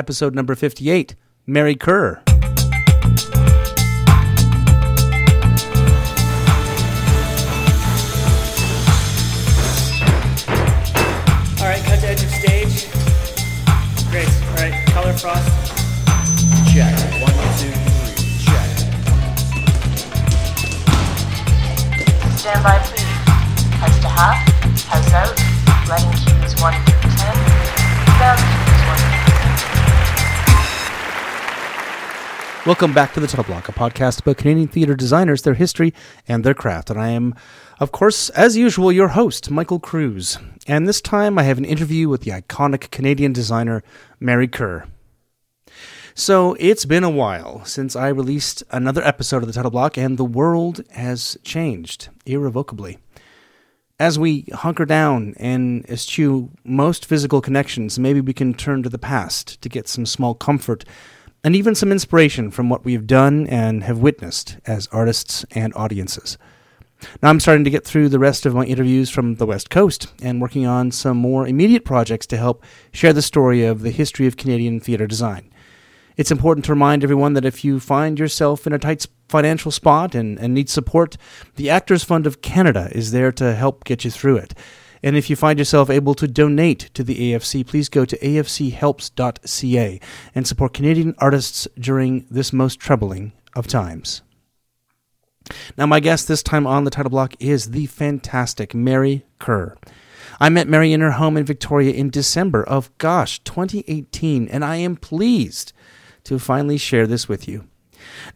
episode number 58. Mary Kerr. All right, cut to edge of stage. Great. All right, color frost. Check. One, two, three. Check. Stand by, please. House to half, house out, lighting cues 1 through 10, down Welcome back to the Title Block, a podcast about Canadian theatre designers, their history, and their craft. And I am, of course, as usual, your host, Michael Cruz. And this time I have an interview with the iconic Canadian designer, Mary Kerr. So it's been a while since I released another episode of the Title Block, and the world has changed irrevocably. As we hunker down and eschew most physical connections, maybe we can turn to the past to get some small comfort and even some inspiration from what we've done and have witnessed as artists and audiences. Now I'm starting to get through the rest of my interviews from the West Coast and working on some more immediate projects to help share the story of the history of Canadian theatre design. It's important to remind everyone that if you find yourself in a tight financial spot and, and need support, the Actors Fund of Canada is there to help get you through it. And if you find yourself able to donate to the AFC, please go to afchelps.ca and support Canadian artists during this most troubling of times. Now, my guest this time on the title block is the fantastic Mary Kerr. I met Mary in her home in Victoria in December of, gosh, 2018, and I am pleased to finally share this with you.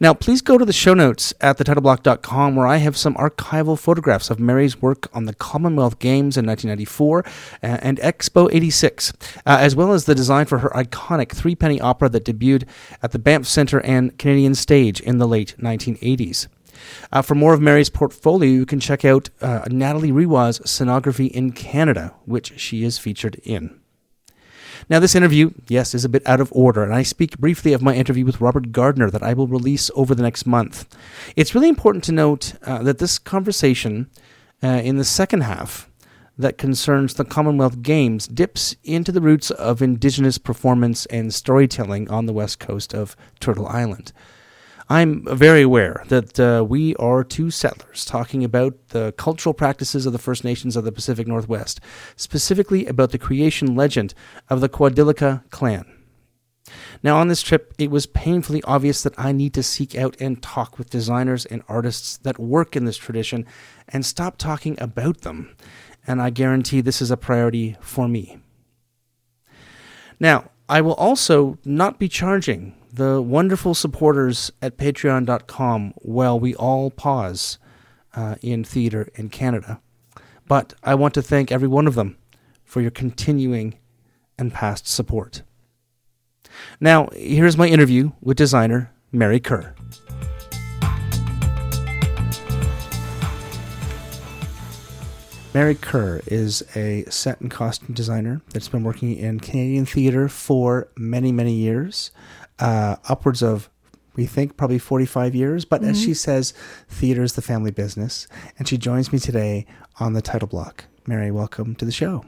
Now, please go to the show notes at thetitleblock.com where I have some archival photographs of Mary's work on the Commonwealth Games in 1994 uh, and Expo 86, uh, as well as the design for her iconic three penny opera that debuted at the Banff Centre and Canadian Stage in the late 1980s. Uh, for more of Mary's portfolio, you can check out uh, Natalie Rewa's Scenography in Canada, which she is featured in. Now, this interview, yes, is a bit out of order, and I speak briefly of my interview with Robert Gardner that I will release over the next month. It's really important to note uh, that this conversation uh, in the second half that concerns the Commonwealth Games dips into the roots of Indigenous performance and storytelling on the west coast of Turtle Island. I'm very aware that uh, we are two settlers talking about the cultural practices of the First Nations of the Pacific Northwest, specifically about the creation legend of the Quadillica clan. Now, on this trip, it was painfully obvious that I need to seek out and talk with designers and artists that work in this tradition and stop talking about them. And I guarantee this is a priority for me. Now, I will also not be charging the wonderful supporters at patreon.com while we all pause uh, in theater in Canada. But I want to thank every one of them for your continuing and past support. Now, here's my interview with designer Mary Kerr. Mary Kerr is a set and costume designer that's been working in Canadian theater for many, many years, uh, upwards of, we think, probably 45 years. But as she says, theater is the family business. And she joins me today on the title block. Mary, welcome to the show.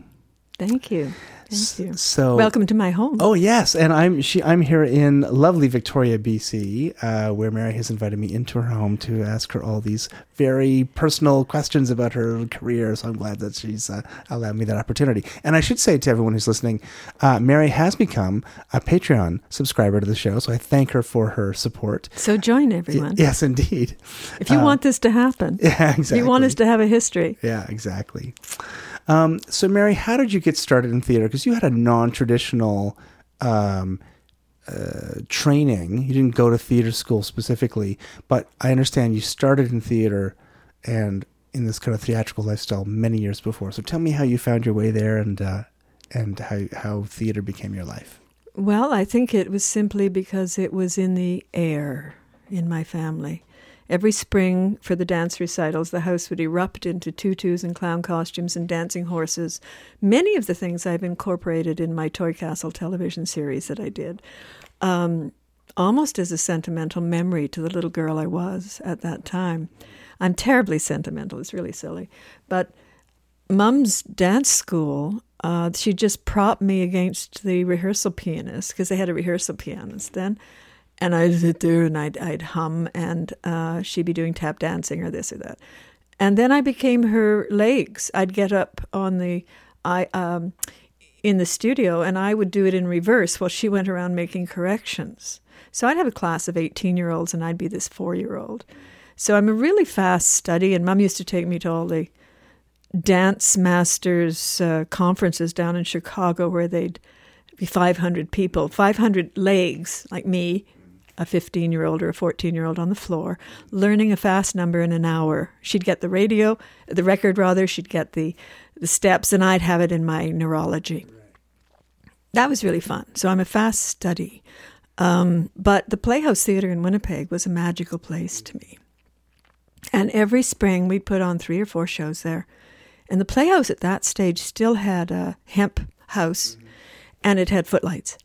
Thank you. Thank you. So, Welcome to my home. Oh yes, and I'm she. I'm here in lovely Victoria, BC, uh, where Mary has invited me into her home to ask her all these very personal questions about her career. So I'm glad that she's uh, allowed me that opportunity. And I should say to everyone who's listening, uh, Mary has become a Patreon subscriber to the show, so I thank her for her support. So join everyone. Yes, indeed. If you Uh, want this to happen, Yeah, if exactly. you want us to have a history. Yeah, exactly. Um, so, Mary, how did you get started in theater? Because you had a non-traditional um, uh, training. You didn't go to theater school specifically, but I understand you started in theater and in this kind of theatrical lifestyle many years before. So, tell me how you found your way there and uh, and how how theater became your life. Well, I think it was simply because it was in the air in my family. Every spring for the dance recitals, the house would erupt into tutus and clown costumes and dancing horses. Many of the things I've incorporated in my Toy Castle television series that I did, um, almost as a sentimental memory to the little girl I was at that time. I'm terribly sentimental, it's really silly. But Mum's dance school, uh, she just propped me against the rehearsal pianist because they had a rehearsal pianist then. And I'd sit there and I'd, I'd hum, and uh, she'd be doing tap dancing or this or that. And then I became her legs. I'd get up on the, I um, in the studio, and I would do it in reverse while she went around making corrections. So I'd have a class of 18 year olds, and I'd be this four year old. So I'm a really fast study, and Mum used to take me to all the dance masters uh, conferences down in Chicago where they'd be 500 people, 500 legs like me, a 15 year old or a 14 year old on the floor, learning a fast number in an hour. She'd get the radio, the record rather, she'd get the, the steps, and I'd have it in my neurology. That was really fun. So I'm a fast study. Um, but the Playhouse Theatre in Winnipeg was a magical place to me. And every spring we'd put on three or four shows there. And the Playhouse at that stage still had a hemp house and it had footlights.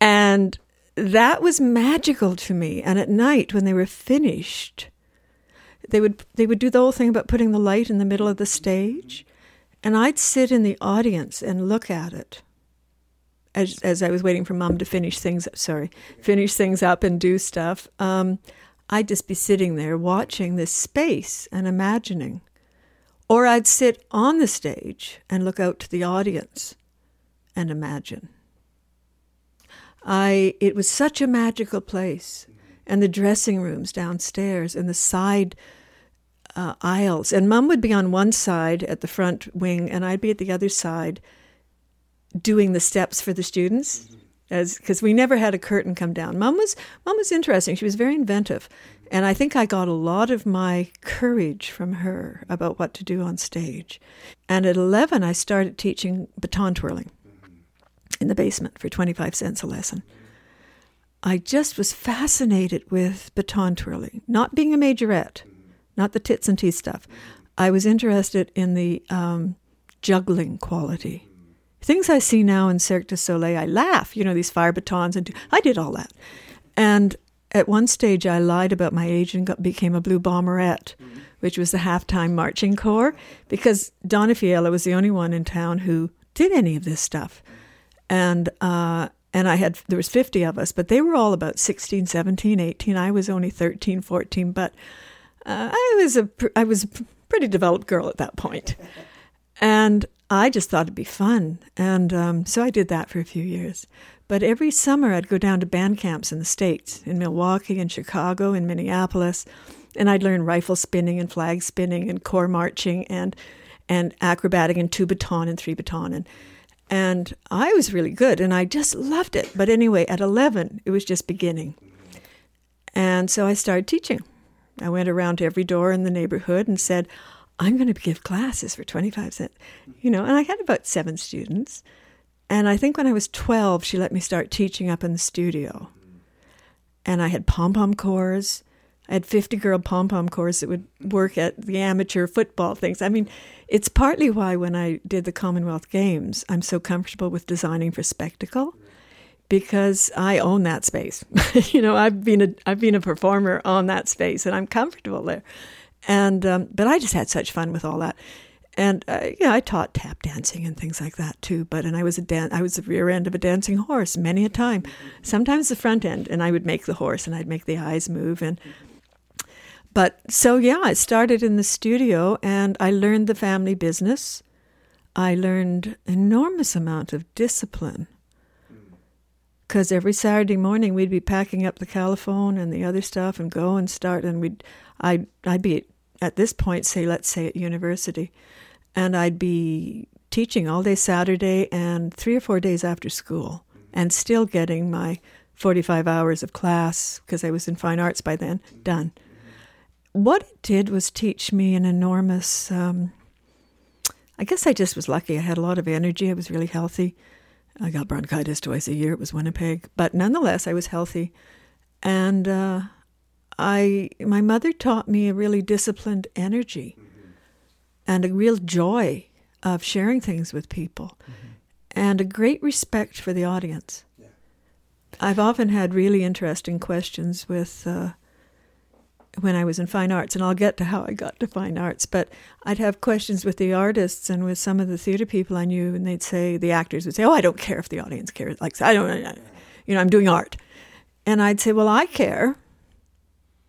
And that was magical to me. And at night when they were finished, they would they would do the whole thing about putting the light in the middle of the stage. And I'd sit in the audience and look at it as as I was waiting for mom to finish things sorry, finish things up and do stuff. Um, I'd just be sitting there watching this space and imagining. Or I'd sit on the stage and look out to the audience and imagine. I it was such a magical place, and the dressing rooms downstairs and the side uh, aisles. And Mum would be on one side at the front wing, and I'd be at the other side, doing the steps for the students. As because we never had a curtain come down. Mum was Mum was interesting. She was very inventive, and I think I got a lot of my courage from her about what to do on stage. And at eleven, I started teaching baton twirling in the basement for 25 cents a lesson. I just was fascinated with baton twirling, not being a majorette, not the tits and teeth stuff. I was interested in the um, juggling quality. Things I see now in Cirque du Soleil, I laugh, you know, these fire batons, and I did all that. And at one stage, I lied about my age and got, became a blue bomberette, which was the halftime marching corps, because Donna Fiella was the only one in town who did any of this stuff and uh, and I had there was 50 of us, but they were all about 16, 17, 18. I was only 13, 14, but uh, I was a I was a pretty developed girl at that point, and I just thought it'd be fun, and um, so I did that for a few years. But every summer I'd go down to band camps in the states, in Milwaukee, in Chicago, in Minneapolis, and I'd learn rifle spinning and flag spinning and corps marching and and acrobatic and two baton and three baton and and I was really good and I just loved it. But anyway, at 11, it was just beginning. And so I started teaching. I went around to every door in the neighborhood and said, I'm going to give classes for 25 cents. You know, and I had about seven students. And I think when I was 12, she let me start teaching up in the studio. And I had pom pom corps. Had 50 girl pom pom corps that would work at the amateur football things. I mean, it's partly why when I did the Commonwealth Games, I'm so comfortable with designing for spectacle because I own that space. you know, I've been a I've been a performer on that space, and I'm comfortable there. And um, but I just had such fun with all that. And uh, yeah, I taught tap dancing and things like that too. But and I was a dan- I was the rear end of a dancing horse many a time. Sometimes the front end, and I would make the horse and I'd make the eyes move. And but so, yeah, I started in the studio and I learned the family business. I learned enormous amount of discipline. Hmm. Because every Saturday morning we'd be packing up the Califone and the other stuff and go and start and we'd I'd I'd be at this point say let's say at university and I'd be teaching all day Saturday and 3 or 4 days after school hmm. and still getting my 45 hours of class because I was in fine arts by then. Hmm. Done what it did was teach me an enormous. Um, I guess I just was lucky. I had a lot of energy. I was really healthy. I got bronchitis twice a year. It was Winnipeg, but nonetheless, I was healthy, and uh, I my mother taught me a really disciplined energy, mm-hmm. and a real joy of sharing things with people, mm-hmm. and a great respect for the audience. Yeah. I've often had really interesting questions with. Uh, when I was in fine arts, and I'll get to how I got to fine arts. But I'd have questions with the artists and with some of the theater people I knew, and they'd say the actors would say, "Oh, I don't care if the audience cares." Like I don't, you know, I'm doing art, and I'd say, "Well, I care."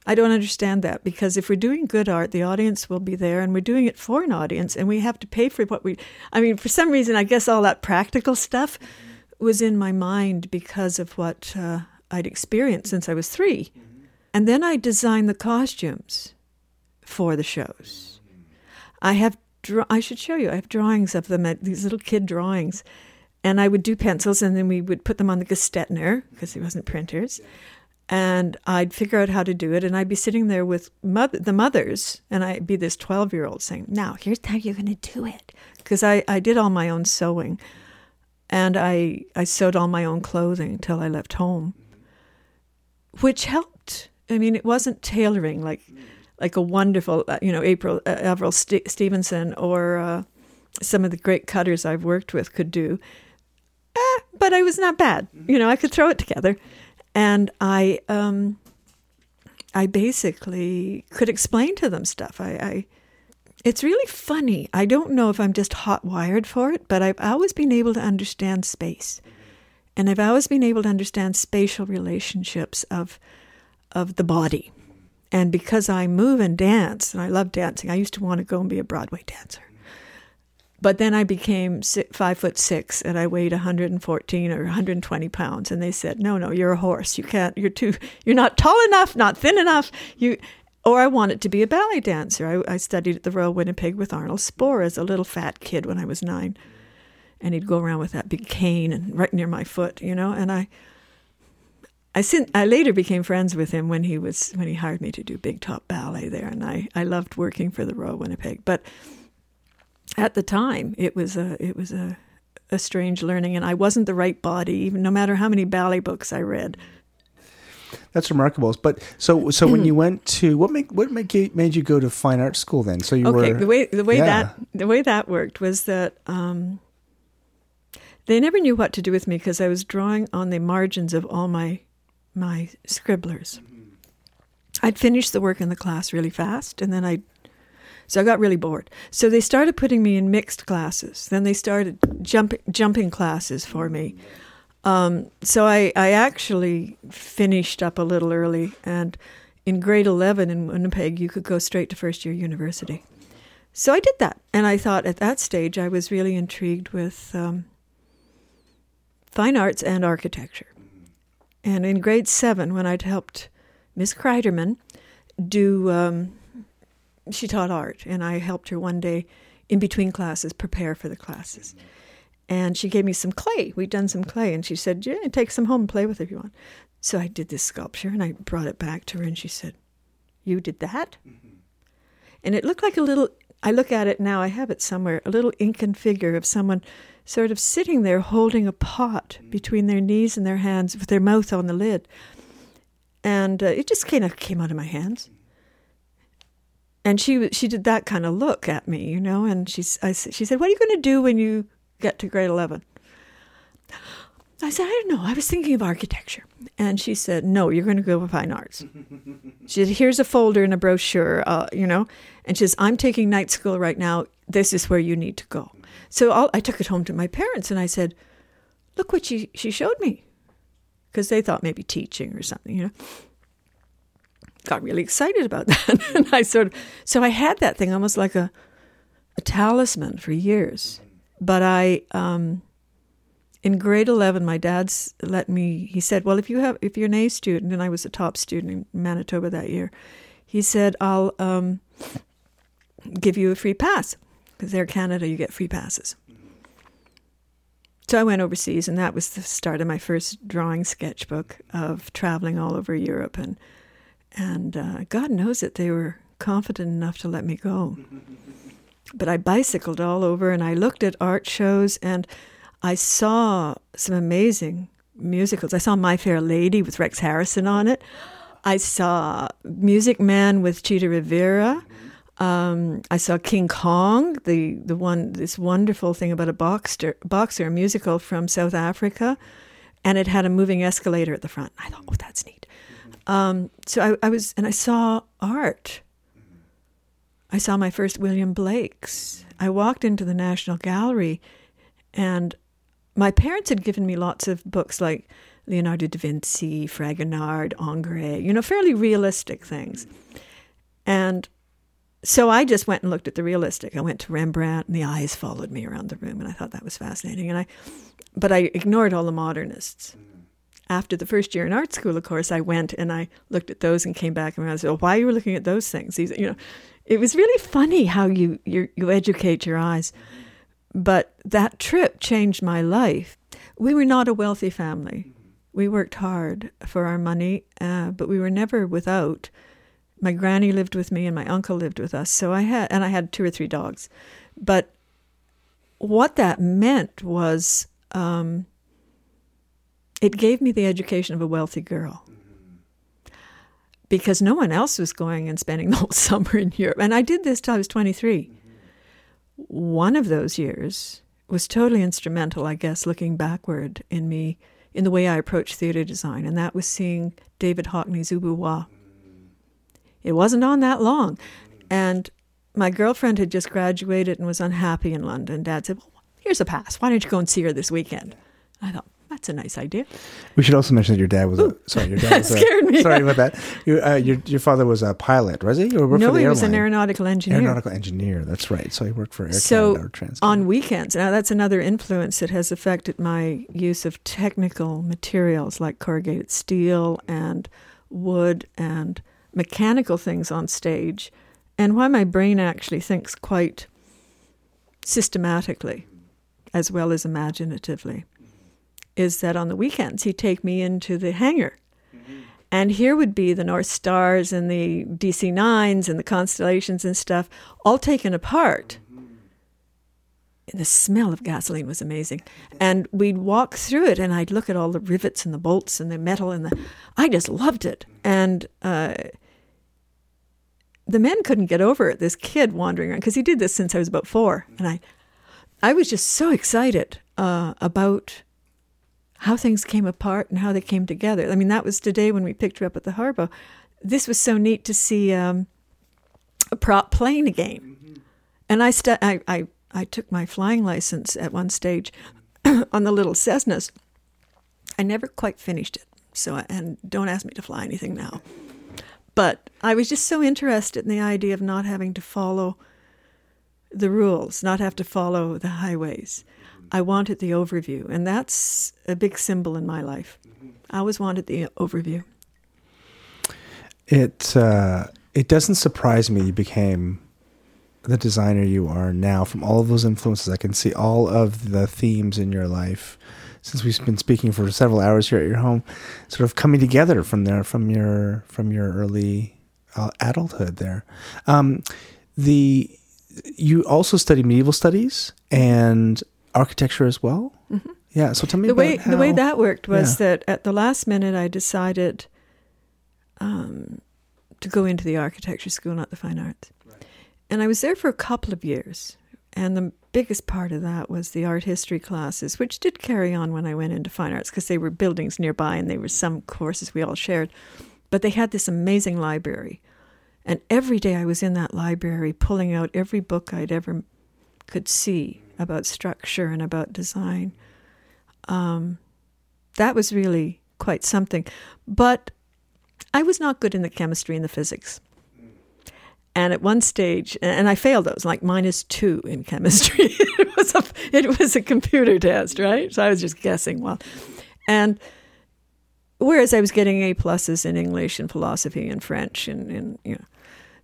I don't understand that because if we're doing good art, the audience will be there, and we're doing it for an audience, and we have to pay for what we. I mean, for some reason, I guess all that practical stuff was in my mind because of what uh, I'd experienced since I was 3 And then I designed the costumes for the shows. I have, I should show you, I have drawings of them, these little kid drawings. And I would do pencils and then we would put them on the Gestetner because there wasn't printers. And I'd figure out how to do it. And I'd be sitting there with mother, the mothers, and I'd be this 12 year old saying, Now, here's how you're going to do it. Because I, I did all my own sewing and I, I sewed all my own clothing until I left home, which helped. I mean, it wasn't tailoring like like a wonderful, uh, you know, April uh, Avril St- Stevenson or uh, some of the great cutters I've worked with could do. Eh, but I was not bad. You know, I could throw it together, and I um, I basically could explain to them stuff. I, I it's really funny. I don't know if I'm just hot wired for it, but I've always been able to understand space. And I've always been able to understand spatial relationships of of the body. And because I move and dance, and I love dancing, I used to want to go and be a Broadway dancer. But then I became five foot six, and I weighed 114 or 120 pounds, and they said, "No, no, you're a horse. You can't. You're too. You're not tall enough, not thin enough. You." Or I wanted to be a ballet dancer. I, I studied at the Royal Winnipeg with Arnold Spohr as a little fat kid when I was nine, and he'd go around with that big cane and right near my foot, you know. And I, I, sin- I later became friends with him when he was when he hired me to do big top ballet there, and I, I loved working for the Royal Winnipeg. But at the time, it was a it was a a strange learning, and I wasn't the right body, even no matter how many ballet books I read. That's remarkable. But so so when you went to what make what make you, made you go to fine art school then? So you okay, were the way the way yeah. that the way that worked was that um, they never knew what to do with me because I was drawing on the margins of all my my scribblers. I'd finish the work in the class really fast, and then I so I got really bored. So they started putting me in mixed classes. Then they started jumping jumping classes for me. Um, so I, I actually finished up a little early, and in grade 11 in Winnipeg, you could go straight to first year university. So I did that, and I thought at that stage I was really intrigued with um, fine arts and architecture. And in grade seven, when I'd helped Miss Kreiderman do, um, she taught art, and I helped her one day in between classes prepare for the classes. And she gave me some clay. We'd done some clay, and she said, "Yeah, take some home and play with it if you want." So I did this sculpture, and I brought it back to her, and she said, "You did that?" And it looked like a little. I look at it now. I have it somewhere. A little Incan figure of someone, sort of sitting there holding a pot between their knees and their hands, with their mouth on the lid. And uh, it just kind of came out of my hands. And she she did that kind of look at me, you know. And she I, she said, "What are you going to do when you get to grade 11. I said, I don't know. I was thinking of architecture. And she said, No, you're going to go with fine arts. she said, Here's a folder and a brochure, uh, you know. And she says, I'm taking night school right now. This is where you need to go. So I'll, I took it home to my parents and I said, Look what she, she showed me. Because they thought maybe teaching or something, you know. Got really excited about that. and I sort of, so I had that thing almost like a, a talisman for years but I, um, in grade eleven, my dad's let me. He said, "Well, if you have, if you're an A student, and I was a top student in Manitoba that year, he said I'll um, give you a free pass because Air Canada, you get free passes." So I went overseas, and that was the start of my first drawing sketchbook of traveling all over Europe, and and uh, God knows that they were confident enough to let me go but I bicycled all over and I looked at art shows and I saw some amazing musicals. I saw My Fair Lady with Rex Harrison on it. I saw Music Man with Chita Rivera. Um, I saw King Kong, the, the one this wonderful thing about a boxer, boxer, a musical from South Africa. and it had a moving escalator at the front. I thought, oh, that's neat. Um, so I, I was, and I saw art. I saw my first William Blake's. I walked into the National Gallery, and my parents had given me lots of books like Leonardo da Vinci, Fragonard, Ingres, you know, fairly realistic things. And so I just went and looked at the realistic. I went to Rembrandt, and the eyes followed me around the room, and I thought that was fascinating. And I, but I ignored all the modernists. After the first year in art school, of course, I went and I looked at those and came back and I said, well, "Why are you looking at those things?" These, you know, it was really funny how you you you educate your eyes. But that trip changed my life. We were not a wealthy family. We worked hard for our money, uh, but we were never without. My granny lived with me, and my uncle lived with us. So I had, and I had two or three dogs. But what that meant was, um, it gave me the education of a wealthy girl because no one else was going and spending the whole summer in Europe. And I did this till I was 23. One of those years was totally instrumental, I guess, looking backward in me, in the way I approached theater design, and that was seeing David Hockney's Ubu It wasn't on that long. And my girlfriend had just graduated and was unhappy in London. Dad said, Well, here's a pass. Why don't you go and see her this weekend? I thought, that's a nice idea. We should also mention that your dad was a sorry. Your dad was a, scared me. Sorry about that. Your, uh, your your father was a pilot, was he? Or worked no, for the he was an aeronautical engineer. aeronautical engineer. That's right. So he worked for Air so Canada on weekends now that's another influence that has affected my use of technical materials like corrugated steel and wood and mechanical things on stage and why my brain actually thinks quite systematically as well as imaginatively is that on the weekends he'd take me into the hangar mm-hmm. and here would be the North Stars and the DC Nines and the constellations and stuff, all taken apart. The smell of gasoline was amazing. And we'd walk through it, and I'd look at all the rivets and the bolts and the metal, and the. I just loved it. And uh, the men couldn't get over it. This kid wandering around because he did this since I was about four, and I, I was just so excited uh, about how things came apart and how they came together. I mean, that was today when we picked her up at the harbor. This was so neat to see um, a prop plane again. And I, st- I, I, I took my flying license at one stage on the little Cessnas. I never quite finished it. So, I- and don't ask me to fly anything now. But I was just so interested in the idea of not having to follow the rules, not have to follow the highways. I wanted the overview, and that's a big symbol in my life. I always wanted the overview. It uh, it doesn't surprise me you became the designer you are now from all of those influences. I can see all of the themes in your life since we've been speaking for several hours here at your home, sort of coming together from there from your from your early uh, adulthood there. Um, the you also study medieval studies and architecture as well. Yeah. So tell me Mm-hmm. the about way how, the way that worked was yeah. that at the last minute I decided um, to go into the architecture school, not the fine arts, and I was there for a couple of years. And the biggest part of that was the art history classes, which did carry on when I went into fine arts because they were buildings nearby and they were some courses we all shared. But they had this amazing library. And every day I was in that library pulling out every book I'd ever could see about structure and about design. Um, that was really quite something. But I was not good in the chemistry and the physics. And at one stage, and I failed those, like minus two in chemistry. it was a it was a computer test, right? So I was just guessing. Well, and whereas I was getting A pluses in English and philosophy and French and, and you know,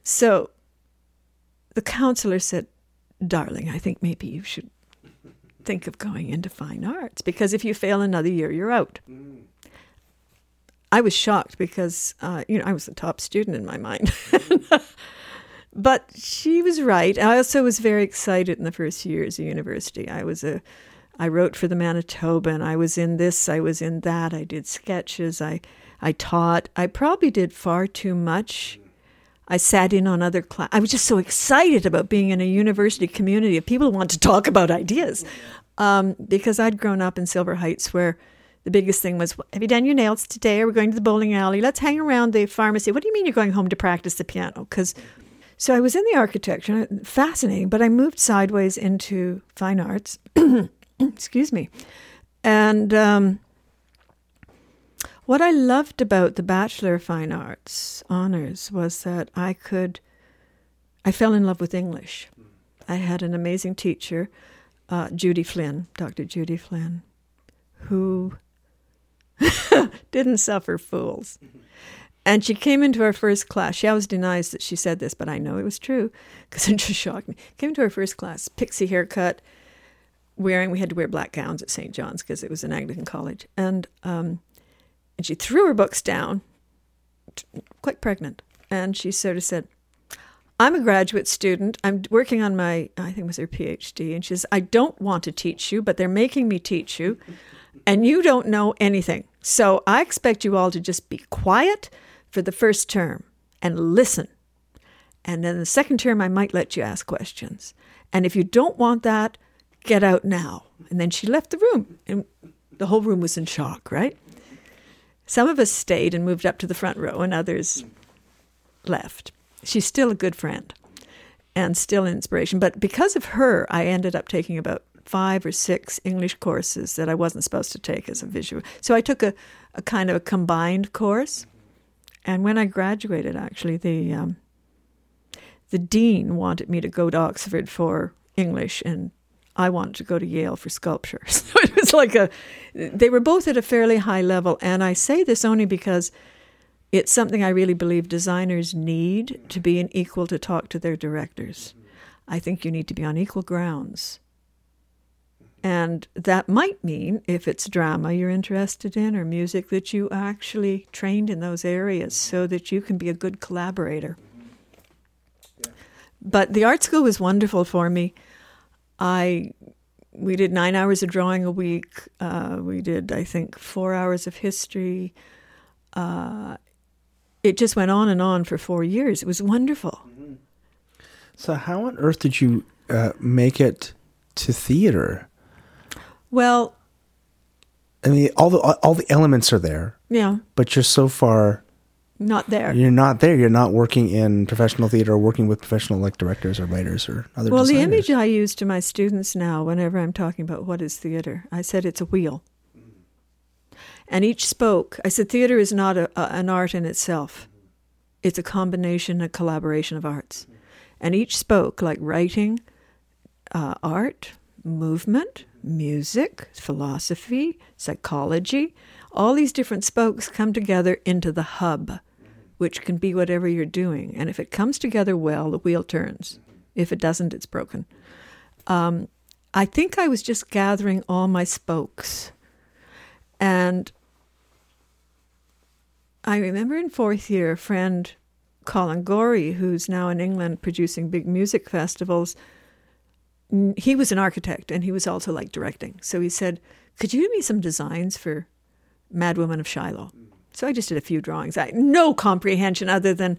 so the counselor said, "Darling, I think maybe you should think of going into fine arts because if you fail another year, you're out." I was shocked because uh, you know I was the top student in my mind. but she was right. I also was very excited in the first years of university. I was a I wrote for the Manitoban. I was in this, I was in that. I did sketches. I I taught. I probably did far too much. I sat in on other class. I was just so excited about being in a university community of people who want to talk about ideas. Um, because I'd grown up in Silver Heights where the biggest thing was, Have you done your nails today? Are we going to the bowling alley? Let's hang around the pharmacy. What do you mean you're going home to practice the piano? Because so I was in the architecture, fascinating, but I moved sideways into fine arts. Excuse me. And um, what I loved about the Bachelor of Fine Arts honors was that I could, I fell in love with English. I had an amazing teacher, uh, Judy Flynn, Dr. Judy Flynn, who didn't suffer fools. And she came into our first class. She always denies that she said this, but I know it was true because it just shocked me. Came to our first class, pixie haircut, wearing, we had to wear black gowns at St. John's because it was an Anglican college. And, um, and she threw her books down, quite pregnant. And she sort of said, I'm a graduate student. I'm working on my, I think it was her PhD. And she says, I don't want to teach you, but they're making me teach you. And you don't know anything. So I expect you all to just be quiet for the first term and listen. And then the second term, I might let you ask questions. And if you don't want that, get out now. And then she left the room, and the whole room was in shock, right? Some of us stayed and moved up to the front row, and others left. She's still a good friend and still an inspiration. But because of her, I ended up taking about five or six English courses that I wasn't supposed to take as a visual. So I took a, a kind of a combined course. And when I graduated, actually, the um, the dean wanted me to go to Oxford for English, and I wanted to go to Yale for sculpture. So it was like a. They were both at a fairly high level, and I say this only because it's something I really believe designers need to be an equal to talk to their directors. I think you need to be on equal grounds. And that might mean, if it's drama you're interested in or music, that you actually trained in those areas so that you can be a good collaborator. But the art school was wonderful for me. I we did nine hours of drawing a week. Uh, we did, I think, four hours of history. Uh, it just went on and on for four years. It was wonderful. So, how on earth did you uh, make it to theater? Well, I mean, all the all the elements are there, yeah, but you're so far not there. you're not there. You're not working in professional theater or working with professional like directors or writers or other. Well, the image I use to my students now, whenever I'm talking about what is theater, I said it's a wheel. And each spoke, I said theater is not a, a, an art in itself, it's a combination, a collaboration of arts. And each spoke, like writing, uh, art, movement, music, philosophy, psychology, all these different spokes come together into the hub, which can be whatever you're doing. And if it comes together well, the wheel turns. If it doesn't, it's broken. Um, I think I was just gathering all my spokes. And I remember in fourth year, a friend, Colin Gorey, who's now in England producing big music festivals, he was an architect and he was also like directing. So he said, Could you do me some designs for Mad Woman of Chaillot? So I just did a few drawings. I no comprehension other than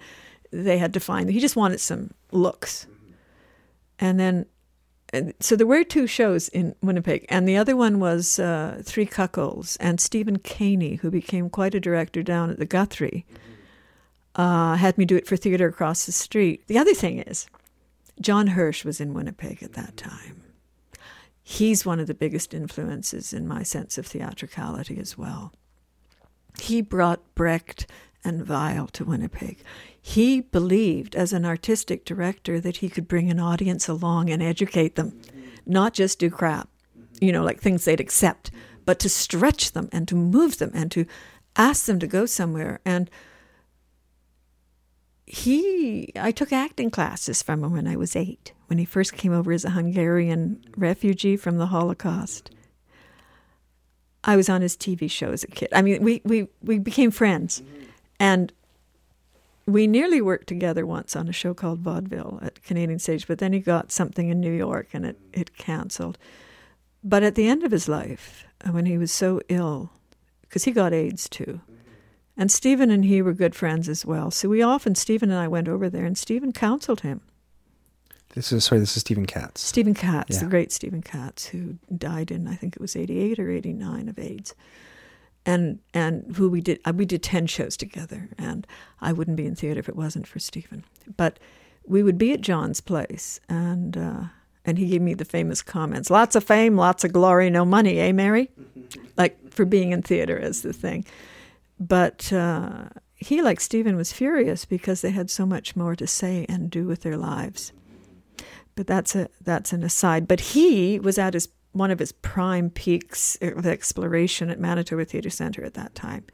they had to find. He just wanted some looks, and then and so there were two shows in Winnipeg, and the other one was uh, Three Cuckolds, and Stephen Kanee, who became quite a director down at the Guthrie, uh, had me do it for theater across the street. The other thing is, John Hirsch was in Winnipeg at that time. He's one of the biggest influences in my sense of theatricality as well. He brought Brecht and Weill to Winnipeg. He believed, as an artistic director, that he could bring an audience along and educate them, not just do crap, you know, like things they'd accept, but to stretch them and to move them and to ask them to go somewhere. And he, I took acting classes from him when I was eight, when he first came over as a Hungarian refugee from the Holocaust. I was on his TV show as a kid. I mean, we, we, we became friends. And we nearly worked together once on a show called Vaudeville at Canadian Stage, but then he got something in New York and it, it canceled. But at the end of his life, when he was so ill, because he got AIDS too, and Stephen and he were good friends as well. So we often, Stephen and I went over there, and Stephen counseled him. This is sorry. This is Stephen Katz. Stephen Katz, the great Stephen Katz, who died in, I think it was 88 or 89 of AIDS. and and who we did uh, we did 10 shows together and I wouldn't be in theater if it wasn't for Stephen but we would be at John's place and uh, and he gave me the famous comments lots of fame lots of glory no money eh Mary like for being in theater as the thing but uh, he like Stephen was furious because they had so much more to say and do with their lives but that's a that's an aside but he was at his one of his prime peaks of exploration at Manitoba Theatre Centre at that time.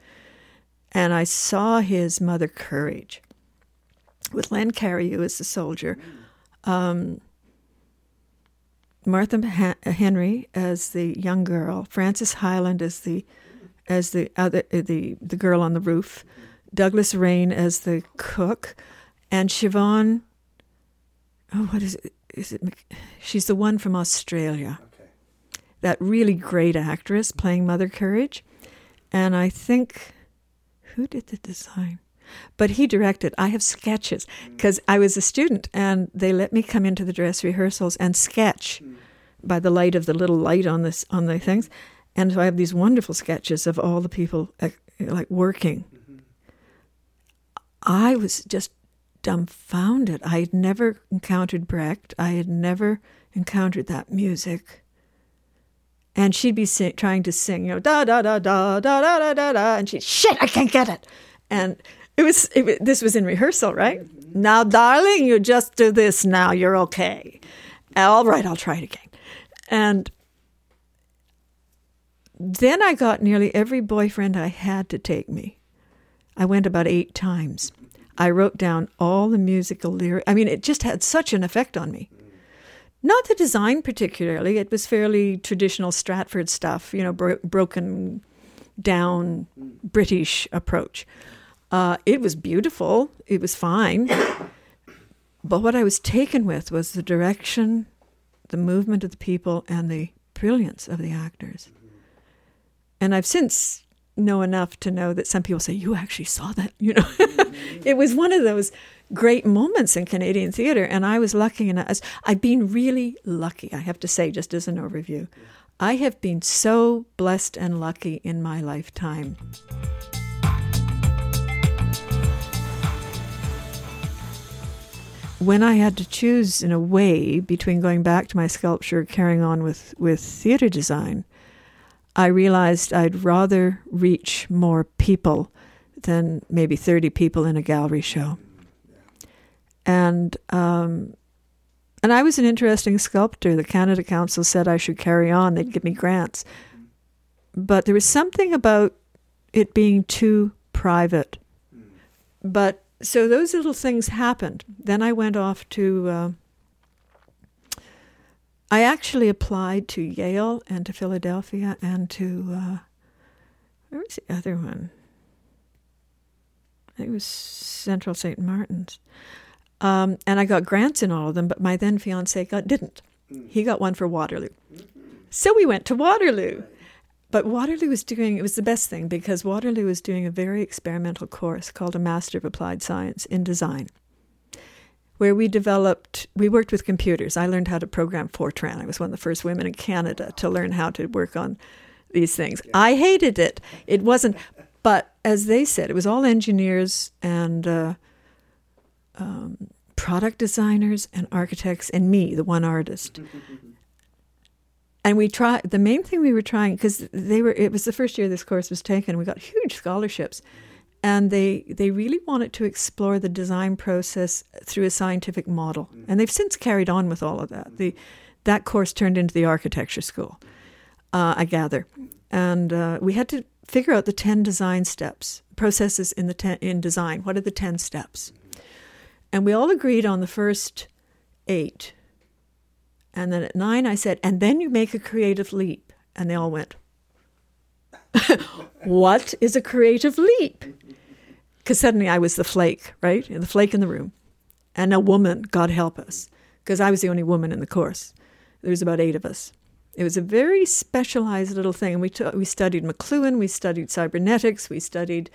And I saw his mother courage with Len Cariou as the soldier, um, Martha Henry as the young girl, Frances Hyland as the as the other uh, the the girl on the roof, Douglas Rain as the cook, and Siobhan. Oh, what is it? Is it? She's the one from Australia Okay. that really great actress playing Mother Courage. And I think, who did the design? But he directed. I have sketches mm. because I was a student and they let me come into the dress rehearsals and sketch mm. by the light of the little light on this on the things. And so I have these wonderful sketches of all the people like working. Mm-hmm. I was just dumbfounded. I had never encountered Brecht. I had never encountered that music and she'd be sing, trying to sing, you know, da da da da da da da da da, and she, shit, I can't get it, and it was, it, this was in rehearsal, right? Mm-hmm. Now, darling, you just do this. Now you're okay. All right, I'll try it again, and then I got nearly every boyfriend I had to take me. I went about eight times. I wrote down all the musical lyrics. I mean, it just had such an effect on me. Not the design particularly. It was fairly traditional Stratford stuff, you know, bro- broken down British approach. Uh, it was beautiful. It was fine. but what I was taken with was the direction, the movement of the people, and the brilliance of the actors. And I've since know enough to know that some people say, You actually saw that, you know. Mm-hmm. it was one of those great moments in Canadian theatre, and I was lucky enough. I've been really lucky, I have to say, just as an overview. I have been so blessed and lucky in my lifetime. When I had to choose, in a way, between going back to my sculpture, carrying on with, with theatre design, I realized I'd rather reach more people than maybe 30 people in a gallery show and um, and I was an interesting sculptor. The Canada Council said I should carry on; they'd give me grants, but there was something about it being too private. But so those little things happened. Then I went off to. Uh, I actually applied to Yale and to Philadelphia and to uh, where was the other one? I think it was Central St. Martin's. Um, and I got grants in all of them, but my then fiance got didn't. He got one for Waterloo. So we went to Waterloo. But Waterloo was doing it was the best thing because Waterloo was doing a very experimental course called a Master of Applied Science in Design, where we developed we worked with computers. I learned how to program Fortran. I was one of the first women in Canada to learn how to work on these things. I hated it. It wasn't, but as they said, it was all engineers and. Uh, um, product designers and architects and me, the one artist. and we tried the main thing we were trying because they were it was the first year this course was taken. We got huge scholarships, and they they really wanted to explore the design process through a scientific model. And they've since carried on with all of that. The that course turned into the architecture school, uh, I gather, and uh, we had to figure out the ten design steps processes in the ten, in design. What are the ten steps? And we all agreed on the first eight. And then at nine, I said, and then you make a creative leap. And they all went, What is a creative leap? Because suddenly I was the flake, right? The flake in the room. And a woman, God help us, because I was the only woman in the course. There was about eight of us. It was a very specialized little thing. We, t- we studied McLuhan, we studied cybernetics, we studied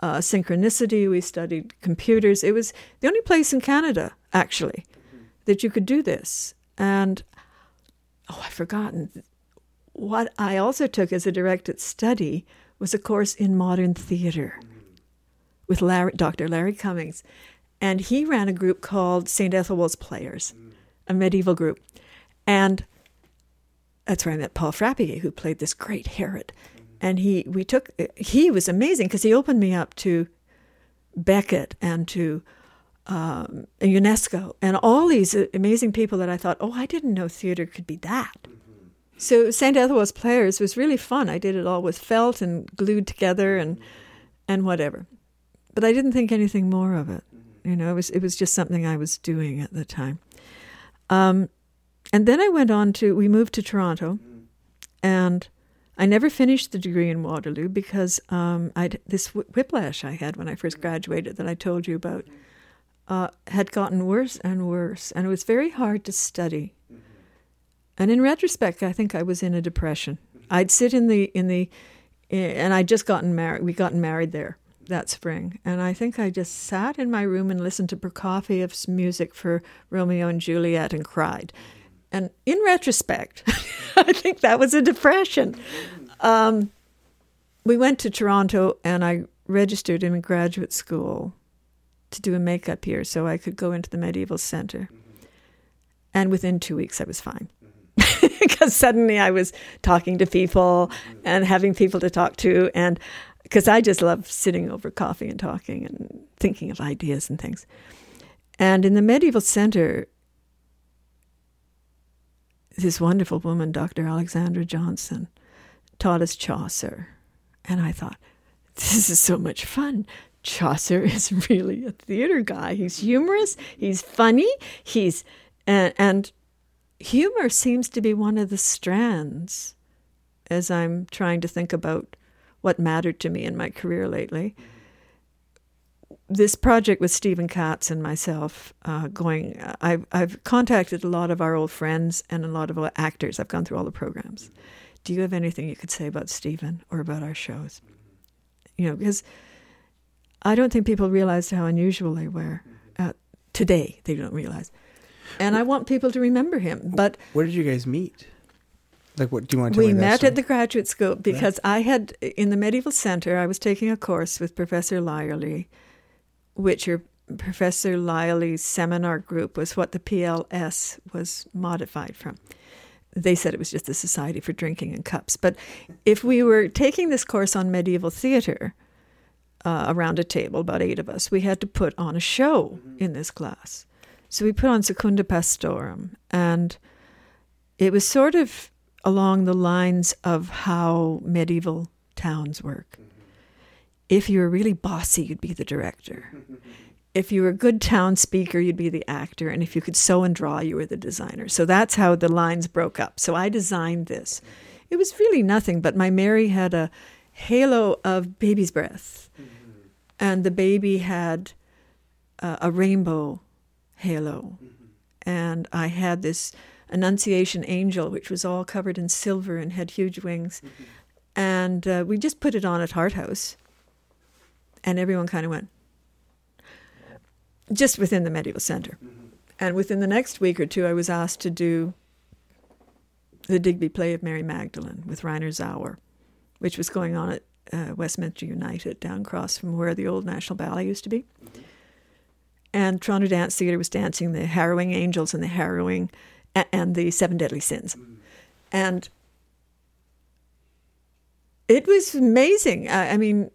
uh, synchronicity. We studied computers. It was the only place in Canada, actually, that you could do this. And oh, I've forgotten. What I also took as a directed study was a course in modern theater with Larry, Dr. Larry Cummings. And he ran a group called St. Ethelwald's Players, a medieval group. And that's where I met Paul Frappier, who played this great Herod. And he, we took, he was amazing because he opened me up to Beckett and to um, Ionesco and all these amazing people that I thought, oh, I didn't know theater could be that. So St. Ethelwald's Players was really fun. I did it all with felt and glued together and and whatever. But I didn't think anything more of it. Mm-hmm. You know, it was it was just something I was doing at the time. Um, and then I went on to we moved to Toronto, mm-hmm. and I never finished the degree in Waterloo because um, I this whiplash I had when I first mm-hmm. graduated that I told you about uh, had gotten worse and worse, and it was very hard to study. And in retrospect, I think I was in a depression. I'd sit in the in the, eh, and I'd just gotten married. We gotten married there that spring, and I think I just sat in my room and listened to Prokofiev's music for Romeo and Juliet and cried. And in retrospect, I think that was a depression. Um, we went to Toronto, and I registered in graduate school to do a makeup year so I could go into the medieval center. And within two weeks, I was fine because suddenly I was talking to people and having people to talk to, and because I just love sitting over coffee and talking and thinking of ideas and things. And in the medieval center, this wonderful woman, Dr. Alexandra Johnston, taught us Chaucer. And I thought, this is so much fun. Chaucer is really a theater guy. He's humorous, he's funny, he's and, and humor seems to be one of the strands as I'm trying to think about what mattered to me in my career lately. This project with Stephen Katz and myself uh, going, I've, I've contacted a lot of our old friends and a lot of actors. I've gone through all the programs. Do you have anything you could say about Stephen or about our shows? You know, because I don't think people realized how unusual they were. Uh, today, they don't realize and I want people to remember him. But where did you guys meet? Like, what do you want to? We met at the graduate school because I had in the medieval center. I was taking a course with Professor Leyerle, which your Professor Leyerle's seminar group was what the PLS was modified from. They said it was just the Society for Drinking and Cups. But if we were taking this course on medieval theater uh, around a table, about eight of us, we had to put on a show in this class. So we put on Secunda Pastorum, and it was sort of along the lines of how medieval towns work. If you were really bossy, you'd be the director. If you were a good town speaker, you'd be the actor. And if you could sew and draw, you were the designer. So that's how the lines broke up. So I designed this. It was really nothing, but my Mary had a halo of baby's breath. And the baby had uh, a rainbow halo. Mm-hmm. And I had this Annunciation angel, which was all covered in silver and had huge wings. Mm-hmm. And uh, we just put it on at Hart House. And everyone kind of went, just within the medieval center. Mm-hmm. And within the next week or two, I was asked to do the Digby play of Mary Magdalene with Rainer Zauer, which was going on at uh, Westminster United down across from where the old National Ballet used to be. Mm-hmm and Toronto Dance Theatre was dancing the Harrowing Angels and the Harrowing and the Seven Deadly Sins, and it was amazing. I, I mean,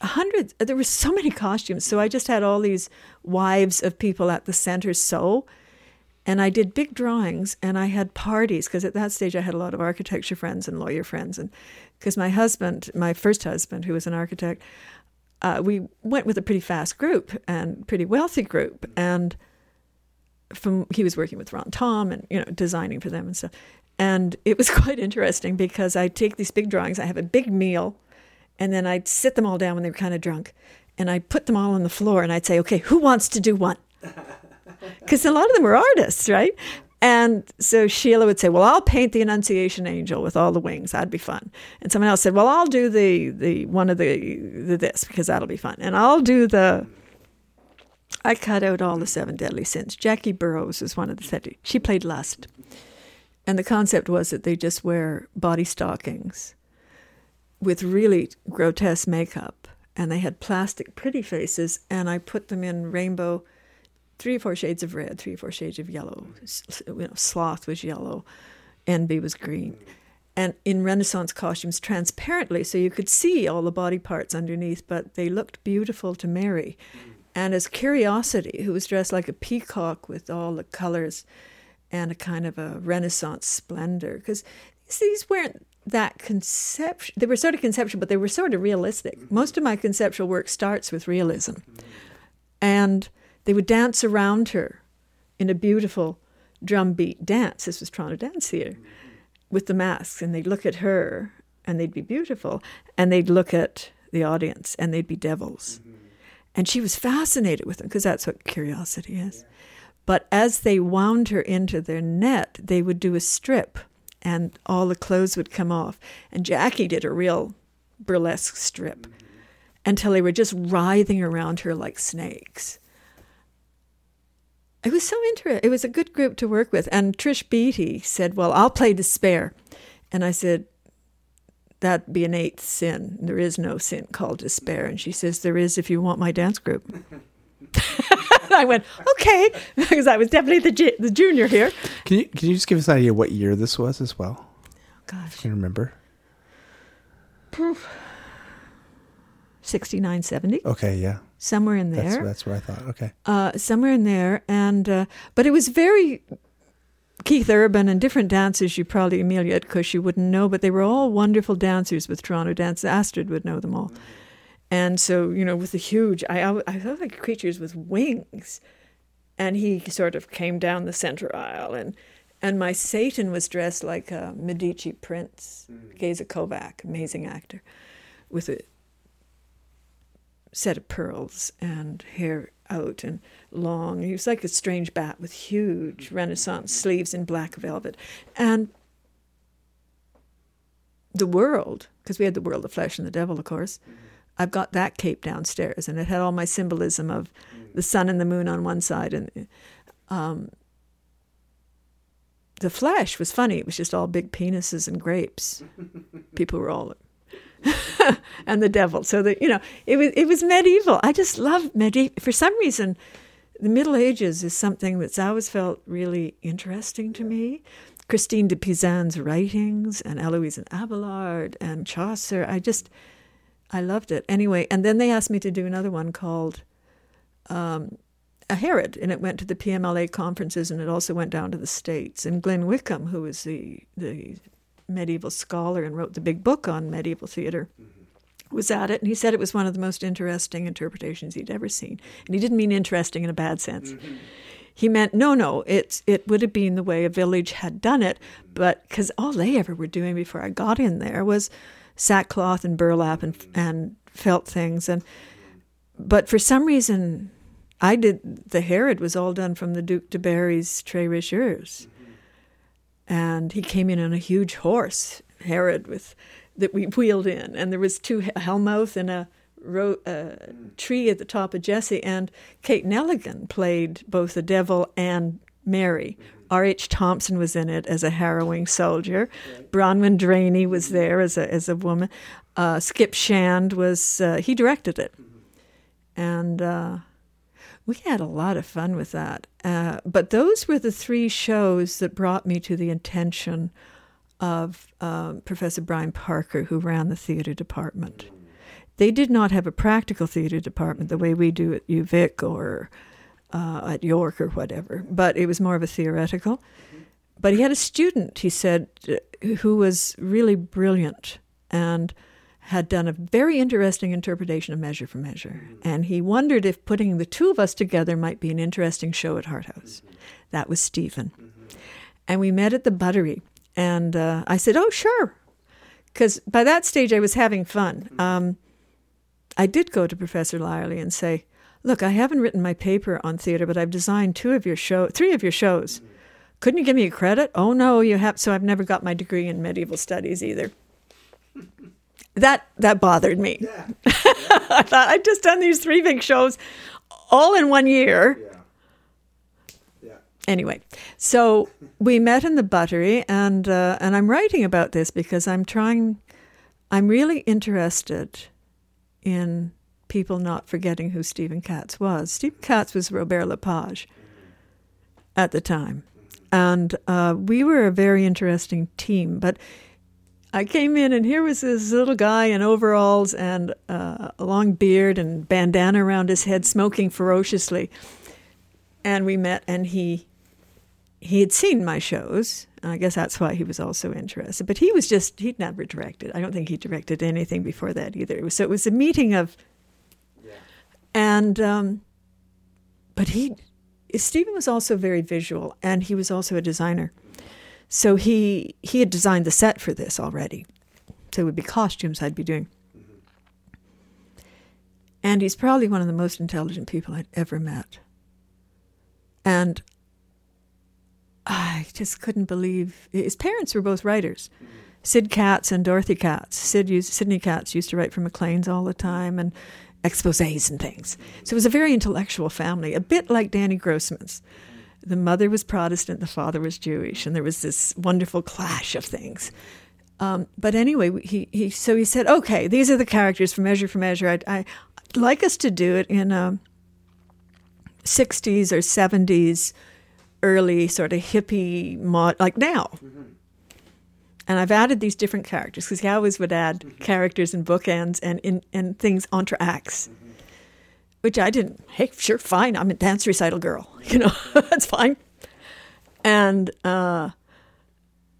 hundreds. There were so many costumes. So I just had all these wives of people at the center sew. And I did big drawings and I had parties because at that stage I had a lot of architecture friends and lawyer friends. And because my husband, my first husband, who was an architect, uh, we went with a pretty fast group and pretty wealthy group. And from he was working with Ron Thom and you know designing for them and stuff. And it was quite interesting because I take these big drawings, I have a big meal, and then I'd sit them all down when they were kind of drunk, and I'd put them all on the floor, and I'd say, okay, who wants to do one? Because a lot of them were artists, right? And so Sheila would say, "Well, I'll paint the Annunciation Angel with all the wings. That'd be fun." And someone else said, "Well, I'll do the the one of the the this because that'll be fun." And I'll do the. I cut out all the seven deadly sins. Jackie Burroughs was one of the she played lust, and the concept was that they just wear body stockings with really grotesque makeup, and they had plastic pretty faces, and I put them in rainbow, three or four shades of red, three or four shades of yellow. You know, sloth was yellow, envy was green, and in Renaissance costumes transparently, so you could see all the body parts underneath, but they looked beautiful to Mary. And as Curiosity, who was dressed like a peacock with all the colors and a kind of a Renaissance splendor, because these weren't that conceptual. They were sort of conceptual, but they were sort of realistic. Most of my conceptual work starts with realism. And they would dance around her in a beautiful drumbeat dance. This was Toronto Dance Theatre with the masks, and they'd look at her and they'd be beautiful, and they'd look at the audience and they'd be devils. And she was fascinated with them because that's what curiosity is. But as they wound her into their net, they would do a strip and all the clothes would come off. And Jackie did a real burlesque strip until they were just writhing around her like snakes. It was so interesting. It was a good group to work with. And Trish Beatty said, Well, I'll play despair. And I said, That'd be an eighth sin. There is no sin called despair. And she says, There is if you want my dance group. I went, Okay, because I was definitely the, ju- the junior here. Can you can you just give us an idea what year this was as well? Gosh, Can you remember? 69, 70, Okay, yeah. somewhere in That's there. that's what I thought. Okay. uh, somewhere in there. And uh, but it was very Keith Urban and different dancers. You probably Amelia because you wouldn't know, but they were all wonderful dancers with Toronto Dance. Astrid would know them all. And so you know, with the huge, I I, I felt like creatures with wings, and he sort of came down the center aisle and. And my Satan was dressed like a Medici prince, mm. Geza Kovac, amazing actor, with a set of pearls and hair out and long. He was like a strange bat with huge Renaissance sleeves in black velvet. And the world, because we had the world, the flesh, and the devil, of course. I've got that cape downstairs, and it had all my symbolism of the sun and the moon on one side, and um, the flesh was funny. It was just all big penises and grapes. People were all and the devil. So that you know, it was it was medieval. I just love medieval. For some reason, the Middle Ages is something that's always felt really interesting to me. Christine de Pizan's writings and Eloise and Abelard and Chaucer. I just I loved it. Anyway, and then they asked me to do another one called um, a Herod, and it went to the PMLA conferences, and it also went down to the states. And Glynne Wickham, who was the the medieval scholar and wrote the big book on medieval theater, was at it, and he said it was one of the most interesting interpretations he'd ever seen. And he didn't mean interesting in a bad sense. Mm-hmm. He meant no, no. It's it would have been the way a village had done it, but because all they ever were doing before I got in there was sackcloth and burlap and mm-hmm. and felt things, and but for some reason, I did the Herod was all done from the Duc de Berry's Très Riches Heures, mm-hmm. and he came in on a huge horse, Herod, with that we wheeled in, and there was two Hellmouth and a ro- uh, tree at the top of Jesse, and Kate Nelligan played both the devil and Mary. R.H. Thompson was in it as a harrowing soldier. Bronwyn Draney was there as a as a woman. Uh, Skip Shand was uh, he directed it, and uh, we had a lot of fun with that. Uh, but those were the three shows that brought me to the attention of uh, Professor Brian Parker, who ran the theater department. They did not have a practical theater department the way we do at UVic or uh, at York or whatever, but it was more of a theoretical. But he had a student, he said, uh, who was really brilliant and had done a very interesting interpretation of Measure for Measure. And he wondered if putting the two of us together might be an interesting show at Harthouse. That was Stephen. And we met at the Buttery. And uh, I said, Oh, sure. Because by that stage I was having fun. Um, I did go to Professor Leyerle and say, Look, I haven't written my paper on theater, but I've designed two of your show, three of your shows. Couldn't you give me a credit? Oh no, you have. So I've never got my degree in medieval studies either. That that bothered me. I thought I'd just done these three big shows, all in one year. Anyway, so we met in the buttery, and uh, and I'm writing about this because I'm trying. I'm really interested in people not forgetting who Stephen Katz was. Stephen Katz was Robert Lepage at the time. And uh, we were a very interesting team. But I came in, and here was this little guy in overalls and uh, a long beard and bandana around his head, smoking ferociously. And we met, and he he had seen my shows. And I guess that's why he was also interested. But he was just, he'd never directed. I don't think he directed anything before that either. It was, so it was a meeting of, yeah. and, um, but he, Stephen was also very visual and he was also a designer. So he, he had designed the set for this already. So it would be costumes I'd be doing. And he's probably one of the most intelligent people I'd ever met. And I just couldn't believe his parents were both writers. Sid Katz and Dorothy Katz. Sid used, Sidney Katz used to write for Maclean's all the time and exposés and things. So it was a very intellectual family, a bit like Danny Grossman's. The mother was Protestant, the father was Jewish, and there was this wonderful clash of things. Um, but anyway, he, he so he said, "Okay, these are the characters for Measure for Measure. I'd, I, would like us to do it in a '60s or '70s." Early sort of hippie mod like now. Mm-hmm. And I've added these different characters because he always would add mm-hmm. characters and bookends and in and things entre acts, mm-hmm. which I didn't. Hey, sure, fine. I'm a dance recital girl. You know, that's fine. And uh,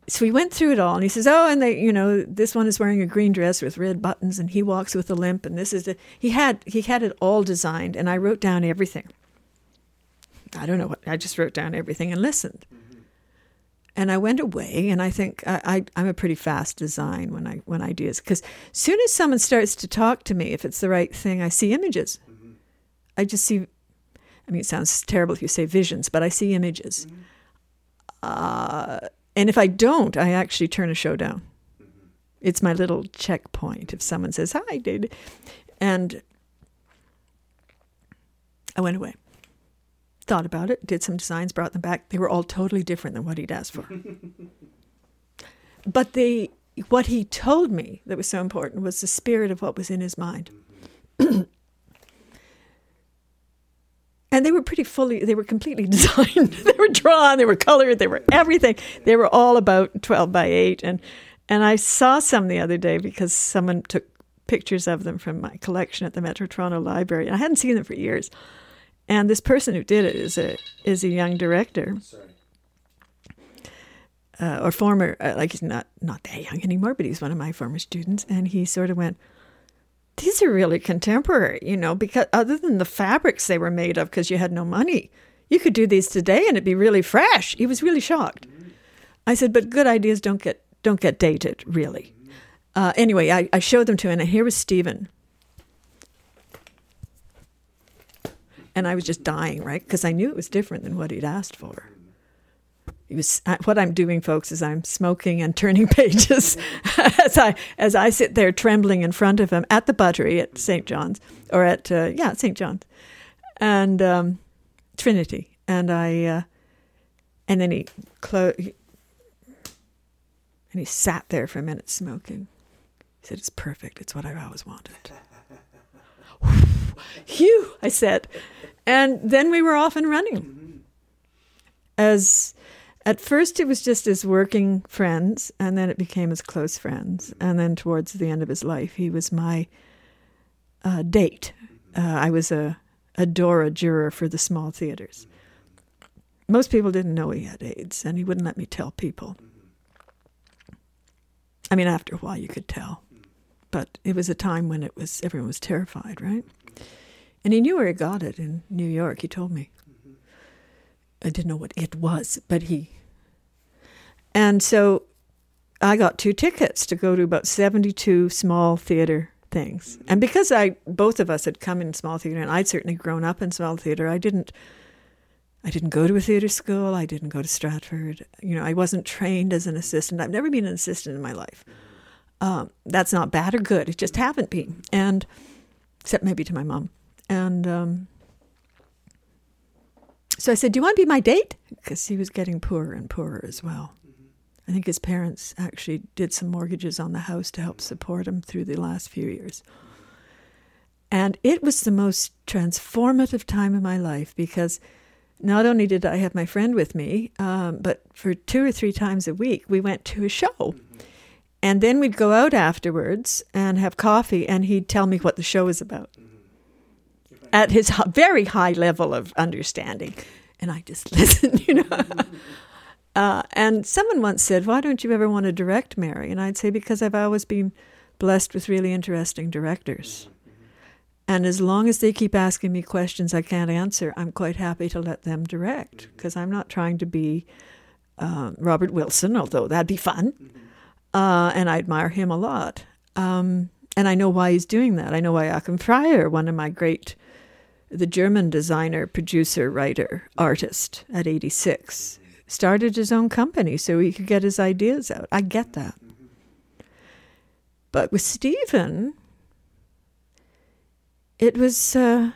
so we went through it all, and he says, "Oh, and they, you know, this one is wearing a green dress with red buttons, and he walks with a limp, and this is the he had he had it all designed, and I wrote down everything." I don't know what, I just wrote down everything and listened. And I went away, and I think I, I, am a pretty fast design when I when ideas because soon as someone starts to talk to me, if it's the right thing, I see images. I just see. I mean, it sounds terrible if you say visions, but I see images. Uh, and if I don't, I actually turn a show down. It's my little checkpoint. If someone says hi, did, and I went away thought about it, did some designs, brought them back. They were all totally different than what he'd asked for. but they, what he told me that was so important was the spirit of what was in his mind. and they were pretty fully, they were completely designed. they were drawn, they were colored, they were everything. They were all about 12 by 8. And, and I saw some the other day because someone took pictures of them from my collection at the Metro Toronto Library. And I hadn't seen them for years. And this person who did it is a is a young director. Uh, or former, uh, like he's not not that young anymore, but he's one of my former students, and he sort of went, "These are really contemporary, you know, because other than the fabrics they were made of, because you had no money, you could do these today and it'd be really fresh." He was really shocked. I said, "But good ideas don't get don't get dated, really." Uh, anyway, I, I showed them to him, and here was Stephen and I was just dying, right? Because I knew it was different than what he'd asked for. He was what I'm doing, folks, is I'm smoking and turning pages as I as I sit there trembling in front of him at the buttery at St. John's or at uh, yeah St. John's and um, Trinity, and I uh, and then he clo- and he sat there for a minute smoking. He said, "It's perfect. It's what I always wanted." Phew, I said. And then we were off and running. As at first it was just as working friends, and then it became as close friends. And then towards the end of his life, he was my uh, date. Uh, I was a, a Dora juror for the small theaters. Most people didn't know he had AIDS, and he wouldn't let me tell people. I mean, after a while, you could tell, but it was a time when it was everyone was terrified, right? And he knew where he got it in New York, he told me. Mm-hmm. I didn't know what it was, but he. And so I got two tickets to go to about 72 small theater things. And because I both of us had come in small theater and I'd certainly grown up in small theater, I didn't I didn't go to a theater school, I didn't go to Stratford. You know, I wasn't trained as an assistant. I've never been an assistant in my life. Um, that's not bad or good. It just haven't been. And except maybe to my mom. And um, so I said, Do you want to be my date? Because he was getting poorer and poorer as well. I think his parents actually did some mortgages on the house to help support him through the last few years. And it was the most transformative time of my life because not only did I have my friend with me, um, but for two or three times a week, we went to a show. And then we'd go out afterwards and have coffee, and he'd tell me what the show was about at his very high level of understanding. And I just listened, you know. uh, and someone once said, Why don't you ever want to direct, Mary? And I'd say, Because I've always been blessed with really interesting directors. And as long as they keep asking me questions I can't answer, I'm quite happy to let them direct because I'm not trying to be uh, Robert Wilson, although that'd be fun. Uh, and I admire him a lot. Um, and I know why he's doing that. I know why Joachim Freyer, one of my great, the German designer, producer, writer, artist at 86, started his own company so he could get his ideas out. I get that. But with Stephen, it was. Uh,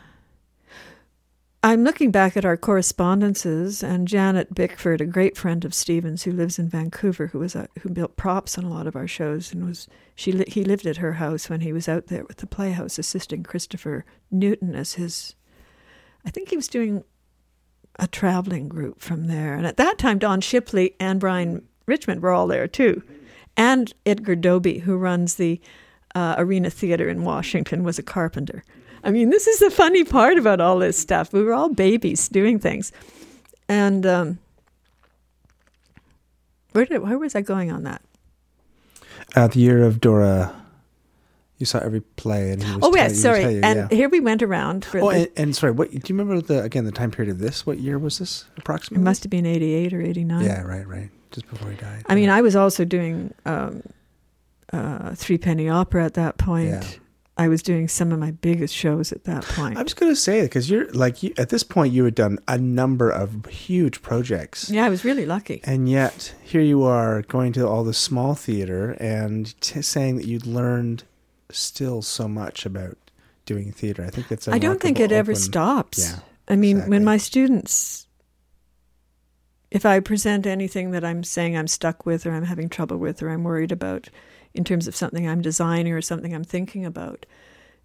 I'm looking back at our correspondences, and Janet Bickford, a great friend of Stephen's who lives in Vancouver, who was a, who built props on a lot of our shows, and was she he lived at her house when he was out there with the Playhouse, assisting Christopher Newton as his. I think he was doing a traveling group from there, and at that time, Don Shipley and Brian Richmond were all there too, and Edgar Dobie, who runs the uh, Arena Theater in Washington, was a carpenter. I mean, this is the funny part about all this stuff. We were all babies doing things. And um, where did where was I going on that? At the year of Dora, you saw every play, and he was Oh tell- yeah, was sorry. you, and yeah. here we went around for Oh, and, and sorry, what do you remember the again the time period of this? What year was this approximately? it must have been eighty eight or eighty nine. Yeah, right, right. Just before he died. I mean. I was also doing um, uh, three penny opera at that point. Yeah. I was doing some of my biggest shows at that point. I was going to say because you're like you, at this point you had done a number of huge projects, yeah, I was really lucky. and yet here you are going to all the small theater and t- saying that you'd learned still so much about doing theater. I think that's. a I don't think it remarkable ever stops. Yeah, I mean, exactly. when my students, if I present anything that I'm saying I'm stuck with or I'm having trouble with or I'm worried about in terms of something I'm designing or something I'm thinking about,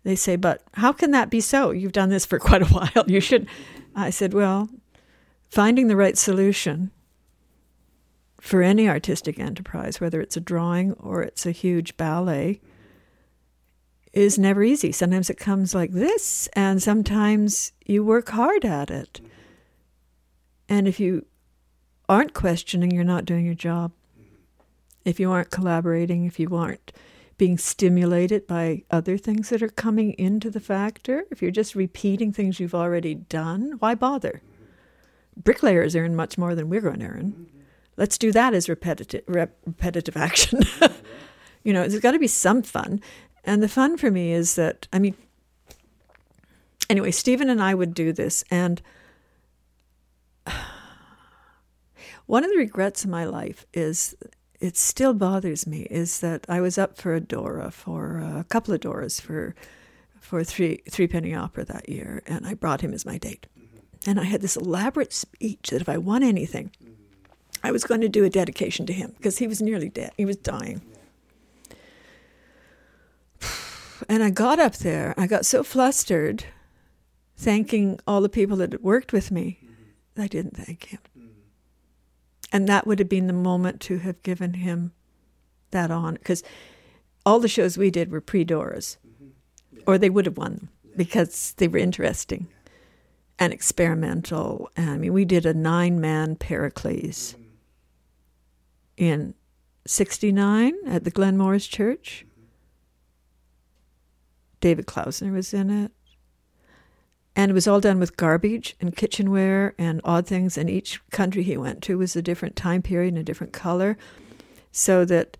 they say, But how can that be so? You've done this for quite a while. You should. I said, Well, finding the right solution for any artistic enterprise, whether it's a drawing or it's a huge ballet, is never easy. Sometimes it comes like this, and sometimes you work hard at it. And if you aren't questioning, you're not doing your job. If you aren't collaborating, if you aren't being stimulated by other things that are coming into the factor, if you're just repeating things you've already done, why bother? Bricklayers earn much more than we're going to earn. Let's do that as repetitive, rep, repetitive action. you know, there's got to be some fun. And the fun for me is that, I mean, anyway, Stephen and I would do this. And one of the regrets in my life is it still bothers me is that I was up for a Dora for uh, a couple of Doras for for three three penny opera that year, and I brought him as my date, and I had this elaborate speech that if I won anything, I was going to do a dedication to him because he was nearly dead, he was dying. And I got up there, I got so flustered, thanking all the people that had worked with me, mm-hmm. I didn't thank him. Mm-hmm. And that would have been the moment to have given him that on because all the shows we did were pre Doras, mm-hmm. or they would have won them because they were interesting and experimental. And I mean, we did a nine man Pericles in 69 at the Glen Morris Church. David Klausner was in it. And it was all done with garbage and kitchenware and odd things. And each country he went to was a different time period and a different color. So that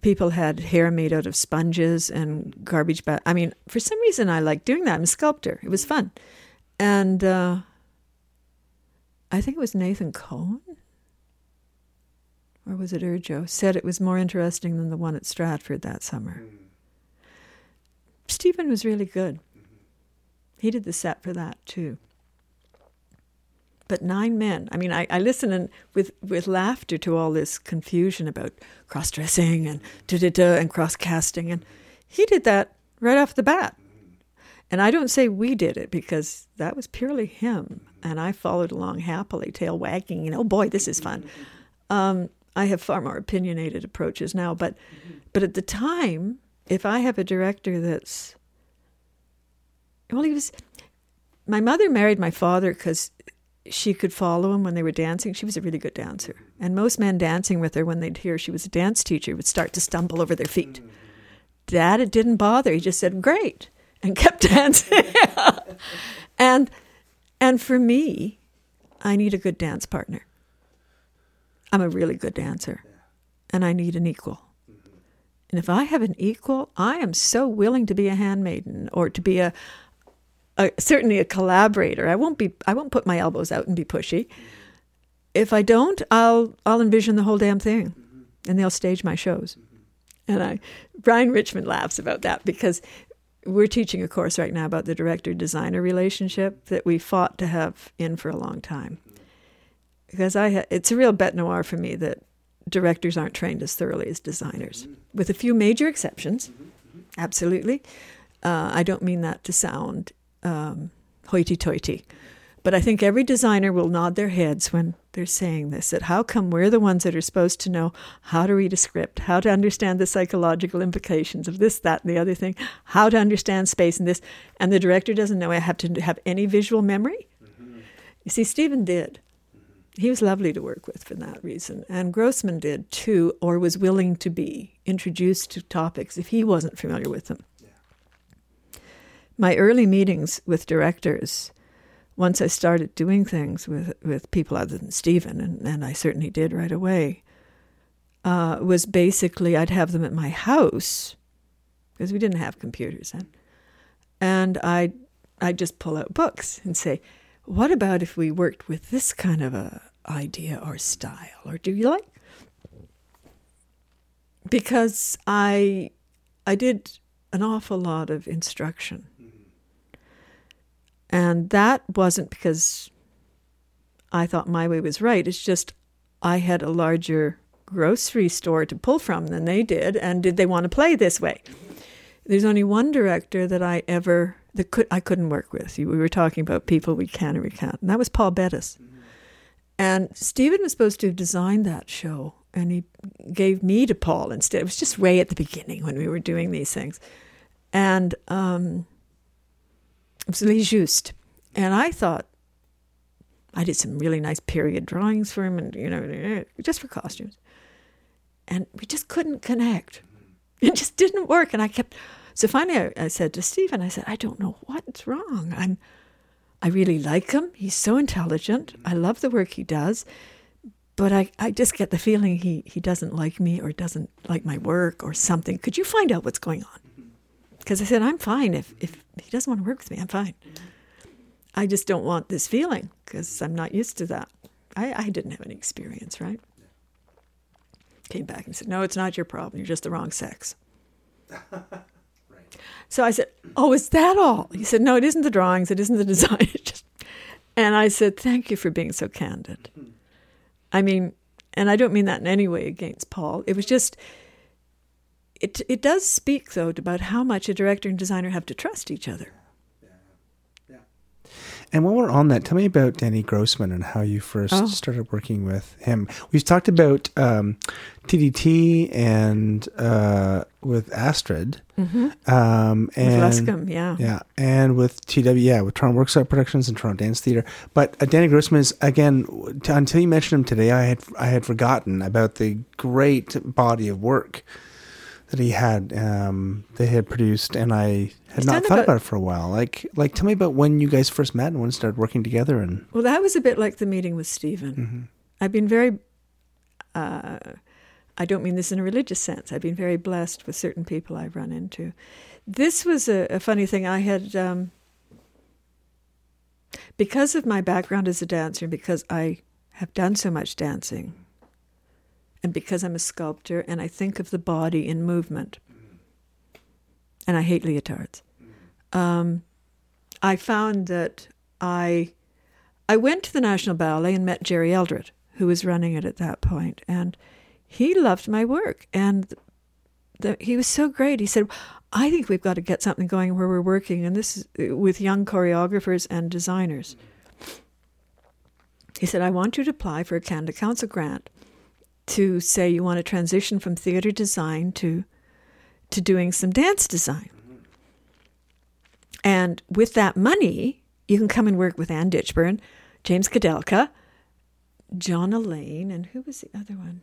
people had hair made out of sponges and garbage bag. I mean, for some reason, I liked doing that. I'm a sculptor. It was fun. And uh, I think it was Nathan Cohen, or was it Urjo, said it was more interesting than the one at Stratford that summer. Stephen was really good. He did the set for that too. but nine men. I mean, I, I listen and with with laughter to all this confusion about cross dressing and da da da and cross casting, and he did that right off the bat. And I don't say we did it because that was purely him, and I followed along happily, tail wagging. Know, oh boy, this is fun. Um, I have far more opinionated approaches now, but but at the time, if I have a director that's well, he was. My mother married my father because she could follow him when they were dancing. She was a really good dancer, and most men dancing with her, when they'd hear she was a dance teacher, would start to stumble over their feet. Dad, it didn't bother. He just said, "Great," and kept dancing. and and for me, I need a good dance partner. I'm a really good dancer, and I need an equal. And if I have an equal, I am so willing to be a handmaiden or to be a, a certainly a collaborator. I won't be. I won't put my elbows out and be pushy. If I don't, I'll I'll envision the whole damn thing, mm-hmm. and they'll stage my shows. And I, Brian Richmond laughs about that because we're teaching a course right now about the director designer relationship that we fought to have in for a long time. Because I, ha- it's a real bête noir for me that directors aren't trained as thoroughly as designers, mm-hmm. With a few major exceptions. Absolutely, uh, I don't mean that to sound um, hoity-toity, but I think every designer will nod their heads when they're saying this. That how come we're the ones that are supposed to know how to read a script, how to understand the psychological implications of this, that, and the other thing, how to understand space and this, and the director doesn't know I have to have any visual memory. You see, Stephen did he was lovely to work with for that reason. And Grossman did too, or was willing to be introduced to topics if he wasn't familiar with them. My early meetings with directors, once I started doing things with, with people other than Stephen, and, and I certainly did right away, uh, was basically I'd have them at my house because we didn't have computers then. And I'd, I'd just pull out books and say, what about if we worked with this kind of a idea or style or do you like? Because i i did an awful lot of instruction. Mm-hmm. And that wasn't because i thought my way was right. It's just i had a larger grocery store to pull from than they did and did they want to play this way? There's only one director that i ever that could I couldn't work with. We were talking about people we can and we can't, and that was Paul Bettis. And Stephen was supposed to have designed that show, and he gave me to Paul instead. It was just way at the beginning when we were doing these things, and um, it was Les Justes. And I thought I did some really nice period drawings for him, and you know, just for costumes. And we just couldn't connect. It just didn't work, and I kept so finally, I, I said to Stephen, I said, I don't know what's wrong. I'm, I really like him. He's so intelligent. I love the work he does, but I, I just get the feeling he, he doesn't like me or doesn't like my work or something. Could you find out what's going on? Because I said, I'm fine. If, if he doesn't want to work with me, I'm fine. I just don't want this feeling because I'm not used to that. I, I didn't have any experience, right? Came back and said, No, it's not your problem. You're just the wrong sex. So I said, "Oh, is that all?" He said, "No, it isn't the drawings. It isn't the design." And I said, "Thank you for being so candid." I mean, and I don't mean that in any way against Paul. It was just it it does speak though about how much a director and designer have to trust each other. And while we're on that, tell me about Danny Grossman and how you first Oh. started working with him. We've talked about um, TDT and uh, with Astrid, um, Mm-hmm. With and Luscombe, yeah. yeah, and with TW, yeah, with Toronto Workshop Productions and Toronto Dance Theater. But uh, Danny Grossman is again t- until you mentioned him today, I had I had forgotten about the great body of work that he had um, they had produced, and I had He's not thought about- about it for a while. Like like tell me about when you guys first met and when you started working together, and Well, that was a bit like the meeting with Stephen. I've been very, uh, I don't mean this in a religious sense. I've been very blessed with certain people I've run into. This was a, a funny thing. I had, um, because of my background as a dancer, and because I have done so much dancing, and because I'm a sculptor and I think of the body in movement, and I hate leotards, um, I found that I I went to the National Ballet and met Gerry Eldred, who was running it at that point, and he loved my work. And the, he was so great. He said, "I think we've got to get something going where we're working, and this is with young choreographers and designers." He said, "I want you to apply for a Canada Council grant to say you want to transition from theater design to to doing some dance design." And with that money, you can come and work with Ann Ditchburn, James Kudelka, John Alleyne, and who was the other one?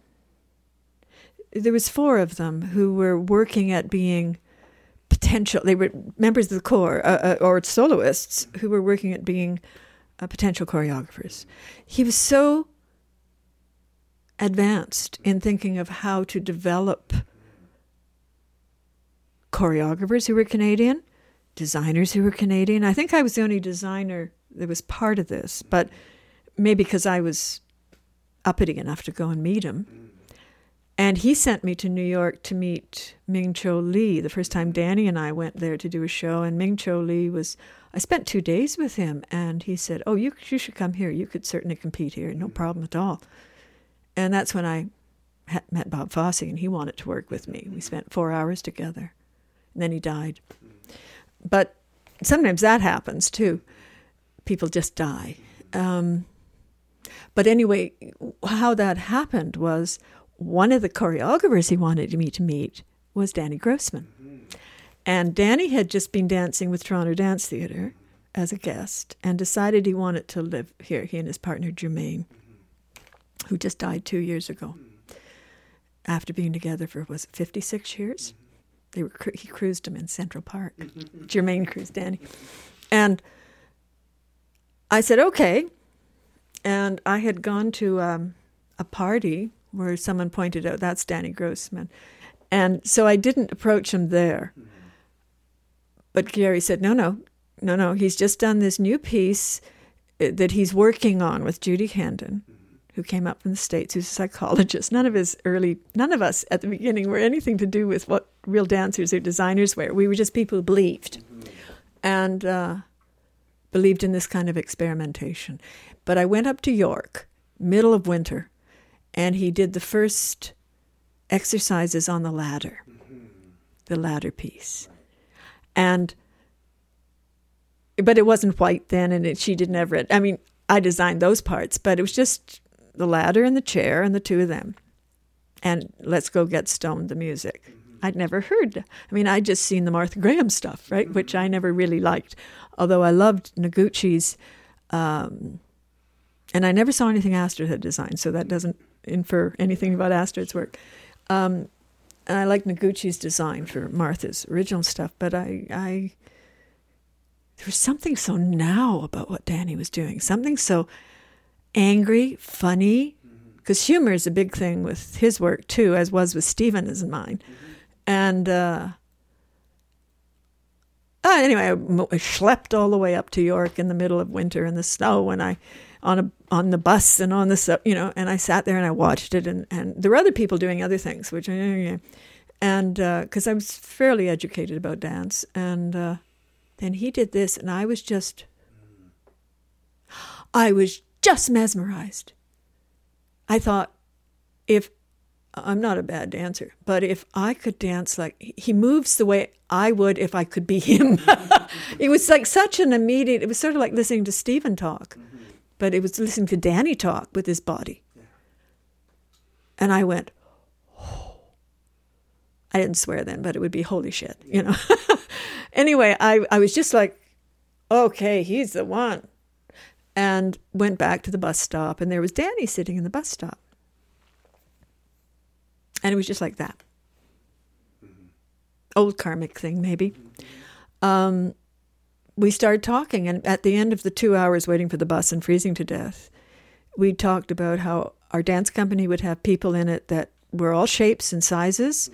There was four of them who were working at being potential. They were members of the corps uh, uh, or soloists who were working at being uh, potential choreographers. He was so advanced in thinking of how to develop choreographers who were Canadian, designers who were Canadian. I think I was the only designer that was part of this, but maybe because I was uppity enough to go and meet him. And he sent me to New York to meet Ming Cho Lee the first time Danny and I went there to do a show. And Ming Cho Lee was, I spent two days with him, and he said, Oh, you, you should come here. You could certainly compete here, no problem at all. And that's when I met Bob Fosse, and he wanted to work with me. We spent four hours together, and then he died. But sometimes that happens too. People just die. Um, but anyway, how that happened was one of the choreographers he wanted me to meet was Danny Grossman. And Danny had just been dancing with Toronto Dance Theatre as a guest and decided he wanted to live here, he and his partner Jermaine, who just died two years ago after being together for, was it 56 years? They were, he cruised him in Central Park. Jermaine cruised Danny. And I said, okay. And I had gone to um, a party where someone pointed out that's Danny Grossman. And so I didn't approach him there. But Gary said, no, no, no, no. He's just done this new piece uh, that he's working on with Judy Hendin, who came up from the States, who's a psychologist. None of his early, none of us at the beginning were anything to do with what real dancers or designers were. We were just people who believed and uh, believed in this kind of experimentation. But I went up to York, middle of winter, and he did the first exercises on the ladder, the ladder piece. And but it wasn't white then, and it, she didn't ever. I mean, I designed those parts, but it was just the ladder and the chair and the two of them, and let's go get stoned. The music. I'd never heard. I mean, I'd just seen the Martha Graham stuff, right, which I never really liked. Although I loved Noguchi's, um, and I never saw anything Astrid had designed, so that doesn't infer anything about Astrid's work. Um, and I like Noguchi's design for Martha's original stuff, but I, I there was something so now about what Danny was doing, something so angry, funny, because humor is a big thing with his work too, as was with Stephen in mine. And uh, uh, anyway, I, schlepped all the way up to York in the middle of winter in the snow, and I on a on the bus and on the you know, and I sat there and I watched it, and and there were other people doing other things, which and because I was fairly educated about dance, and uh, then he did this, and I was just, I was just mesmerized. I thought, if I'm not a bad dancer, but if I could dance like he moves the way I would if I could be him, it was like such an immediate. It was sort of like listening to Stephen talk, but it was listening to Danny talk with his body. And I went, oh. I didn't swear then, but it would be holy shit, you know. anyway, I, I was just like, okay, he's the one. And went back to the bus stop, and there was Danny sitting in the bus stop. And it was just like that. Old karmic thing, maybe. Um, we started talking, and at the end of the two hours waiting for the bus and freezing to death, we talked about how our dance company would have people in it that were all shapes and sizes,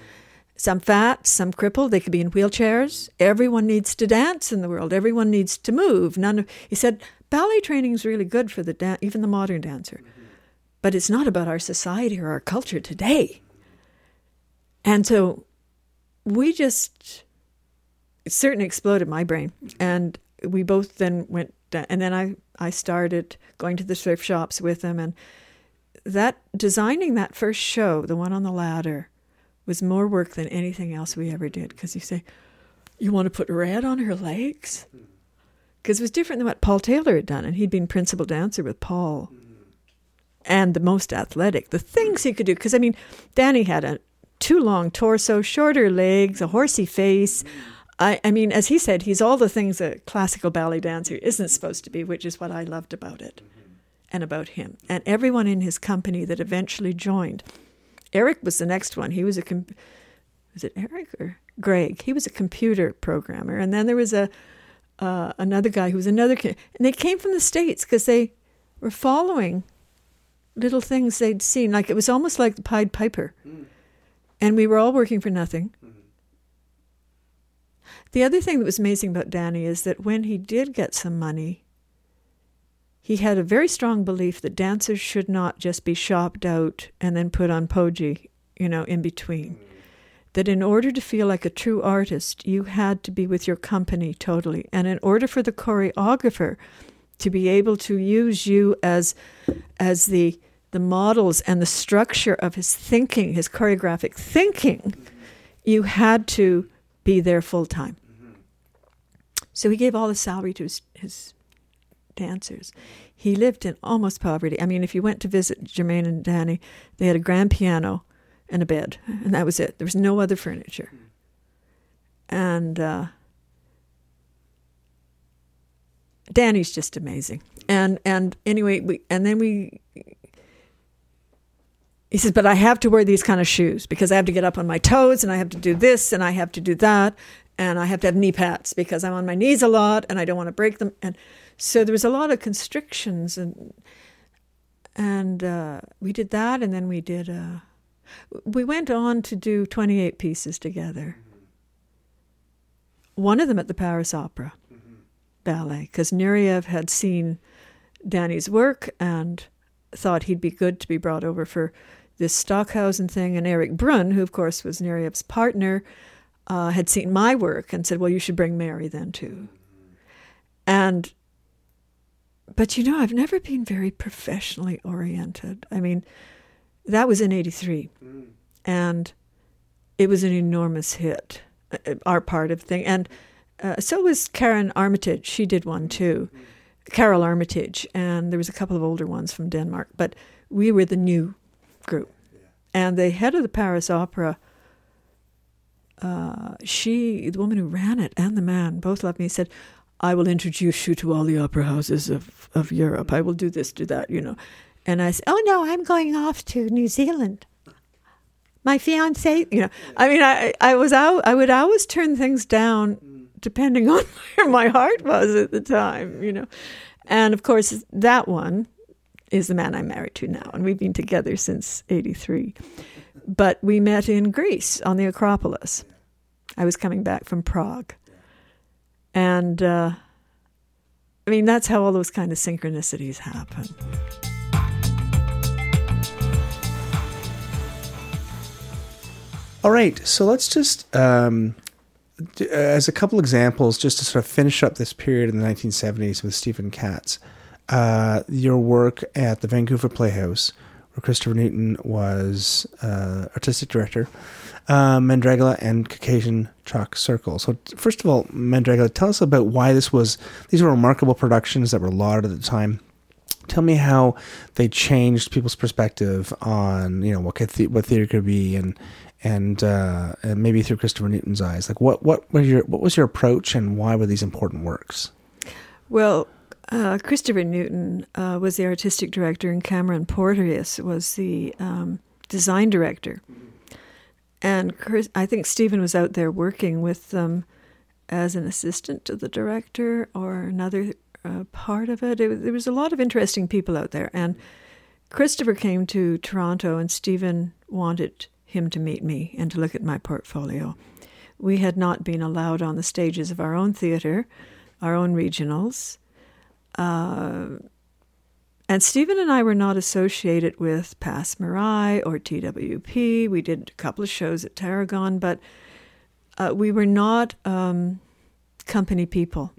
some fat, some crippled. They could be in wheelchairs. Everyone needs to dance in the world. Everyone needs to move. None of he said ballet training is really good for the dan- even the modern dancer, but it's not about our society or our culture today. And so we just it certainly exploded my brain, and we both then went. da- And then I I started going to the thrift shops with him, and that designing that first show, the one on the ladder, was more work than anything else we ever did. Because you say, you want to put red on her legs? Because it was different than what Paul Taylor had done, and he'd been principal dancer with Paul, and the most athletic. The things he could do. Because I mean, Danny had a too long torso, shorter legs, a horsey face. I, I mean, as he said, he's all the things a classical ballet dancer isn't supposed to be, which is what I loved about it and about him. And everyone in his company that eventually joined. Eric was the next one. He was a, com- was it Eric or Greg? He was a computer programmer. And then there was a uh, another guy who was another, co- and they came from the States because they were following little things they'd seen. Like it was almost like the Pied Piper. Hmm. And we were all working for nothing. Hmm. The other thing that was amazing about Danny is that when he did get some money, he had a very strong belief that dancers should not just be shopped out and then put on poji, you know, in between. Hmm. That in order to feel like a true artist, you had to be with your company totally. And in order for the choreographer to be able to use you as as the the models and the structure of his thinking, his choreographic thinking, you had to be there full time. Mm-hmm. So he gave all the salary to his, his dancers. He lived in almost poverty. I mean, if you went to visit Jermaine and Danny, they had a grand piano and a bed, and that was it. There was no other furniture. And uh, Danny's just amazing. And and anyway, we and then we. He says, but I have to wear these kind of shoes because I have to get up on my toes and I have to do this and I have to do that and I have to have knee pads because I'm on my knees a lot and I don't want to break them. And so there was a lot of constrictions and and uh, we did that and then we did. Uh, we went on to do 28 pieces together. Mm-hmm. One of them at the Paris Opera mm-hmm. Ballet because Nureyev had seen Danny's work and thought he'd be good to be brought over for this Stockhausen thing. And Erik Bruhn, who of course was Nureyev's partner, uh, had seen my work and said, "Well, you should bring Mary then too." Mm-hmm. And but you know, I've never been very professionally oriented. I mean, that was in '83, and it was an enormous hit. uh, Our part of the thing, and uh, so was Karen Armitage. She did one too, Karole Armitage, and there was a couple of older ones from Denmark. But we were the new group, and the head of the Paris Opera. Uh, she, the woman who ran it, and the man both loved me. Said, "I will introduce you to all the opera houses of of Europe. I will do this, do that, you know." And I said, "Oh no, I'm going off to New Zealand." My fiance, you know, I mean, I I was out. I would always turn things down depending on where my heart was at the time, you know. And of course, that one is the man I'm married to now, and we've been together since '83. But we met in Greece on the Acropolis. I was coming back from Prague, and uh, I mean, that's how all those kind of synchronicities happen. All right, so let's just, um, d- as a couple examples, just to sort of finish up this period in the 1970s with Stephen Katz, uh, your work at the Vancouver Playhouse, where Christopher Newton was uh, artistic director, uh, Mandragora and Caucasian Chalk Circle. So, first of all, Mandragola, tell us about why this was. These were remarkable productions that were lauded at the time. Tell me how they changed people's perspective on you know what could what theater could be and and, uh, and maybe through Christopher Newton's eyes. Like what what was your what was your approach and why were these important works? Well, uh, Christopher Newton uh, was the artistic director, and Cameron Porteous was the um, design director. And Chris, I think Stephen was out there working with them as an assistant to the director or another uh, part of it. it. There was a lot of interesting people out there. And Christopher came to Toronto, and Stephen wanted him to meet me and to look at my portfolio. We had not been allowed on the stages of our own theater, our own regionals. Uh, and Stephen and I were not associated with Passe Muraille or TWP. We did a couple of shows at Tarragon, but uh, we were not um, company people.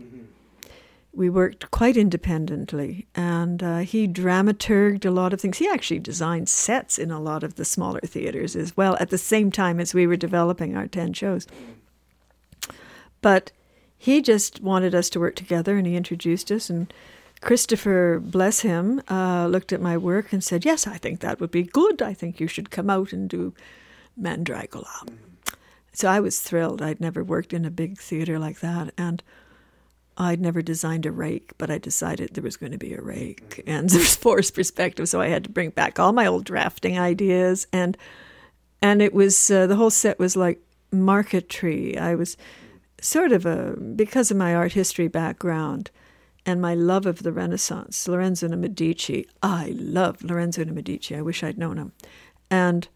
We worked quite independently, and uh, he dramaturged a lot of things. He actually designed sets in a lot of the smaller theaters as well, at the same time as we were developing our 10 shows. But he just wanted us to work together, and he introduced us. And Christopher, bless him, uh, looked at my work and said, Yes, I think that would be good. I think you should come out and do Mandragola. So I was thrilled. I'd never worked in a big theater like that. And I'd never designed a rake, but I decided there was going to be a rake. And there's forced perspective, so I had to bring back all my old drafting ideas. And and it was uh, the whole set was like marquetry. I was sort of a because of my art history background and my love of the Renaissance, Lorenzo de Medici. I love Lorenzo de Medici. I wish I'd known him, and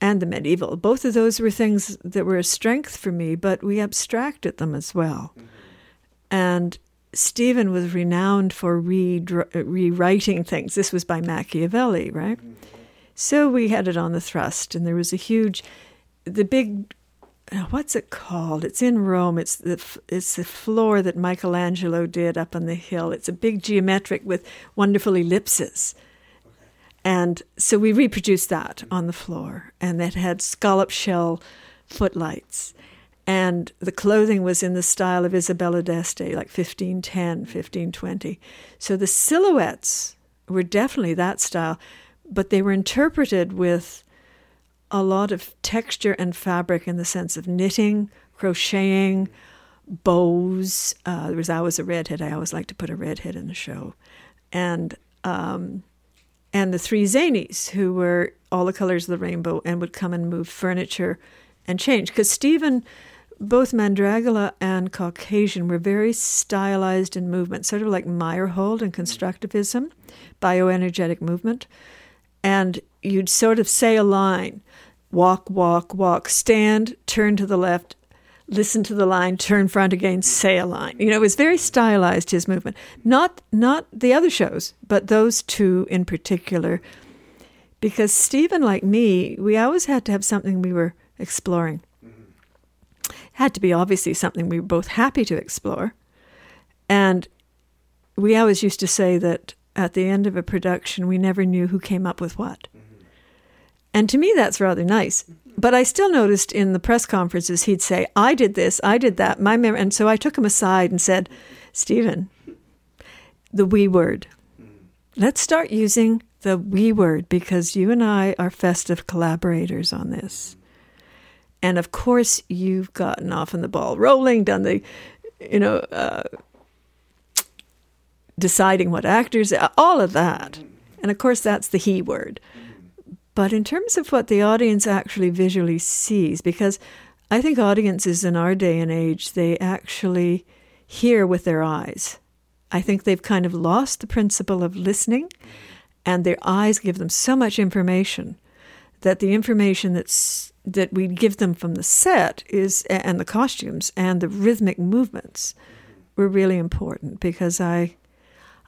and the medieval. Both of those were things that were a strength for me, but we abstracted them as well. And Stephen was renowned for re- rewriting things. This was by Machiavelli, right? So we had it on the thrust, and there was a huge, the big, uh, what's it called? It's in Rome. It's the it's the floor that Michelangelo did up on the hill. It's a big geometric with wonderful ellipses. And so we reproduced that on the floor, and that had scallop shell footlights. And the clothing was in the style of Isabella d'Este, like 1510, 1520. So the silhouettes were definitely that style, but they were interpreted with a lot of texture and fabric in the sense of knitting, crocheting, bows. Uh, there was always a redhead. I always like to put a redhead in the show. And um, and the three zanies who were all the colors of the rainbow and would come and move furniture and change. Because Stephen, both Mandragora and Caucasian were very stylized in movement, sort of like Meyerhold and mm. constructivism, bioenergetic movement. And you'd sort of say a line walk, walk, walk, stand, turn to the left, listen to the line, turn front again, say a line. You know, it was very stylized his movement. Not not the other shows, but those two in particular. Because Stephen, like me, we always had to have something we were exploring. Had to be obviously something we were both happy to explore. And we always used to say that at the end of a production, we never knew who came up with what. Mm-hmm. And to me, that's rather nice mm-hmm. but I still noticed in the press conferences he'd say, "I did this, I did that." My mem-, and so I took him aside and said, "Stephen, the we word. Mm-hmm. Let's start using the we word because you and I are festive collaborators on this." And of course, you've gotten off on the ball rolling, done the, you know, uh, deciding what actors, all of that. And of course, that's the he word. But in terms of what the audience actually visually sees, because I think audiences in our day and age, they actually hear with their eyes. I think they've kind of lost the principle of listening, and their eyes give them so much information that the information that's that we give them from the set is and the costumes and the rhythmic movements were really important because I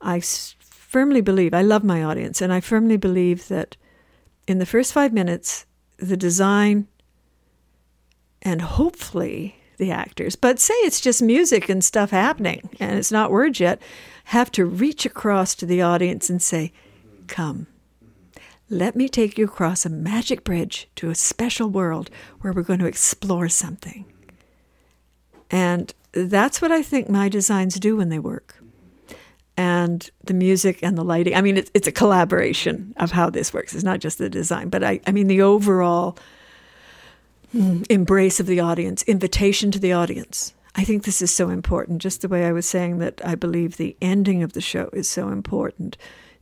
I firmly believe I love my audience and I firmly believe that in the first five minutes, the design and hopefully the actors, but say it's just music and stuff happening and it's not words yet, have to reach across to the audience and say, Come, let me take you across a magic bridge to a special world where we're going to explore something. And that's what I think my designs do when they work and the music and the lighting. I mean, it's, it's a collaboration of how this works. It's not just the design, but I, I mean, the overall mm, embrace of the audience, invitation to the audience. I think this is so important, just the way I was saying that I believe the ending of the show is so important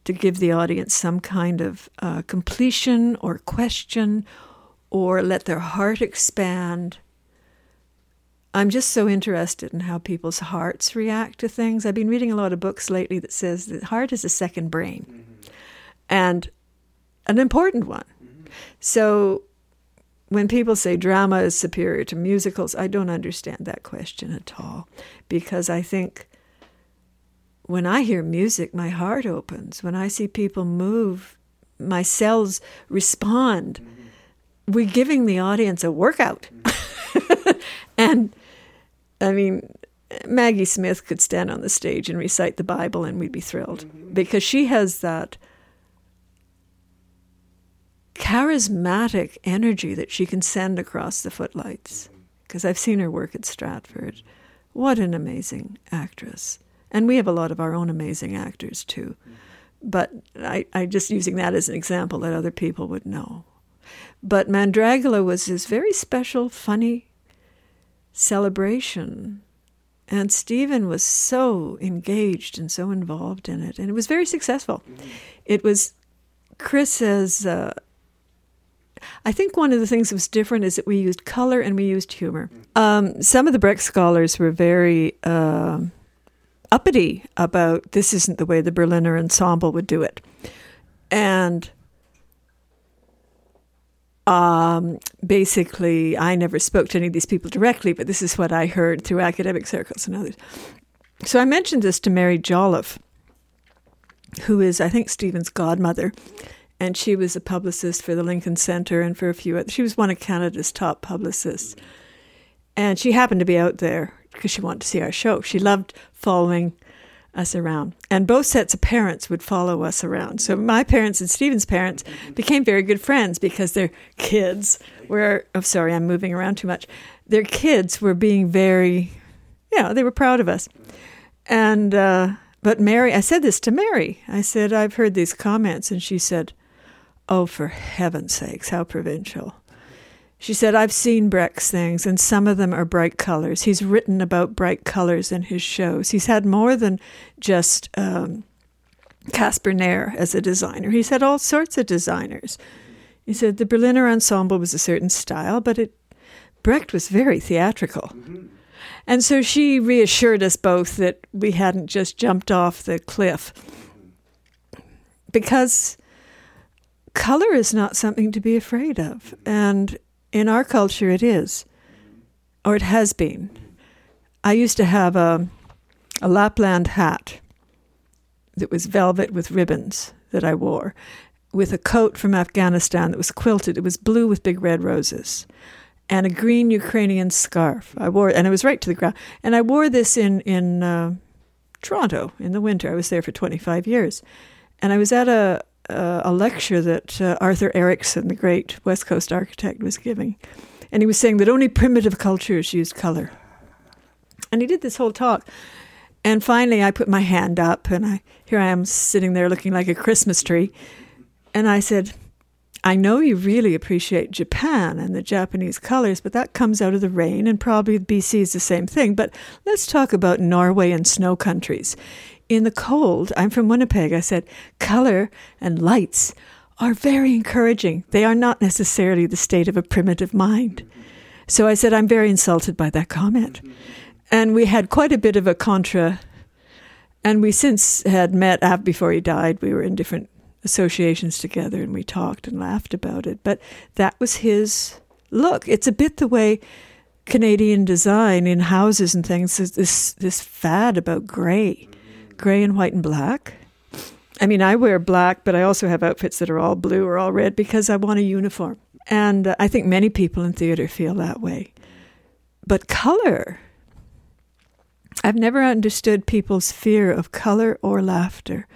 to give the audience some kind of uh, completion or question or let their heart expand I'm just so interested in how people's hearts react to things. I've been reading a lot of books lately that says the heart is a second brain mm-hmm. and an important one. Mm-hmm. So when people say drama is superior to musicals, I don't understand that question at all because I think when I hear music, my heart opens. When I see people move, my cells respond. Mm-hmm. We're giving the audience a workout. Mm-hmm. and I mean, Maggie Smith could stand on the stage and recite the Bible, and we'd be thrilled mm-hmm. because she has that charismatic energy that she can send across the footlights. Mm-hmm. Because I've seen her work at Stratford. What an amazing actress. And we have a lot of our own amazing actors too. But I, I just using that as an example that other people would know. But Mandragola was this very special, funny celebration. And Stephen was so engaged and so involved in it. And it was very successful. It was, Chris says, uh, I think one of the things that was different is that we used color and we used humor. Um, some of the Brecht scholars were very uh, uppity about this isn't the way the Berliner ensemble would do it. And um, basically, I never spoke to any of these people directly, but this is what I heard through academic circles and others. So I mentioned this to Mary Jolliffe, who is, I think, Stephen's godmother and she was a publicist for the Lincoln Center and for a few. She was one of Canada's top publicists, and she happened to be out there because she wanted to see our show. She loved following us around, and both sets of parents would follow us around. So my parents and Stephen's parents became very good friends because their kids were. Oh, sorry, I'm moving around too much. Their kids were being very, you know, they were proud of us, and. Uh, but Mary, I said this to Mary. I said, I've heard these comments. And she said, Oh, for heaven's sakes, how provincial. She said, I've seen Brecht's things, and some of them are bright colors. He's written about bright colors in his shows. He's had more than just um, Caspar Neher as a designer, he's had all sorts of designers. He said the Berliner Ensemble was a certain style, but it, Brecht was very theatrical. And so she reassured us both that we hadn't just jumped off the cliff. Because color is not something to be afraid of. And in our culture, it is, or it has been. I used to have a, a Lapland hat that was velvet with ribbons that I wore, with a coat from Afghanistan that was quilted. It was blue with big red roses, and a green Ukrainian scarf. I wore, and it was right to the ground. And I wore this in in uh, Toronto in the winter. I was there for 25 years, and I was at a uh, a lecture that uh, Arthur Erickson, the great West Coast architect, was giving. And he was saying that only primitive cultures used color. And he did this whole talk. And finally, I put my hand up, and I here I am sitting there looking like a Christmas tree. And I said, I know you really appreciate Japan and the Japanese colors, but that comes out of the rain, and probably BC is the same thing. But let's talk about Norway and snow countries in the cold, I'm from Winnipeg, I said, color and lights are very encouraging. They are not necessarily the state of a primitive mind. So I said, I'm very insulted by that comment. And we had quite a bit of a contra. And we since had met before he died. We were in different associations together and we talked and laughed about it. But that was his look. It's a bit the way Canadian design in houses and things is this, this fad about gray gray and white and black. I mean, I wear black, but I also have outfits that are all blue or all red because I want a uniform. And uh, I think many people in theater feel that way. But color, I've never understood people's fear of color or laughter.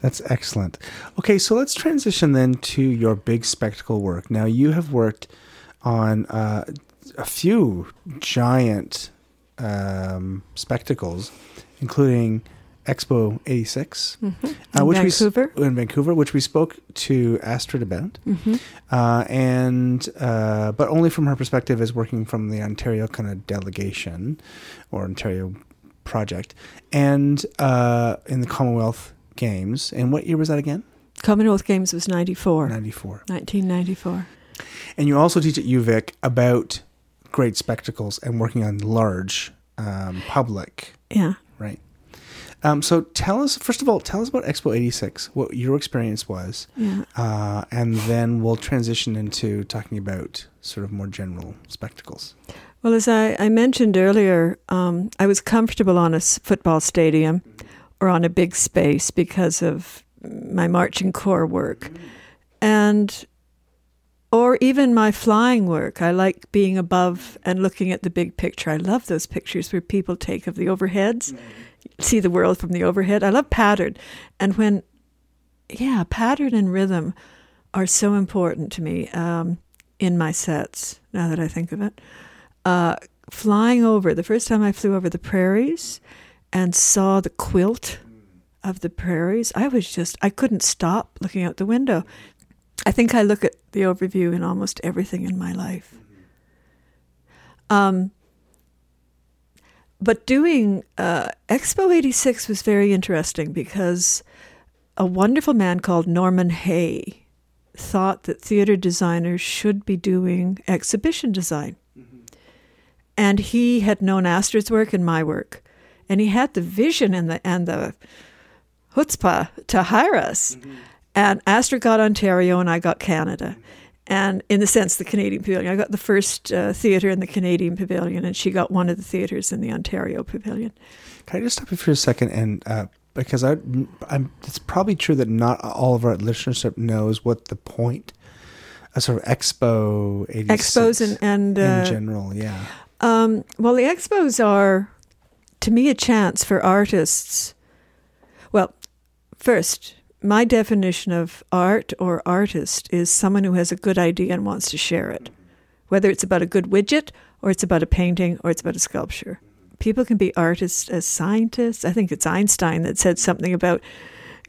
That's excellent. Okay, so let's transition then to your big spectacle work. Now, you have worked on uh, a few giant um, spectacles, including Expo 86, mm-hmm. uh, which Vancouver. we in Vancouver, which we spoke to Astrid about, Mm-hmm. uh, and uh, but only from her perspective as working from the Ontario kind of delegation or Ontario project, and uh, in the Commonwealth Games. And what year was that again? Commonwealth Games was 94, Ninety four. 1994. And you also teach at UVic about great spectacles and working on large um, public Yeah. Right. Um, so tell us, first of all, tell us about Expo 86, what your experience was, Yeah. uh, and then we'll transition into talking about sort of more general spectacles. Well, as I, I mentioned earlier, um, I was comfortable on a football stadium or on a big space because of my marching corps work. And or even my flying work. I like being above and looking at the big picture. I love those pictures where people take of the overheads, see the world from the overhead. I love pattern. And when, yeah, pattern and rhythm are so important to me um, in my sets, now that I think of it. Uh, flying over, the first time I flew over the prairies and saw the quilt of the prairies, I was just, I couldn't stop looking out the window. I think I look at the overview in almost everything in my life. Um, but doing uh, Expo 86 was very interesting because a wonderful man called Norman Hay thought that theater designers should be doing exhibition design. And he had known Astrid's work and my work. And he had the vision and the, and the chutzpah to hire us. And Astrid got Ontario and I got Canada. And in the sense, the Canadian Pavilion. I got the first uh, theatre in the Canadian Pavilion, and she got one of the theatres in the Ontario Pavilion. Can I just stop you for a second and uh, because I, I'm, it's probably true that not all of our listenership knows what the point, a sort of Expo 86 Expos and, and in uh, general, yeah. Um, well, the expos are, to me, a chance for artists. Well, first, my definition of art or artist is someone who has a good idea and wants to share it, whether it's about a good widget or it's about a painting or it's about a sculpture. People can be artists as scientists. I think it's Einstein that said something about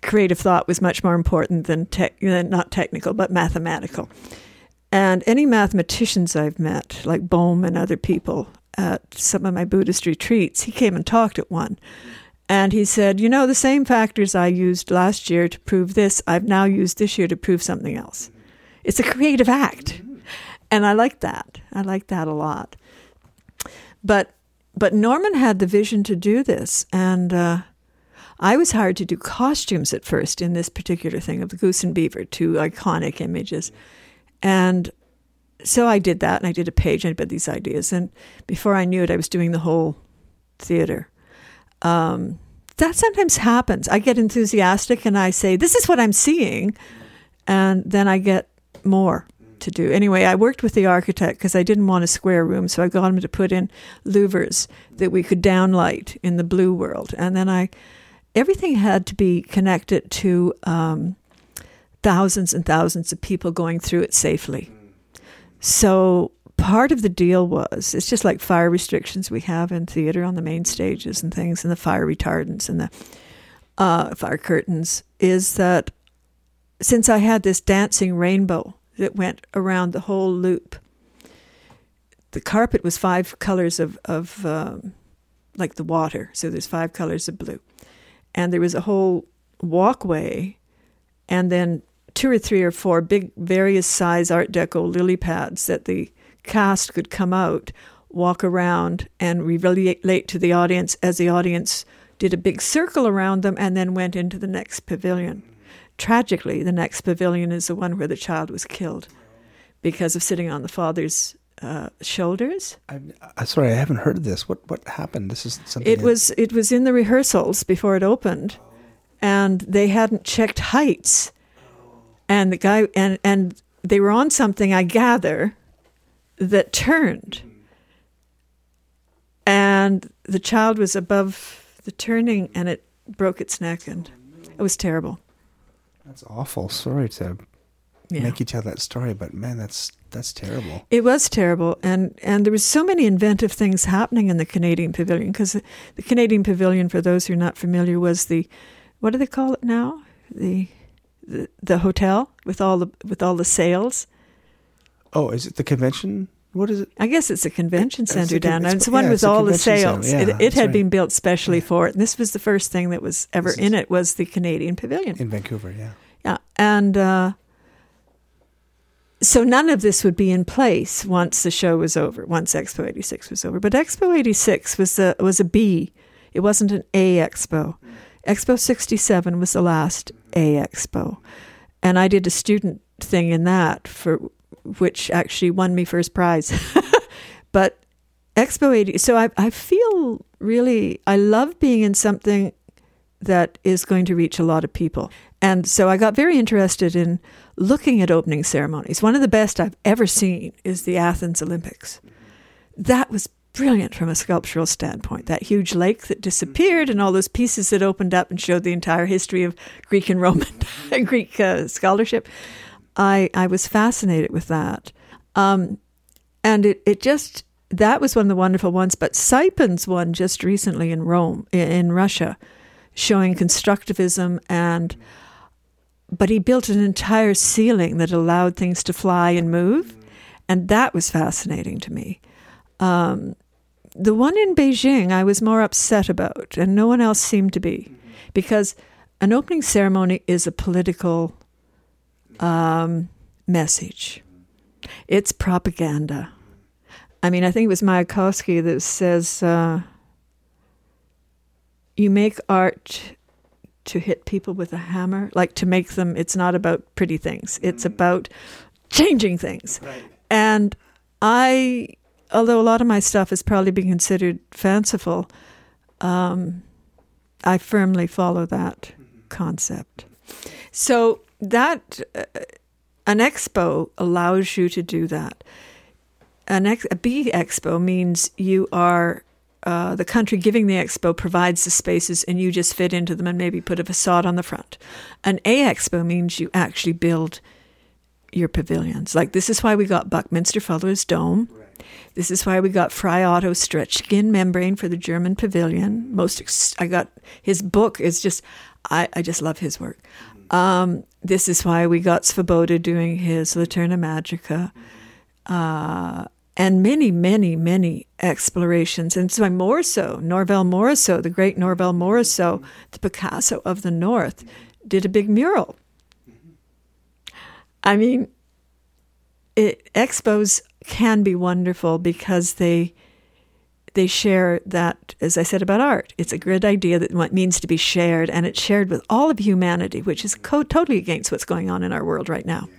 creative thought was much more important than, tech, not technical, but mathematical. And any mathematicians I've met, like Bohm and other people at some of my Buddhist retreats, he came and talked at one. And he said, You know, the same factors I used last year to prove this, I've now used this year to prove something else. It's a creative act. And I like that. I like that a lot. But but Norman had the vision to do this, and uh, I was hired to do costumes at first in this particular thing of the goose and beaver, two iconic images. And so I did that, and I did a page, and I had these ideas. And before I knew it, I was doing the whole theater. Um, that sometimes happens. I get enthusiastic and I say, This is what I'm seeing. And then I get more to do. Anyway, I worked with the architect because I didn't want a square room, so I got him to put in louvers that we could downlight in the blue world. And then I, everything had to be connected to um, thousands and thousands of people going through it safely. So part of the deal was it's just like fire restrictions we have in theater on the main stages and things, and the fire retardants and the uh, fire curtains, is that since I had this dancing rainbow that went around the whole loop, the carpet was five colors of, of um, like the water. So there's five colors of blue. And there was a whole walkway and then two or three or four big various size art deco lily pads that the cast could come out walk around and relate to the audience as the audience did a big circle around them and then went into the next pavilion tragically the next pavilion is the one where the child was killed because of sitting on the father's uh, shoulders I'm, I'm sorry, I haven't heard of this. What what happened? This is something. it that- was it was in the rehearsals before it opened, and they hadn't checked heights, and the guy and and they were on something I gather that turned, and the child was above the turning, and it broke its neck, and it was terrible. That's awful. Sorry to Yeah. make you tell that story, but man, that's that's terrible. It was terrible, and and there was so many inventive things happening in the Canadian Pavilion because the Canadian Pavilion, for those who are not familiar, was the what do they call it now? The the, the hotel with all the with all the sales. Oh, is it the convention? What is it? I guess it's a convention It's center a down there. it's- the one yeah, with all the sales. Yeah, it it had right. been built specially Yeah. for it, and this was the first thing that was ever in it was the Canadian Pavilion. In Vancouver, yeah. Yeah, and uh, so none of this would be in place once the show was over, once Expo '86 was over. But Expo '86 was a was a B. It wasn't an A Expo. Expo '67 was the last A Expo, and I did a student thing in that for which actually won me first prize. but Expo '80. So I I feel really I love being in something that is going to reach a lot of people. And so I got very interested in looking at opening ceremonies. One of the best I've ever seen is the Athens Olympics. That was brilliant from a sculptural standpoint. That huge lake that disappeared and all those pieces that opened up and showed the entire history of Greek and Roman Greek uh, scholarship. I I was fascinated with that, um, and it it just that was one of the wonderful ones. But Saipan's one just recently in Rome in Russia, showing constructivism and. But he built an entire ceiling that allowed things to fly and move, and that was fascinating to me. Um, the one in Beijing, I was more upset about, and no one else seemed to be, because an opening ceremony is a political um, message. It's propaganda. I mean, I think it was Mayakovsky that says, uh, "You make art to hit people with a hammer, like to make them. It's not about pretty things. It's about changing things." And I although a lot of my stuff is probably being considered fanciful, um, I firmly follow that concept. So that uh, an expo allows you to do that. An ex- a B expo means you are uh, the country giving the expo provides the spaces and you just fit into them and maybe put a facade on the front. An A expo means you actually build your pavilions. Like this is why we got Buckminster Fuller's dome. This is why we got Frei Otto stretch skin membrane for the German pavilion. Most ex- I got his book is just I, I just love his work. Um, this is why we got Svoboda doing his Laterna Magica. Uh, and many, many, many explorations. And so more so, Norval Morrisseau, the great Norval Morrisseau, the Picasso of the North, did a big mural. I mean, it, expos can be wonderful because they they share that, as I said about art, it's a great idea that what means to be shared, and it's shared with all of humanity, which is co- totally against what's going on in our world right now.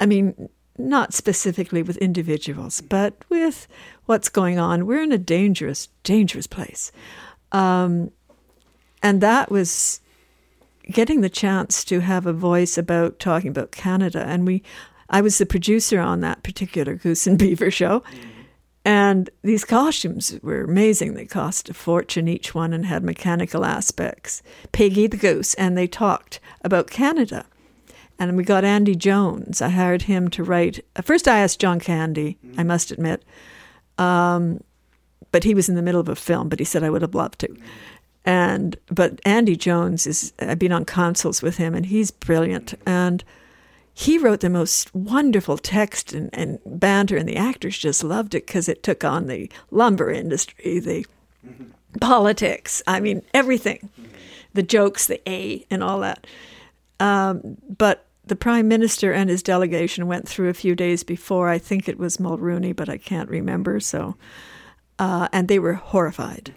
I mean, not specifically with individuals, but with what's going on. We're in a dangerous, dangerous place. Um, and that was getting the chance to have a voice about talking about Canada. And we, I was the producer on that particular Goose and Beaver show. And these costumes were amazing. They cost a fortune each one and had mechanical aspects. Piggy the Goose, and they talked about Canada. And we got Andy Jones. I hired him to write. Uh, first, I asked John Candy, mm-hmm. I must admit. Um, but he was in the middle of a film, but he said I would have loved to. Mm-hmm. And but Andy Jones is I've been on consults with him and he's brilliant. And he wrote the most wonderful text and, and banter, and the actors just loved it because it took on the lumber industry, the politics, I mean, everything, the jokes, the A, and all that. Um, but the prime minister and his delegation went through a few days before. I think it was Mulroney, but I can't remember. So, uh, and they were horrified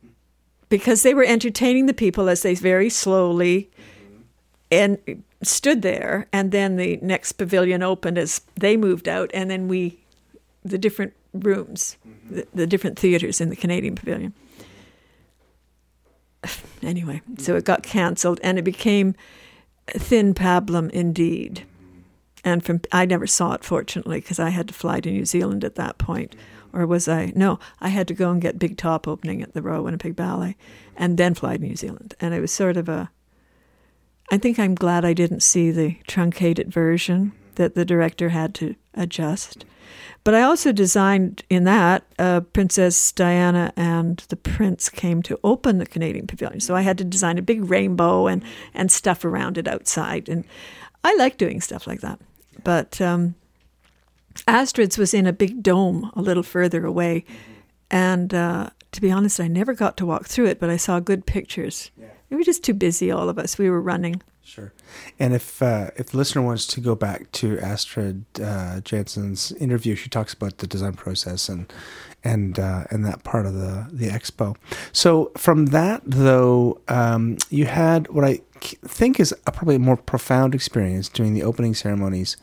because they were entertaining the people as they very slowly and stood there and then the next pavilion opened as they moved out and then we the different rooms mm-hmm. the, the different theaters in the canadian pavilion. Anyway so it got cancelled and it became thin pablum indeed. Mm-hmm. And from i never saw it fortunately because i had to fly to new zealand at that point. Mm-hmm. Or was i no i had to go and get big top opening at the royal winnipeg ballet and then fly to new zealand. And it was sort of a I think I'm glad I didn't see the truncated version that the director had to adjust. But I also designed in that uh, Princess Diana and the Prince came to open the Canadian Pavilion. So I had to design a big rainbow and, and stuff around it outside. And I like doing stuff like that. But um, Astrid's was in a big dome a little further away. And uh, to be honest, I never got to walk through it, but I saw good pictures. Yeah. We were just too busy, all of us. We were running. Sure. And if uh, if the listener wants to go back to Astrid uh, Janson's interview, she talks about the design process and and uh, and that part of the the expo. So from that though, um, you had what I think is a probably a more profound experience during the opening ceremonies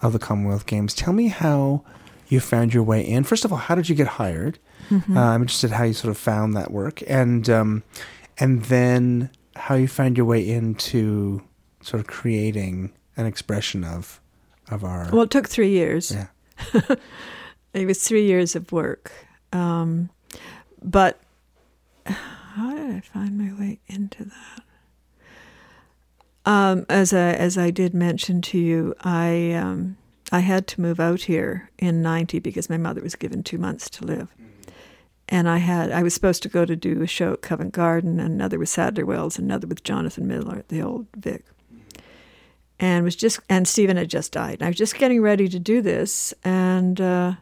of the Commonwealth Games. Tell me how you found your way in. First of all, how did you get hired? Mm-hmm. Uh, I'm interested how you sort of found that work, and um, and then how you find your way into sort of creating an expression of of our Well, it took three years. yeah. It was three years of work. Um, but how did I find my way into that? Um, as I as I did mention to you, I um, I had to move out here in '90 because my mother was given two months to live, and I had I was supposed to go to do a show at Covent Garden, and another with Sadler Wells, another with Jonathan Miller the old Vic, and was just and Stephen had just died. And I was just getting ready to do this, and uh,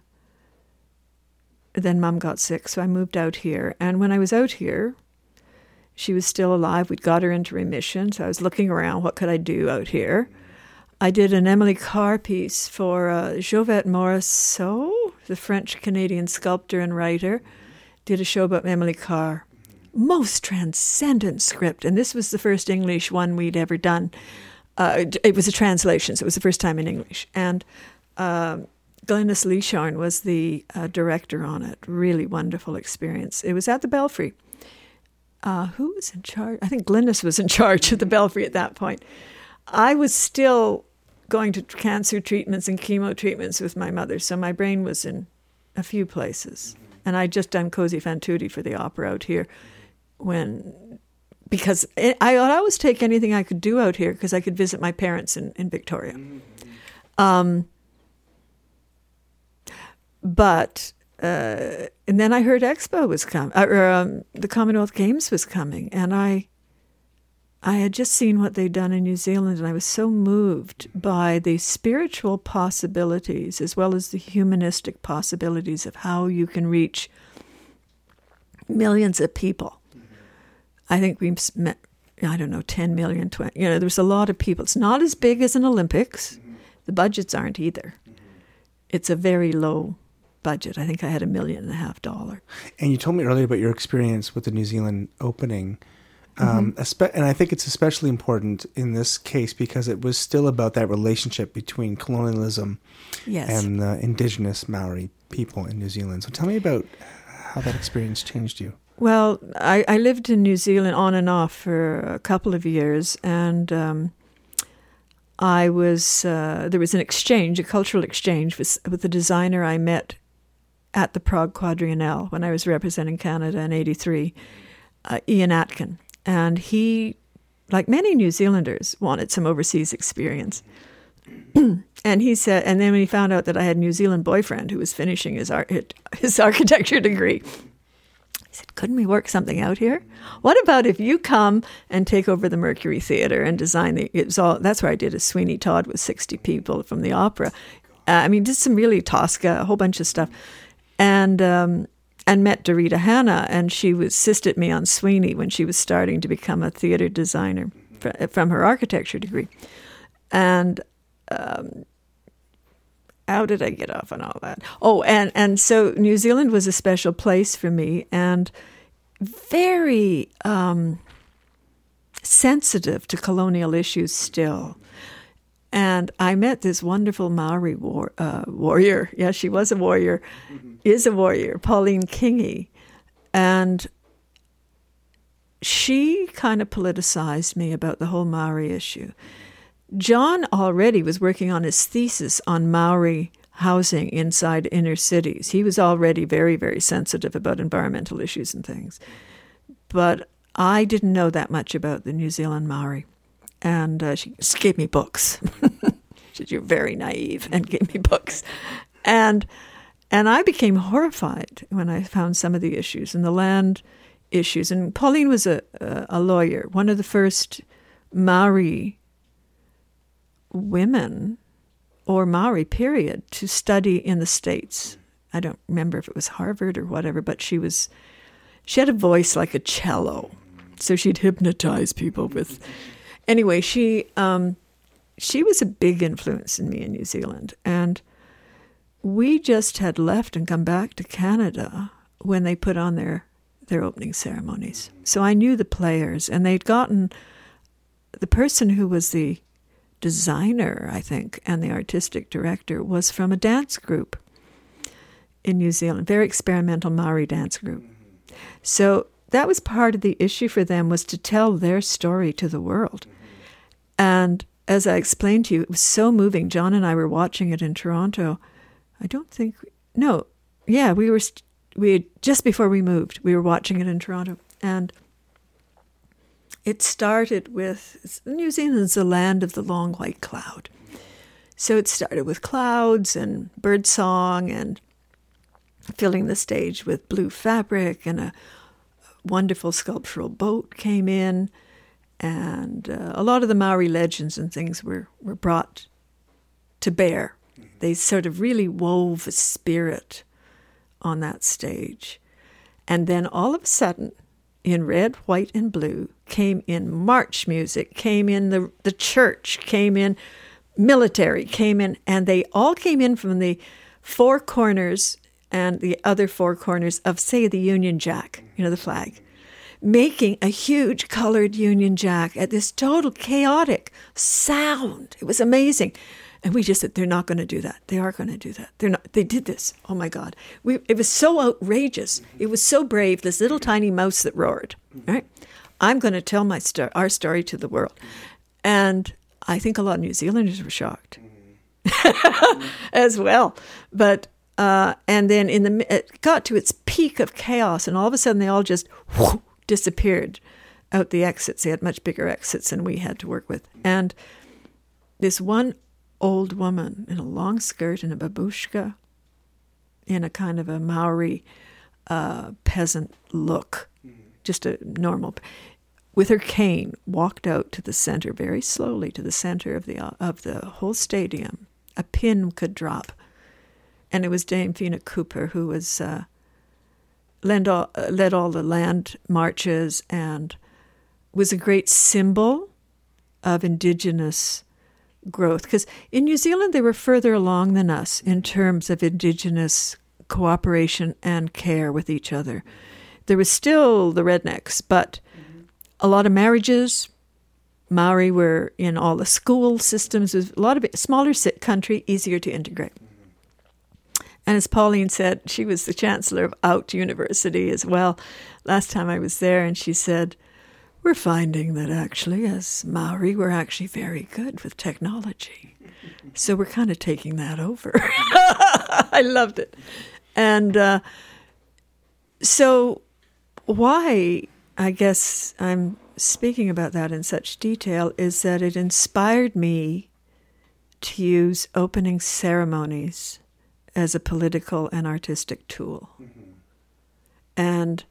then Mum got sick, so I moved out here. And when I was out here, she was still alive. We'd got her into remission, so I was looking around. What could I do out here? I did an Emily Carr piece for uh, Jovette Marchessault, the French Canadian sculptor and writer. Did a show about Emily Carr. Most transcendent script, and this was the first English one we'd ever done. Uh, it- was a translation, so it was the first time in English. And um Glynis Leyshon was the uh, director on it. Really wonderful experience. It was at the Belfry. Uh, who was in charge? I think Glynis was in charge of the Belfry at that point. I was still going to cancer treatments and chemo treatments with my mother, so my brain was in a few places. And I'd just done Così fan tutte for the opera out here when because it, I would always take anything I could do out here because I could visit my parents in, in Victoria. Um, but uh, and then I heard Expo was coming, or um, the Commonwealth Games was coming, and I I had just seen what they'd done in New Zealand, and I was so moved by the spiritual possibilities as well as the humanistic possibilities of how you can reach millions of people. I think we've met, I don't know, 10 million, 20, you know, there's a lot of people. It's not as big as an Olympics. The budgets aren't either. It's a very low budget. I think I had a million and a half dollar. And you told me earlier about your experience with the New Zealand opening. Um, espe- and I think it's especially important in this case because it was still about that relationship between colonialism Yes. and the indigenous Maori people in New Zealand. So tell me about how that experience changed you. Well, I, I lived in New Zealand on and off for a couple of years, and um, I was uh, there was an exchange, a cultural exchange with with a designer I met at the Prague Quadriennale when I was representing Canada in '83, uh, Ian Atkin, and he, like many New Zealanders, wanted some overseas experience. and he said, and then when he found out that I had a New Zealand boyfriend who was finishing his art, his architecture degree, he said, Couldn't we work something out here? What about if you come and take over the Mercury Theater and design the it was all that's where I did a Sweeney Todd with 60 people from the opera. Uh, I mean, did some really Tosca, a whole bunch of stuff. And um, and met Dorita Hanna, and she assisted me on Sweeney when she was starting to become a theater designer from her architecture degree. And um, how did I get off on all that? Oh, and and so New Zealand was a special place for me, and very um, sensitive to colonial issues still. And I met this wonderful Maori war, uh, warrior. Yeah, she was a warrior, is a warrior, Pauline Kingi. And she kind of politicized me about the whole Maori issue. John already was working on his thesis on Maori housing inside inner cities. He was already very, very sensitive about environmental issues and things. But I didn't know that much about the New Zealand Maori. And uh, she gave me books. she said, You're very naive, and gave me books. And and I became horrified when I found some of the issues and the land issues. And Pauline was a, a, a lawyer, one of the first Maori women or Maori period to study in the States. I don't remember if it was Harvard or whatever, but she was she had a voice like a cello. So she'd hypnotize people with anyway, she um she was a big influence in me in New Zealand. And we just had left and come back to Canada when they put on their their opening ceremonies. So I knew the players and they'd gotten the person who was the designer, I think, and the artistic director was from a dance group in New Zealand, very experimental Maori dance group. So that was part of the issue for them was to tell their story to the world. And as I explained to you, it was so moving. John and I were watching it in Toronto. I don't think no, yeah, we were we had, just before we moved, we were watching it in Toronto, and it started with New Zealand's the land of the long white cloud. So it started with clouds and bird song and filling the stage with blue fabric and a wonderful sculptural boat came in and uh, a lot of the Maori legends and things were, were brought to bear. They sort of really wove a spirit on that stage. And then all of a sudden, in red, white, and blue, came in march music, came in the, the church, came in military, came in, and they all came in from the four corners and the other four corners of, say, the Union Jack, you know, the flag, making a huge colored Union Jack at this total chaotic sound. It was amazing. And we just said, they're not going to do that. They are going to do that. They're not. They did this. Oh my God! We, it was so outrageous. It was so brave. This little tiny mouse that roared. Right? I'm going to tell my sto- our story to the world, and I think a lot of New Zealanders were shocked mm-hmm. as well. But uh, and then in the it got to its peak of chaos, and all of a sudden they all just whoo, disappeared out the exits. They had much bigger exits than we had to work with, and this one old woman in a long skirt and a babushka, in a kind of a Maori uh, peasant look, just a normal, with her cane, walked out to the center very slowly to the center of the of the whole stadium. A pin could drop, and it was Dame Whina Cooper who was uh, led all, uh, led all the land marches and was a great symbol of indigenous growth because in New Zealand they were further along than us in terms of indigenous cooperation and care with each other. There was still the rednecks, but a lot of marriages. Maori were in all the school systems. It was a lot of it, smaller country, easier to integrate. And as Pauline said, she was the chancellor of Out University as well. Last time I was there, and she said, "We're finding that actually, as Maori, we're actually very good with technology, so we're kind of taking that over." I loved it, and uh, so why I guess I'm speaking about that in such detail is that it inspired me to use opening ceremonies as a political and artistic tool. And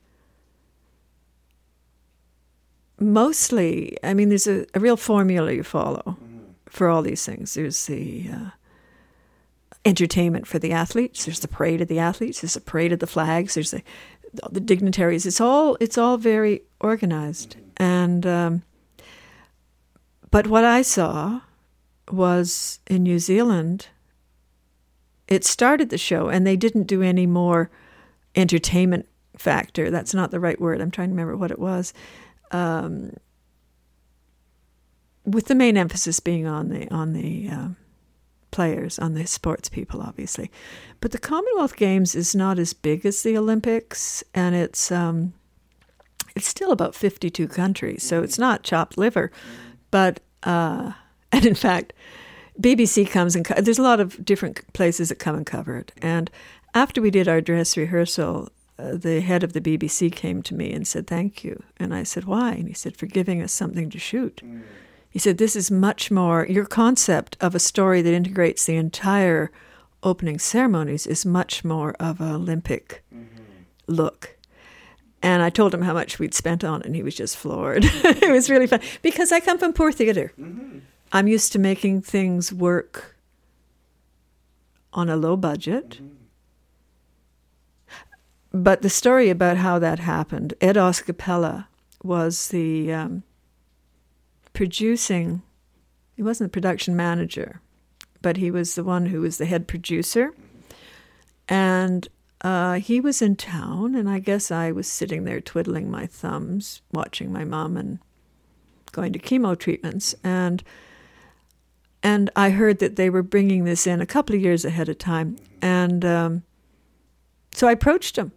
mostly, I mean, there's a, a real formula you follow for all these things. There's the uh, entertainment for the athletes. There's the parade of the athletes. There's the parade of the flags. There's the the dignitaries. It's all it's all very organized. And um, but what I saw was in New Zealand. It started the show, and they didn't do any more entertainment factor. That's not the right word. I'm trying to remember what it was. Um, with the main emphasis being on the on the uh, players, on the sports people, obviously. But the Commonwealth Games is not as big as the Olympics, and it's um, it's still about 52 countries, so it's not chopped liver. But uh, and in fact, BBC comes and co- there's a lot of different places that come and cover it. And after we did our dress rehearsal, uh, the head of the BBC came to me and said, "Thank you." And I said, "Why?" And he said, "For giving us something to shoot." He said, This is much more, your concept of a story that integrates the entire opening ceremonies is much more of an Olympic look. And I told him how much we'd spent on it, and he was just floored. it was really fun because I come from poor theater. I'm used to making things work on a low budget. But the story about how that happened, Ed Oscapella was the um, producing, he wasn't the production manager, but he was the one who was the head producer. And uh, he was in town, and I guess I was sitting there twiddling my thumbs, watching my mom and going to chemo treatments. And and I heard that they were bringing this in a couple of years ahead of time. And um, so I approached him.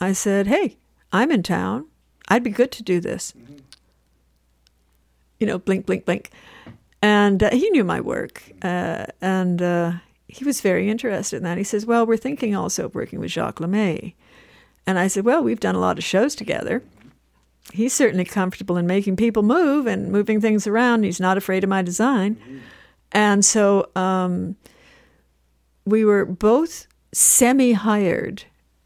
I said, Hey, I'm in town. I'd be good to do this. you know, blink, blink, blink. And uh, he knew my work, uh, and uh, he was very interested in that. He says, "Well, we're thinking also of working with Jacques Lemay." And I said, "Well, we've done a lot of shows together. He's certainly comfortable in making people move and moving things around. He's not afraid of my design." And so um, we were both semi-hired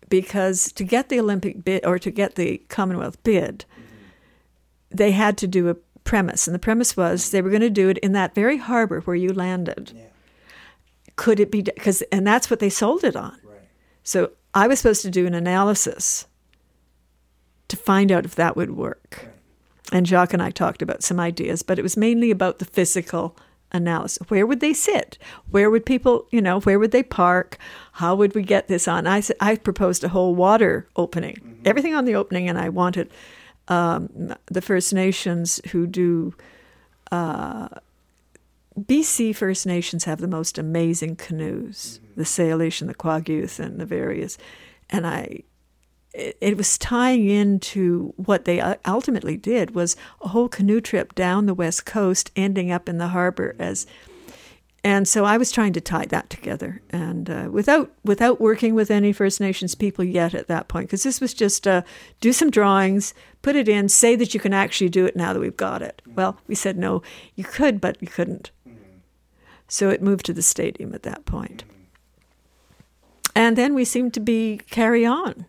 because to get the Olympic bid or to get the Commonwealth bid, they had to do a premise, and the premise was they were going to do it in that very harbor where you landed. Could it be because, and that's what they sold it on. So I was supposed to do an analysis to find out if that would work. And Jacques and I talked about some ideas, but it was mainly about the physical analysis. Where would they sit? Where would people, you know, where would they park? How would we get this on? I, I proposed a whole water opening, everything on the opening, and I wanted um, the First Nations who do. Uh, BC First Nations have the most amazing canoes, the Salish and the Kwagiulth and the various, and I it, it was tying into what they ultimately did was a whole canoe trip down the west coast ending up in the harbor as and so I was trying to tie that together. And uh, without without working with any First Nations people yet at that point because this was just uh, do some drawings put it in say that you can actually do it now that we've got it. Well we said no you could but you couldn't. So it moved to the stadium at that point. And then we seemed to be carry on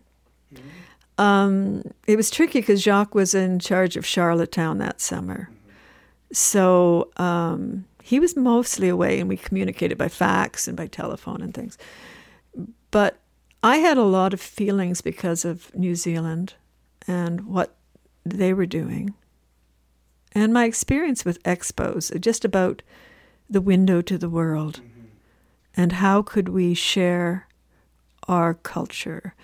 um, it was tricky because Jacques was in charge of Charlottetown that summer. So um, he was mostly away, and we communicated by fax and by telephone and things. But I had a lot of feelings because of New Zealand and what they were doing, and my experience with expos, just about the window to the world, and how could we share our culture.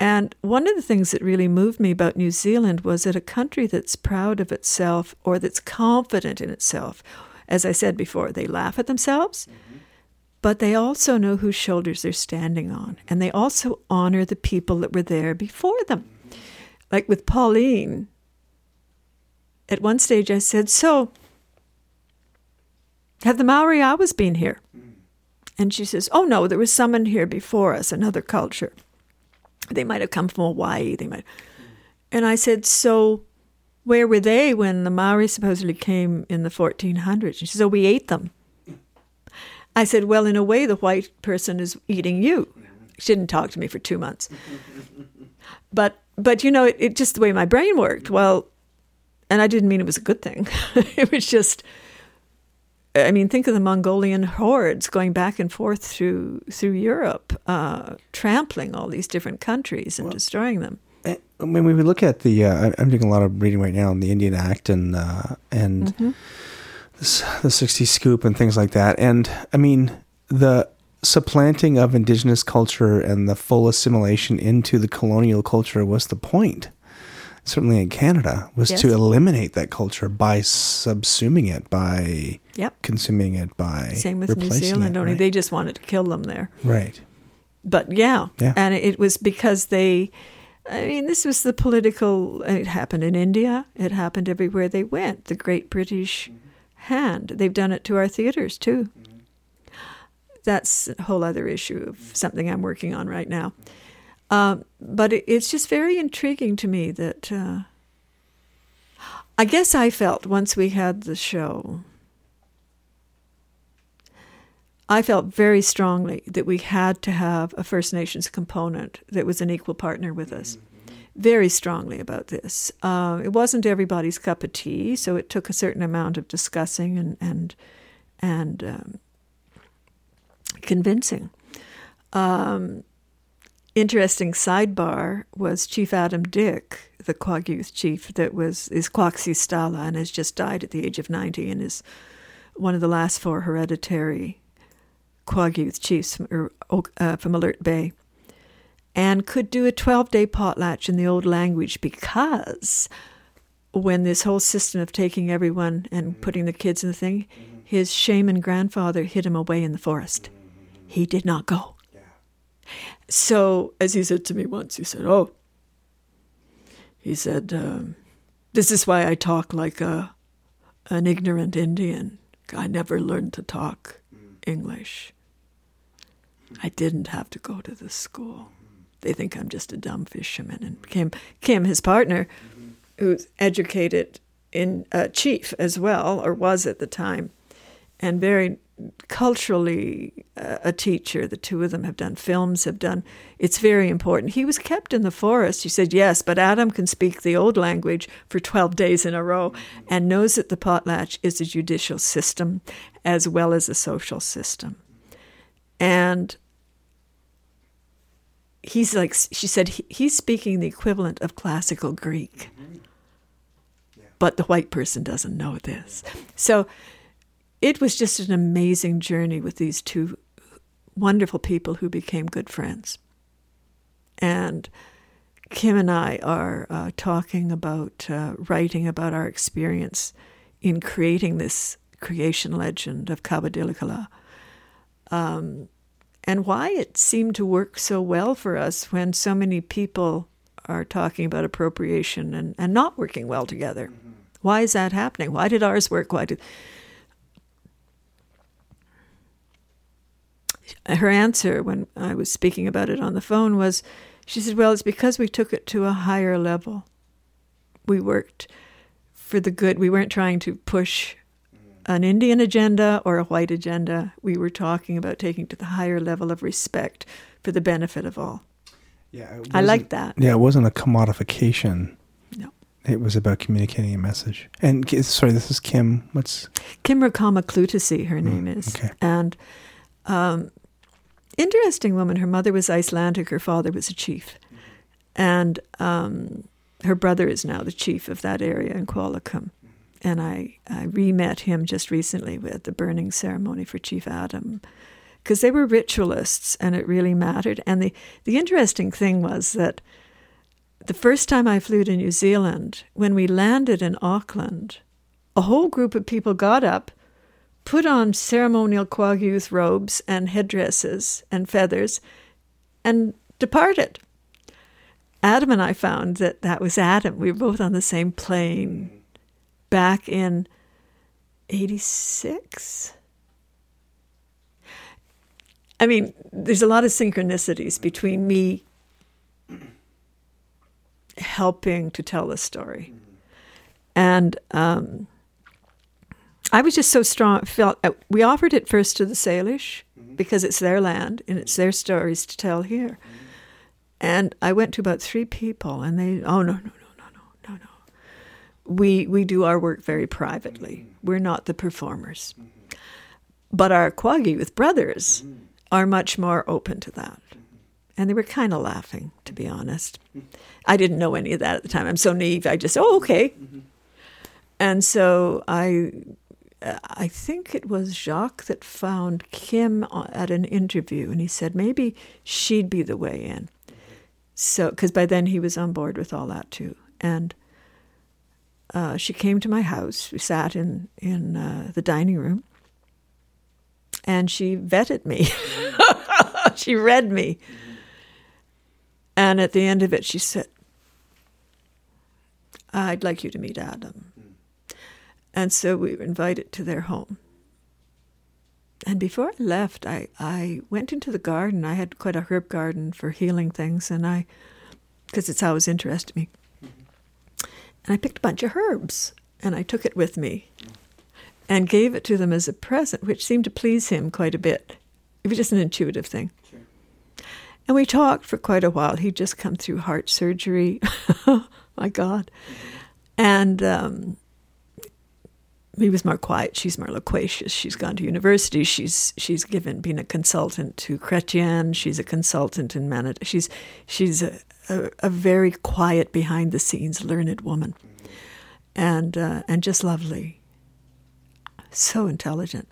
And one of the things that really moved me about New Zealand was that a country that's proud of itself or that's confident in itself, as I said before, they laugh at themselves, mm-hmm. but they also know whose shoulders they're standing on. And they also honor the people that were there before them. Mm-hmm. Like with Pauline, at one stage I said, So, have the Maori always been here? Mm. And she says, Oh, no, there was someone here before us, another culture they might have come from Hawaii. They might. And I said, so where were they when the Maori supposedly came in the 1400s? She said, oh, we ate them. I said, well, in a way, the white person is eating you. She didn't talk to me for two months. But, but you know, it, it just the way my brain worked. Well, and I didn't mean it was a good thing. it was just, I mean, think of the Mongolian hordes going back and forth through through Europe, uh, trampling all these different countries and destroying them. Eh, When we look at the, uh, I'm doing a lot of reading right now on the Indian Act and uh, and this, the 60 scoop and things like that. And I mean, the supplanting of indigenous culture and the full assimilation into the colonial culture was the point. Certainly in Canada, was to eliminate that culture by subsuming it, by Yep. consuming it, by Same with New Zealand, it, only right? they just wanted to kill them there. right. But yeah, Yeah. and it was because they. I mean, this was the political. It happened in India. It happened everywhere they went. The Great British Hand. They've done it to our theaters too. Mm-hmm. That's a whole other issue of something I'm working on right now. Um, but it, it's just very intriguing to me that. Uh, I guess I felt once we had the show I felt very strongly that we had to have a First Nations component that was an equal partner with us. Very strongly about this. Uh, it wasn't everybody's cup of tea, so it took a certain amount of discussing and and and um, convincing. Um, interesting sidebar was Chief Adam Dick, the Kwagiulth chief that was is Kwaxsistalla and has just died at the age of ninety and is one of the last four hereditary Kwagiulth chiefs from, uh, from Alert Bay, and could do a 12 day potlatch in the old language because when this whole system of taking everyone and mm-hmm. putting the kids in the thing, mm-hmm. his shaman grandfather hid him away in the forest. Mm-hmm. He did not go. So, as he said to me once, he said, Oh, he said, um, this is why I talk like a, an ignorant Indian. I never learned to talk English. I didn't have to go to the school. They think I'm just a dumb fisherman. And Kim, Kim his partner, who's educated in uh, chief as well, or was at the time, and very culturally uh, a teacher. The two of them have done films, have done. It's very important. He was kept in the forest. He said, yes, but Adam can speak the old language for 12 days in a row and knows that the potlatch is a judicial system as well as a social system. And he's like, she said, he, he's speaking the equivalent of classical Greek. But the white person doesn't know this. So it was just an amazing journey with these two wonderful people who became good friends. And Kim and I are uh, talking about uh, writing about our experience in creating this creation legend of Kawadilikala. Um, and why it seemed to work so well for us when so many people are talking about appropriation and, and not working well together. Why is that happening? Why did ours work? Why did her answer when I was speaking about it on the phone was she said, Well, it's because we took it to a higher level. We worked for the good. We weren't trying to push an Indian agenda or a white agenda. We were talking about taking to the higher level of respect for the benefit of all. Yeah, I like that. Yeah, it wasn't a commodification. No. It was about communicating a message. And sorry, this is Kim. What's Kim Recalma-Clutesi, her name is. Mm, okay. And um, interesting woman. Her mother was Icelandic, her father was a chief. And um, her brother is now the chief of that area in Qualicum. And I, I re met him just recently with the burning ceremony for Chief Adam because they were ritualists and it really mattered. And the, the interesting thing was that the first time I flew to New Zealand, when we landed in Auckland, a whole group of people got up, put on ceremonial Quag robes and headdresses and feathers, and departed. Adam and I found that that was Adam. We were both on the same plane back in 86. I mean, there's a lot of synchronicities between me helping to tell the story. And um, I was just so strong. Felt uh, we offered it first to the Salish mm-hmm. because it's their land and it's their stories to tell here. And I went to about three people, and they, oh no, no, no, no, no, no, no. We we do our work very privately. Mm-hmm. We're not the performers. Mm-hmm. But our Quaggy with brothers are much more open to that. And they were kind of laughing, to be honest. I didn't know any of that at the time. I'm so naive. I just, oh, okay. And so I, I think it was Jacques that found Kim at an interview, and he said maybe she'd be the way in. So, because by then he was on board with all that too, and uh, she came to my house. We sat in in uh, the dining room, and she vetted me. she read me. And at the end of it, she said, I'd like you to meet Adam. And so we were invited to their home. And before I left, I, I went into the garden. I had quite a herb garden for healing things, and I, because it's always interested me. And I picked a bunch of herbs, and I took it with me and gave it to them as a present, which seemed to please him quite a bit. It was just an intuitive thing. And we talked for quite a while. He'd just come through heart surgery. My God. And um, he was more quiet. She's more loquacious. She's gone to university. She's she's given been a consultant to Chrétien. She's a consultant in Manitoba. She's she's a, a, a very quiet, behind the scenes, learned woman, and uh, and just lovely. So intelligent.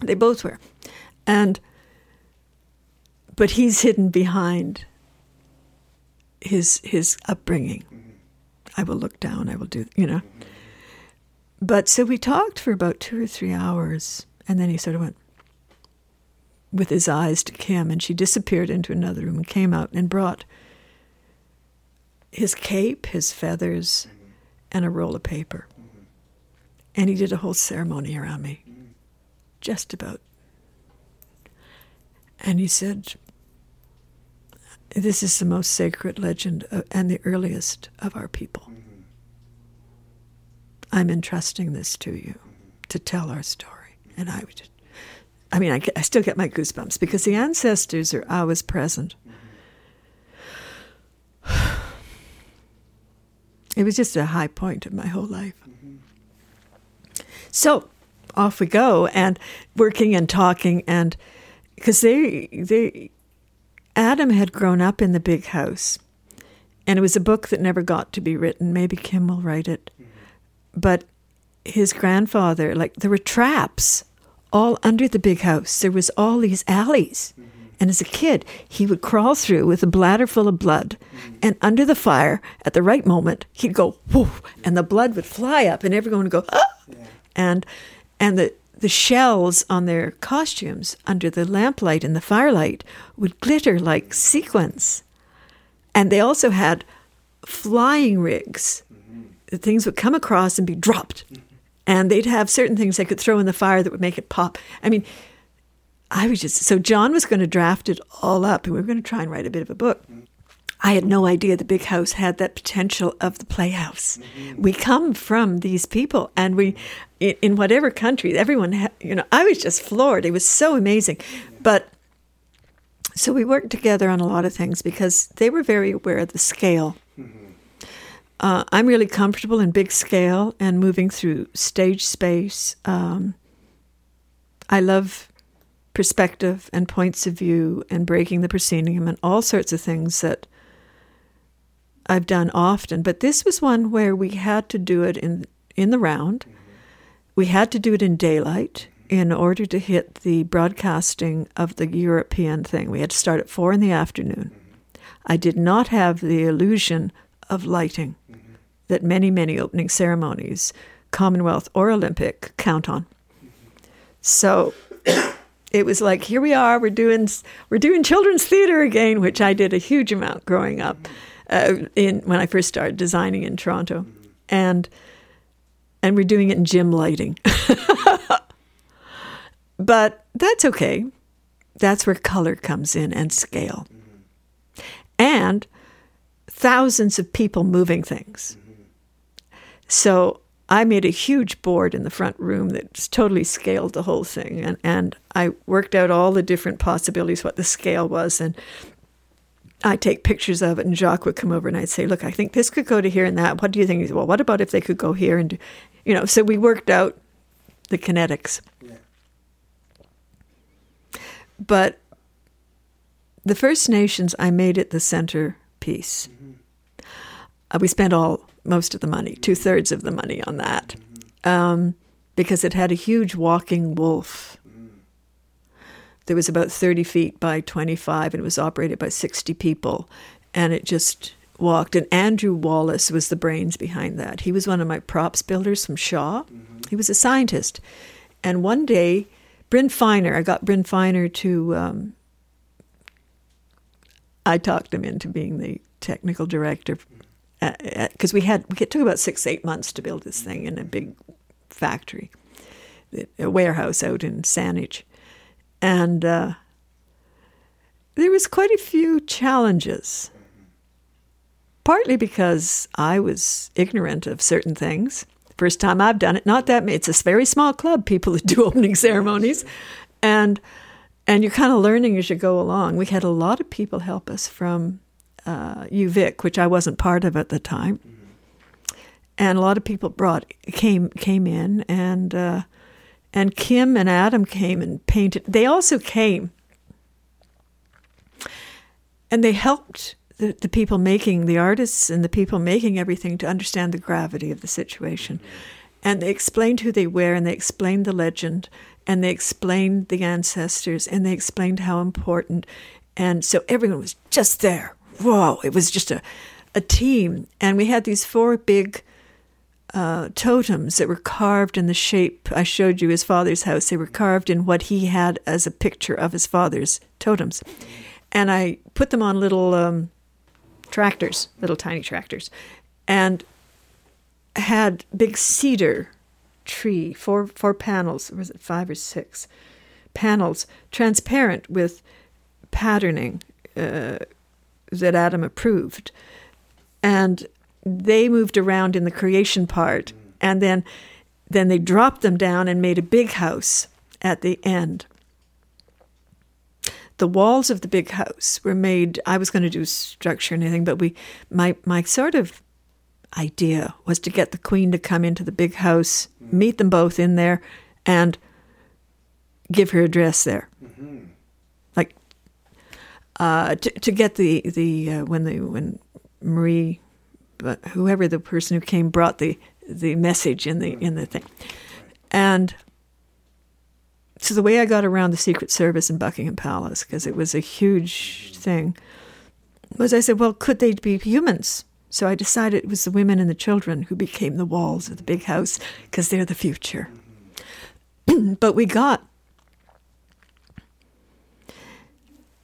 They both were, and but he's hidden behind his his upbringing. I will look down. I will do. You know. But so we talked for about two or three hours, and then he sort of went with his eyes to Kim, and she disappeared into another room and came out and brought his cape, his feathers, mm-hmm. and a roll of paper. Mm-hmm. And he did a whole ceremony around me, mm-hmm. just about. And he said, This is the most sacred legend of, and the earliest of our people. I'm entrusting this to you to tell our story. And I would I mean, I, I still get my goosebumps because the ancestors are always present. It was just a high point of my whole life. So off we go, and working and talking, and because they they Adam had grown up in the big house, and it was a book that never got to be written. Maybe Kim will write it, but his grandfather, like there were traps all under the big house. There was all these alleys. And as a kid, he would crawl through with a bladder full of blood, and under the fire, at the right moment, he'd go whoo, and the blood would fly up, and everyone would go ah, and and the the shells on their costumes under the lamplight and the firelight would glitter like sequins, and they also had flying rigs. Things would come across and be dropped, mm-hmm. and they'd have certain things they could throw in the fire that would make it pop. I mean, I was just so John was going to draft it all up, and we were going to try and write a bit of a book. Mm-hmm. I had no idea the big house had that potential of the playhouse. Mm-hmm. We come from these people, and we, in, in whatever country, everyone, ha- you know, I was just floored. It was so amazing, but so we worked together on a lot of things because they were very aware of the scale. Uh, I'm really comfortable in big scale and moving through stage space. Um, I love perspective and points of view and breaking the proscenium and all sorts of things that I've done often. But this was one where we had to do it in in the round. We had to do it in daylight in order to hit the broadcasting of the European thing. We had to start at four in the afternoon. I did not have the illusion of lighting that many, many opening ceremonies, Commonwealth or Olympic, count on. So it was like here we are we're doing we're doing children's theater again which i did a huge amount growing up uh, in when i first started designing in toronto. And and we're doing it in gym lighting. But that's okay. That's where color comes in and scale. And thousands of people moving things so I made a huge board in the front room that just totally scaled the whole thing. And, and I worked out all the different possibilities, what the scale was. And I'd take pictures of it, and Jacques would come over and I'd say, Look, I think this could go to here and that. What do you think? Said, Well, what about if they could go here? And, do, you know, so we worked out the kinetics. But the First Nations, I made it the centerpiece. Uh, we spent all most of the money, two thirds of the money on that, um, because it had a huge walking wolf. There was about 30 feet by 25, and it was operated by 60 people, and it just walked. And Andrew Wallace was the brains behind that. He was one of my props builders from Shaw. He was a scientist, and one day, Bryn Finer, I got Bryn Finer to. Um, I talked him into being the technical director because we had it took about six eight months to build this thing in a big factory, a warehouse out in Saanich, and uh, there was quite a few challenges. Partly because I was ignorant of certain things. First time I've done it, not that it's a very small club. People that do opening ceremonies, and and you're kind of learning as you go along. We had a lot of people help us from uh, UVic, which I wasn't part of at the time, and a lot of people brought came came in, and uh, and Kim and Adam came and painted. They also came, and they helped the, the people making the artists and the people making everything to understand the gravity of the situation, and they explained who they were, and they explained the legend, and they explained the ancestors, and they explained how important, and so everyone was just there whoa, it was just a, a team. And we had these four big uh, totems that were carved in the shape I showed you his father's house. They were carved in what he had as a picture of his father's totems. And I put them on little um, tractors, little tiny tractors, and had big cedar tree, four four panels, was it five or six panels, transparent with patterning uh, that Adam approved, and they moved around in the creation part, mm. and then then they dropped them down and made a big house at the end. The walls of the big house were made. I was going to do structure and anything, but we my my sort of idea was to get the queen to come into the big house, mm. meet them both in there, and give her address there. Like uh, to to get the the uh, when the when Marie, but whoever the person who came brought the the message in the in the thing, and so the way I got around the Secret Service in Buckingham Palace because it was a huge thing was I said, well, could they be humans? So I decided it was the women and the children who became the walls of the big house because they're the future. but we got.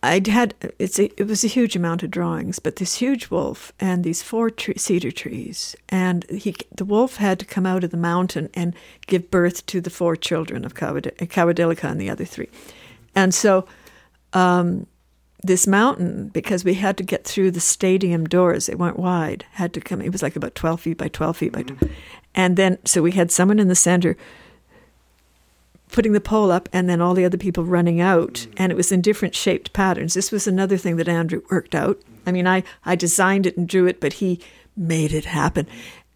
I'd had it's a, it was a huge amount of drawings, but this huge wolf and these four tre- cedar trees, and he the wolf had to come out of the mountain and give birth to the four children of Kawadilikala and the other three, and so um, this mountain because we had to get through the stadium doors they weren't wide had to come it was like about 12 feet by 12 feet by 12 and then so we had someone in the center putting the pole up and then all the other people running out mm. and it was in different shaped patterns. This was another thing that andrew worked out. I mean i, I designed it and drew it but he made it happen.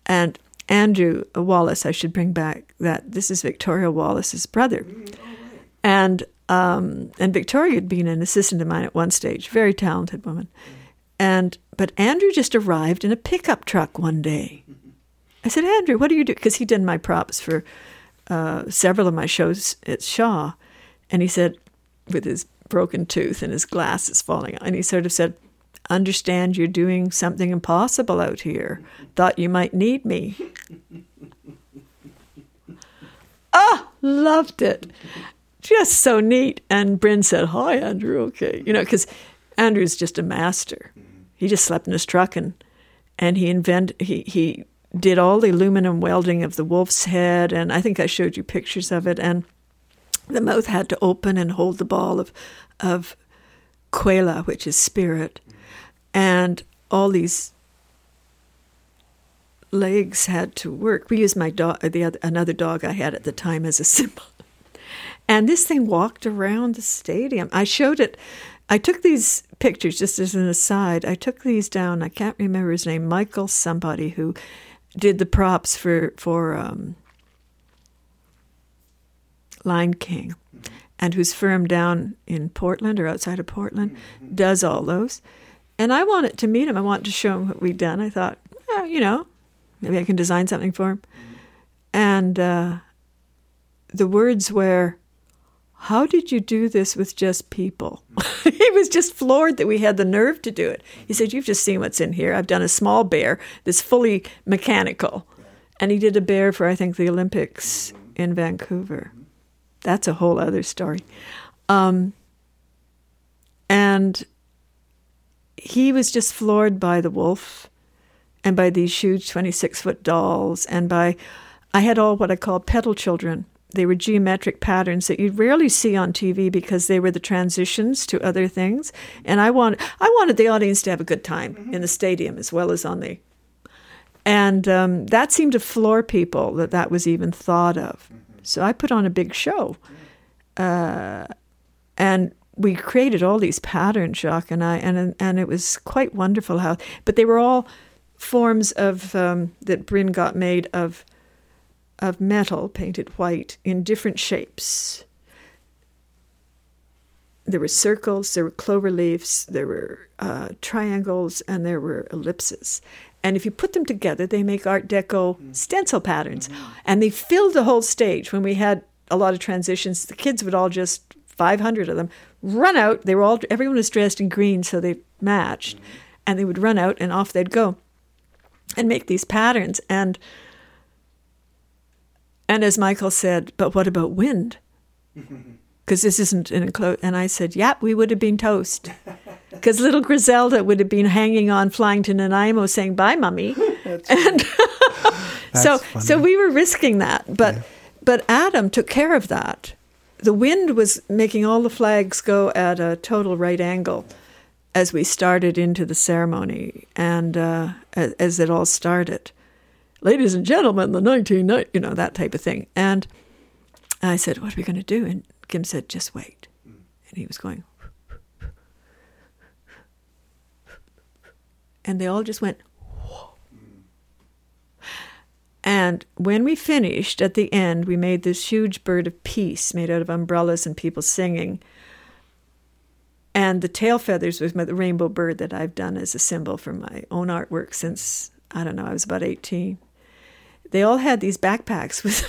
And andrew wallace i should bring back that this is victoria wallace's brother. Mm, oh, and um, and Victoria had been an assistant of mine at one stage, very talented woman. Mm. And but Andrew just arrived in a pickup truck one day. I said, Andrew, what do you do? Because he did my props for uh, several of my shows at Shaw, and he said, with his broken tooth and his glasses falling and he sort of said, "Understand you're doing something impossible out here. Thought you might need me." Ah, loved it just so neat. And Bryn said, Hi, Andrew. Okay. You know, because Andrew's just a master. He just slept in his truck and, and he invented, he, he did all the aluminum welding of the wolf's head. And I think I showed you pictures of it. And the mouth had to open and hold the ball of, of quela, which is spirit. And all these legs had to work. We used my dog, the other, another dog I had at the time as a symbol. And this thing walked around the stadium. I showed it. I took these pictures just as an aside. I took these down. I can't remember his name. Michael somebody who did the props for for um, Lion King, and whose firm down in Portland or outside of Portland does all those. And I wanted to meet him. I wanted to show him what we'd done. I thought, oh, you know, maybe I can design something for him. And uh, the words were, how did you do this with just people? he was just floored that we had the nerve to do it. He said, You've just seen what's in here. I've done a small bear that's fully mechanical. And he did a bear for, I think, the Olympics in Vancouver. That's a whole other story. Um, and he was just floored by the wolf and by these huge 26 foot dolls and by, I had all what I call petal children they were geometric patterns that you'd rarely see on TV because they were the transitions to other things. And I want I wanted the audience to have a good time in the stadium as well as on the. And um, that seemed to floor people that that was even thought of. So I put on a big show, uh, and we created all these patterns, Jacques and I, and and it was quite wonderful how. But they were all forms of um, that Bryn got made of of metal painted white in different shapes. There were circles, there were clover leaves, there were uh, triangles, and there were ellipses. And if you put them together, they make Art Deco mm. stencil patterns. Mm-hmm. And they filled the whole stage. When we had a lot of transitions, the kids would all just, 500 of them, run out. They were all, everyone was dressed in green, so they matched. Mm-hmm. And they would run out, and off they'd go and make these patterns. And and as Michael said, but what about wind? Because this isn't an enclosed. And I said, yeah, we would have been toast. Because little Griselda would have been hanging on, flying to Nanaimo, saying, bye, mummy. and so, so we were risking that. But but Adam took care of that. The wind was making all the flags go at a total right angle as we started into the ceremony and uh, as, as it all started. Ladies and gentlemen, the 1990, you know, that type of thing. And I said, What are we going to do? And Kim said, Just wait. And he was going, and they all just went, And when we finished at the end, we made this huge bird of peace made out of umbrellas and people singing. And the tail feathers was my, the rainbow bird that I've done as a symbol for my own artwork since, I don't know, I was about 18. They all had these backpacks with,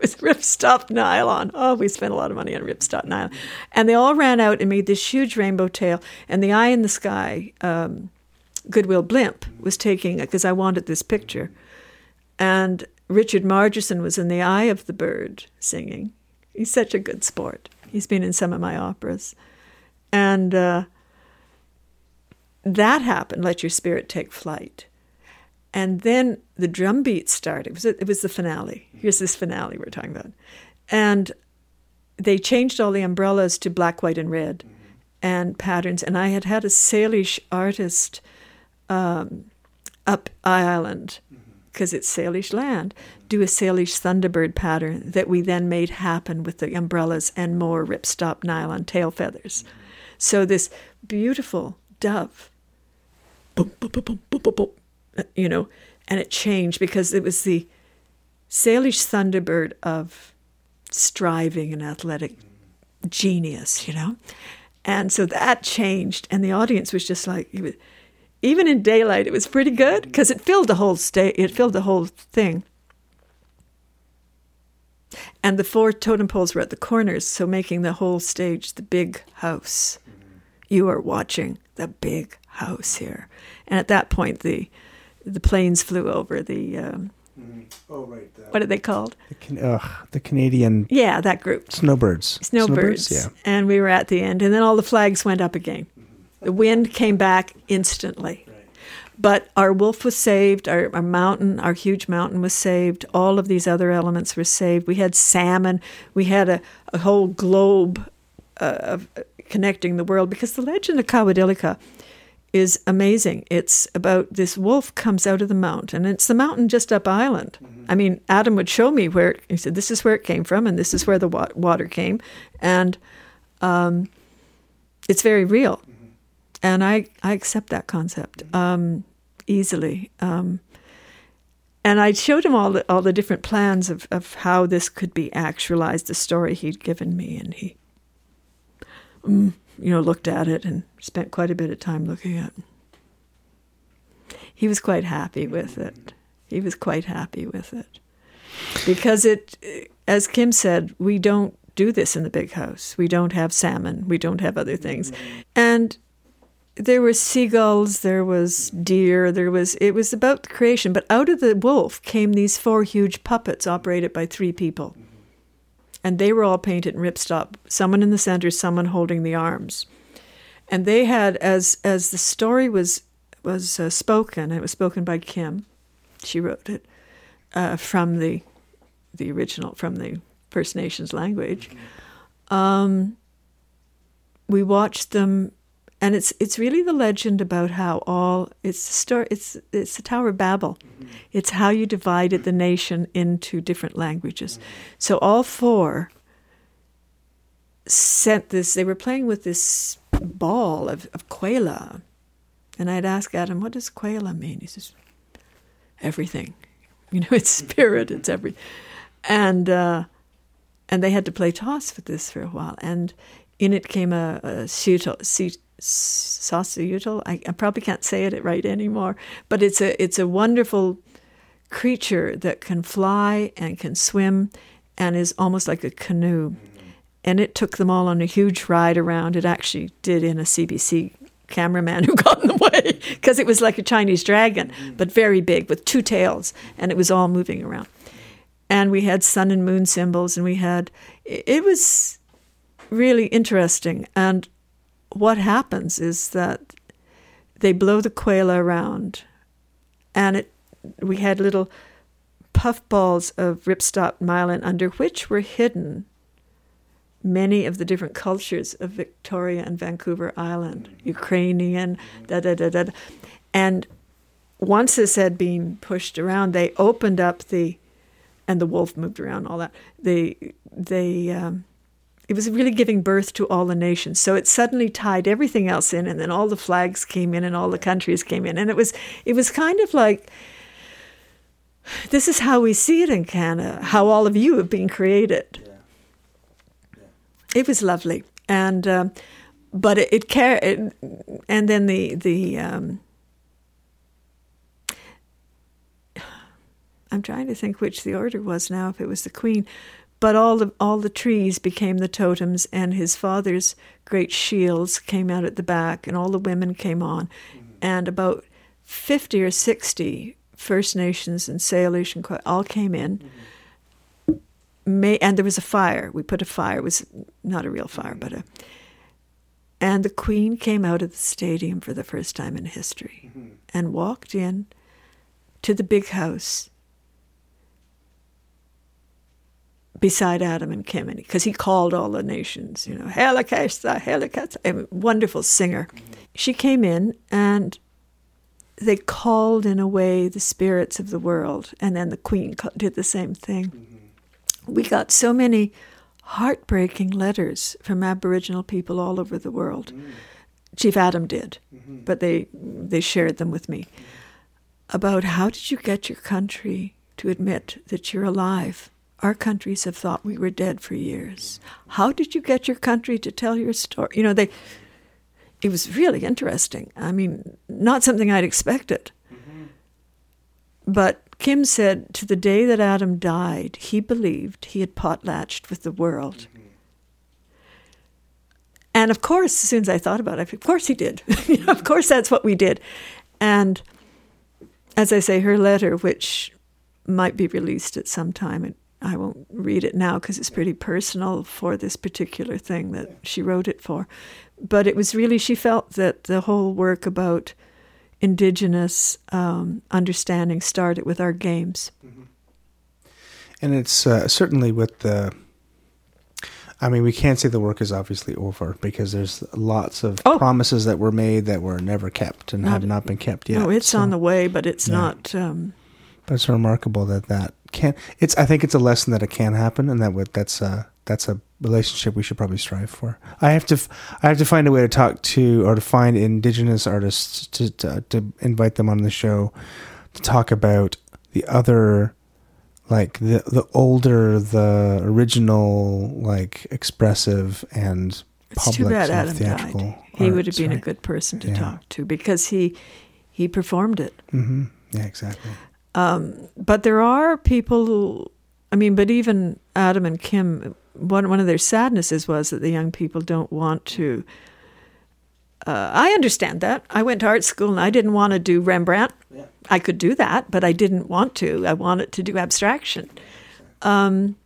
with ripstop nylon. Oh, we spent a lot of money on ripstop nylon. And they all ran out and made this huge rainbow tail. And the eye in the sky, um, Goodwill Blimp, was taking it because I wanted this picture. And Richard Margison was in the eye of the bird singing. He's such a good sport. He's been in some of my operas. And uh, that happened, Let Your Spirit Take Flight. And then the drum beat started. It was, it was the finale. Here's this finale we're talking about. And they changed all the umbrellas to black, white, and red mm-hmm. and patterns. And I had had a Salish artist um, up Island because mm-hmm. it's Salish land, do a Salish Thunderbird pattern that we then made happen with the umbrellas and more ripstop nylon tail feathers. Mm-hmm. So this beautiful dove, boom, boom, boom, boom, boom, boom, boom, you know, and it changed because it was the Salish Thunderbird of striving and athletic genius, you know. And so that changed, and the audience was just like, was, even in daylight, it was pretty good because it filled the whole state. It filled the whole thing. And the four totem poles were at the corners, so making the whole stage the big house. You are watching the big house here. And at that point, the the planes flew over the um, Oh, right. The, what are they called? the, Can- ugh, the Canadian Yeah, that group. snowbirds. Snowbirds. Yeah. And we were at the end, and then all the flags went up again. The wind came back instantly. But our wolf was saved, our, our mountain, our huge mountain was saved, all of these other elements were saved. We had salmon, we had a, a whole globe uh, of connecting the world because the legend of Kawadilika is amazing. It's about this wolf comes out of the mountain, and it's the mountain just up island. I mean, Adam would show me where he said, "This is where it came from, and this is where the wa- water came," and um, it's very real. And I I accept that concept um, easily. Um, and I showed him all the all the different plans of, of how this could be actualized, the story he'd given me, and he, mm, you know, looked at it and spent quite a bit of time looking at. it. He was quite happy with it. He was quite happy with it because it, as Kim said, we don't do this in the big house. We don't have salmon. We don't have other things, and there were seagulls, there was deer, there was it was about the creation, but out of the wolf came these four huge puppets operated by three people. And they were all painted in ripstop, someone in the center, someone holding the arms. And they had as as the story was was uh, spoken, it was spoken by Kim. She wrote it uh, from the the original from the First Nations language. Um, we watched them and it's it's really the legend about how all it's the story it's it's the Tower of Babel. It's how you divided the nation into different languages. So all four sent this. They were playing with this ball of of quaila, and I'd ask Adam, "What does quaila mean?" He says, "Everything." You know, it's spirit. It's every, and uh, and they had to play toss with this for a while, and in it came a, a sisiutl. I, I probably can't say it right anymore, but it's a it's a wonderful creature that can fly and can swim, and is almost like a canoe. Mm-hmm. And it took them all on a huge ride around. It actually did in a CBC cameraman who got in the way because it was like a Chinese dragon, mm-hmm. but very big with two tails, and it was all moving around. And we had sun and moon symbols, and we had it was really interesting. And what happens is that they blow the quail around, and it we had little puffballs of ripstop nylon under which were hidden many of the different cultures of Victoria and Vancouver Island, Ukrainian, da da da da. And once this had been pushed around, they opened up the, and the wolf moved around, all that. They, they, um, it was really giving birth to all the nations. So it suddenly tied everything else in, and then all the flags came in, and all the countries came in, and it was, it was kind of like. This is how we see it in Canada, how all of you have been created. It was lovely, and um, but it, it, car- it and then the the um, I'm trying to think which the order was now, if it was the queen, but all the all the trees became the totems, and his father's great shields came out at the back, and all the women came on, mm-hmm. and about fifty or sixty First Nations and Salish and Qu- all came in. Mm-hmm. May, and there was a fire. We put a fire. It was not a real fire, but a. And the Queen came out of the stadium for the first time in history, mm-hmm. and walked in to the big house beside Adam and Kim, because he called all the nations, you know, Helicasta, Helicasta, a wonderful singer. She came in and they called in a way the spirits of the world, and then the Queen did the same thing. Mm-hmm. We got so many heartbreaking letters from Aboriginal people all over the world. Mm. Chief Adam did, mm-hmm. but they they shared them with me about how did you get your country to admit that you're alive? Our countries have thought we were dead for years. How did you get your country to tell your story? You know, they it was really interesting. I mean, not something I'd expected. Mm-hmm. But Kim said to the day that Adam died, he believed he had potlatched with the world. Mm-hmm. And of course, as soon as I thought about it, of course he did. You know, of course, that's what we did. And as I say, her letter, which might be released at some time, I won't read it now because it's pretty personal for this particular thing that she wrote it for. But it was really, she felt that the whole work about indigenous um, understanding started with our games. And it's uh, certainly with the. I mean, we can't say the work is obviously over because there's lots of Oh. promises that were made that were never kept and have Not- not been kept yet. no, it's So- on the way, but it's Yeah. not. Um, But it's remarkable that that can. It's. I think it's a lesson that it can happen, and that that's a that's a relationship we should probably strive for. I have to. f- I have to find a way to talk to or to find indigenous artists to to, to invite them on the show to talk about the other, like the the older, the original, like expressive and it's public too bad Adam theatrical. died. He would have been a good person to Yeah. talk to because he he performed it. hmm Yeah, exactly. But there are people who, I mean, but even Adam and Kim, one one of their sadnesses was that the young people don't want to. Uh, I understand that. I went to art school and I didn't want to do Rembrandt. I could do that, but I didn't want to. I wanted to do abstraction. Um,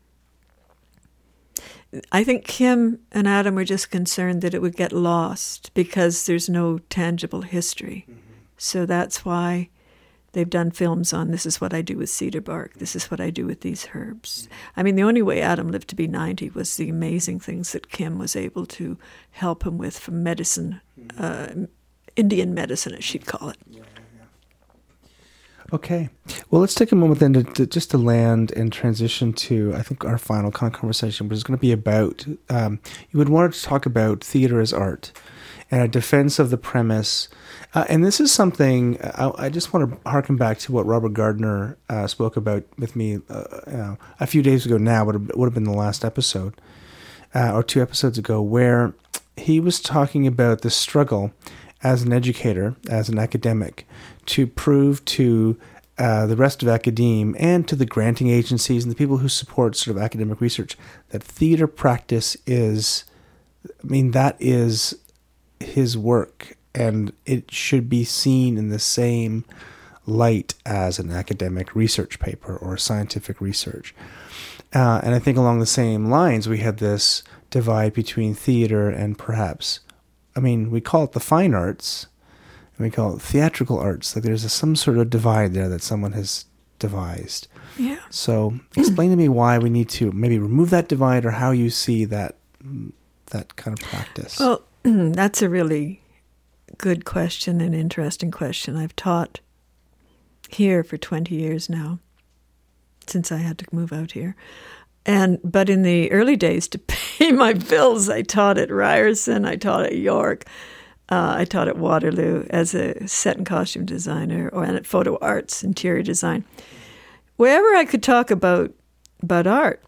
I think Kim and Adam were just concerned that it would get lost because there's no tangible history. So that's why they've done films on this is what I do with cedar bark, this is what I do with these herbs. I mean, the only way Adam lived to be 90 was the amazing things that Kim was able to help him with from medicine, uh, Indian medicine, as she'd call it. Okay. Well, let's take a moment then to, to just to land and transition to I think our final kind of conversation, which is going to be about um, you would want to talk about theater as art and a defense of the premise. Uh, and this is something I, I just want to harken back to what Robert Gardner uh, spoke about with me uh, a few days ago. Now would have, would have been the last episode uh, or two episodes ago, where he was talking about the struggle as an educator, as an academic, to prove to uh, the rest of academe and to the granting agencies and the people who support sort of academic research that theater practice is, I mean, that is his work and it should be seen in the same light as an academic research paper or scientific research. Uh, and I think along the same lines, we had this divide between theater and perhaps, I mean, we call it the fine arts, and we call it theatrical arts. Like there's a, some sort of divide there that someone has devised. Yeah. So, explain to me why we need to maybe remove that divide, or how you see that that kind of practice. Well, that's a really good question and interesting question. I've taught here for 20 years now, since I had to move out here. And but in the early days, to pay my bills, I taught at Ryerson, I taught at York, uh, I taught at Waterloo as a set and costume designer, or and at Photo Arts, interior design. Wherever I could talk about about art,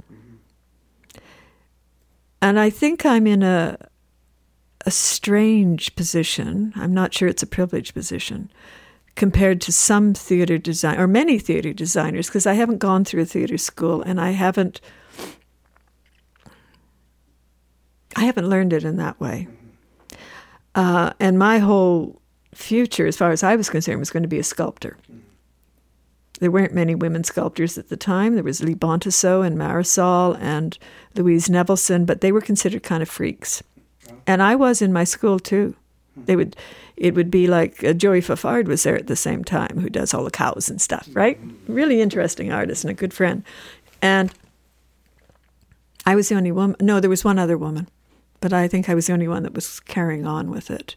and I think I'm in a a strange position. I'm not sure it's a privileged position compared to some theater design or many theater designers because I haven't gone through a theater school and I haven't I haven't learned it in that way. Uh, and my whole future, as far as I was concerned, was going to be a sculptor. There weren't many women sculptors at the time. There was Lee Bontecou and Marisol and Louise Nevelson, but they were considered kind of freaks. And I was in my school too. They would, it would be like uh, Joey Fafard was there at the same time, who does all the cows and stuff, right? Really interesting artist and a good friend. And I was the only woman. No, there was one other woman, but I think I was the only one that was carrying on with it.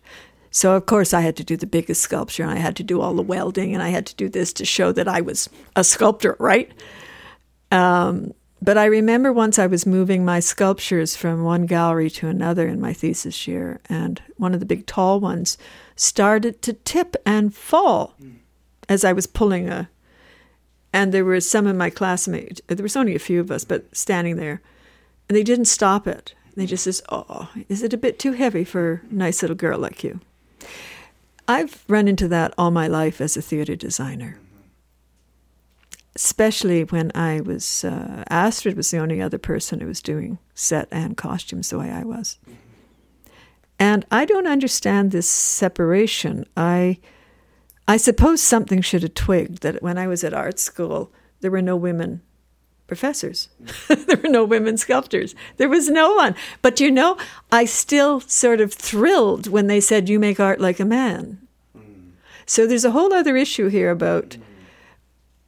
So of course I had to do the biggest sculpture, and I had to do all the welding, and I had to do this to show that I was a sculptor, right? Um, but I remember once I was moving my sculptures from one gallery to another in my thesis year, and one of the big tall ones started to tip and fall as I was pulling a. And there were some of my classmates, there was only a few of us, but standing there, and they didn't stop it. They just says, "Oh, is it a bit too heavy for a nice little girl like you?" I've run into that all my life as a theater designer especially when I was uh, Astrid was the only other person who was doing set and costumes the way I was. And I don't understand this separation. I I suppose something should have twigged that when I was at art school there were no women professors. there were no women sculptors. There was no one. But you know, I still sort of thrilled when they said you make art like a man. So there's a whole other issue here about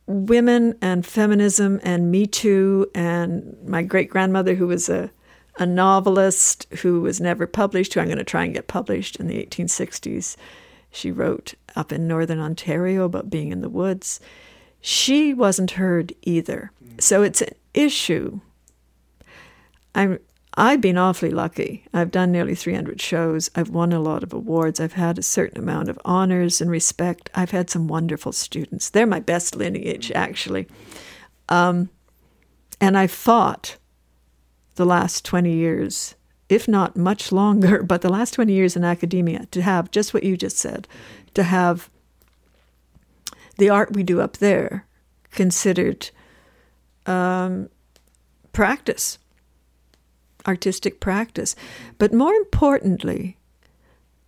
women and feminism and Me Too and my great grandmother, who was a, a novelist who was never published, who I'm going to try and get published in the 1860s. She wrote up in northern Ontario about being in the woods. She wasn't heard either. Mm. So it's an issue. I'm I've been awfully lucky. I've done nearly 300 shows. I've won a lot of awards. I've had a certain amount of honors and respect. I've had some wonderful students. They're my best lineage, actually. Um, and I've fought the last 20 years, if not much longer, but the last 20 years in academia to have just what you just said, to have the art we do up there considered um, practice artistic practice. But more importantly,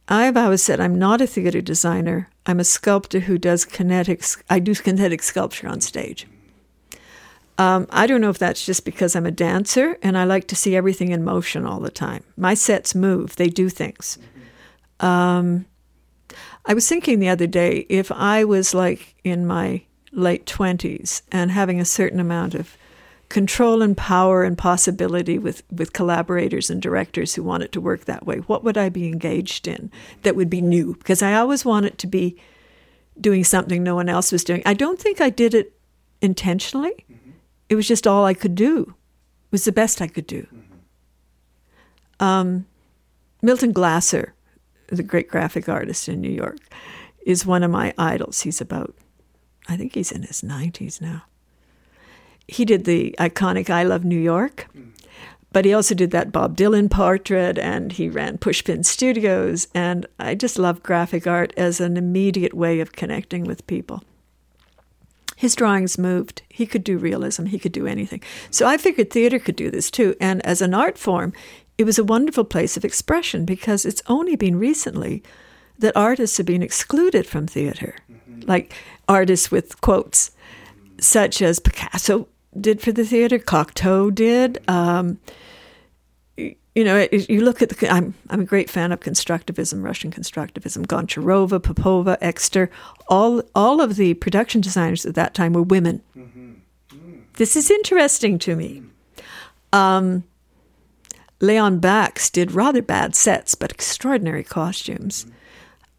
I've always said I'm not a theater designer. I'm a sculptor who does kinetics. I do kinetic sculpture on stage. Um, I don't know if that's just because I'm a dancer and I like to see everything in motion all the time. My sets move, they do things. Um, I was thinking the other day if I was like in my late 20s and having a certain amount of control and power and possibility with, with collaborators and directors who want it to work that way, what would I be engaged in that would be new? Because I always want it to be doing something no one else was doing. I don't think I did it intentionally. Mm-hmm. It was just all I could do. It was the best I could do. Mm-hmm. Um, Milton Glaser, the great graphic artist in New York, is one of my idols. He's about, I think he's in his 90s now he did the iconic I Love New York, but he also did that Bob Dylan portrait and he ran Pushpin Studios. And I just love graphic art as an immediate way of connecting with people. His drawings moved. He could do realism, he could do anything. So I figured theater could do this too. And as an art form, it was a wonderful place of expression because it's only been recently that artists have been excluded from theater, mm-hmm. like artists with quotes, such as Picasso did for the theater, Cocteau did. Um, you know, you look at the. I'm I'm a great fan of constructivism, Russian constructivism. Goncharova, Popova, Exter, all all of the production designers at that time were women. This is interesting to me. Um, Leon Bakst did rather bad sets, but extraordinary costumes.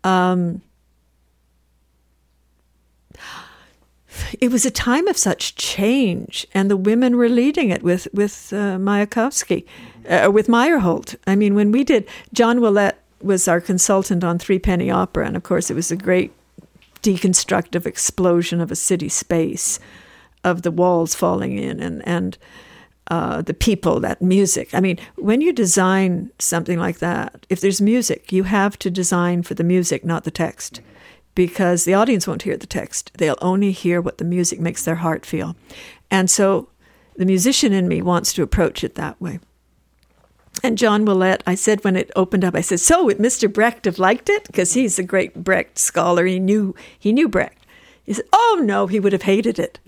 Um, it was a time of such change, and the women were leading it with with uh, Mayakovsky, uh, with Meyerhold. I mean, when we did, John Willett was our consultant on Three Penny Opera, and of course, it was a great deconstructive explosion of a city space, of the walls falling in, and and uh, the people, that music. I mean, when you design something like that, if there's music, you have to design for the music, not the text, because the audience won't hear the text. They'll only hear what the music makes their heart feel. And so the musician in me wants to approach it that way. And John Willett, I said when it opened up, I said, "So would Mr. Brecht have liked it? Because he's a great Brecht scholar. He knew he knew Brecht." He said, "Oh no, he would have hated it."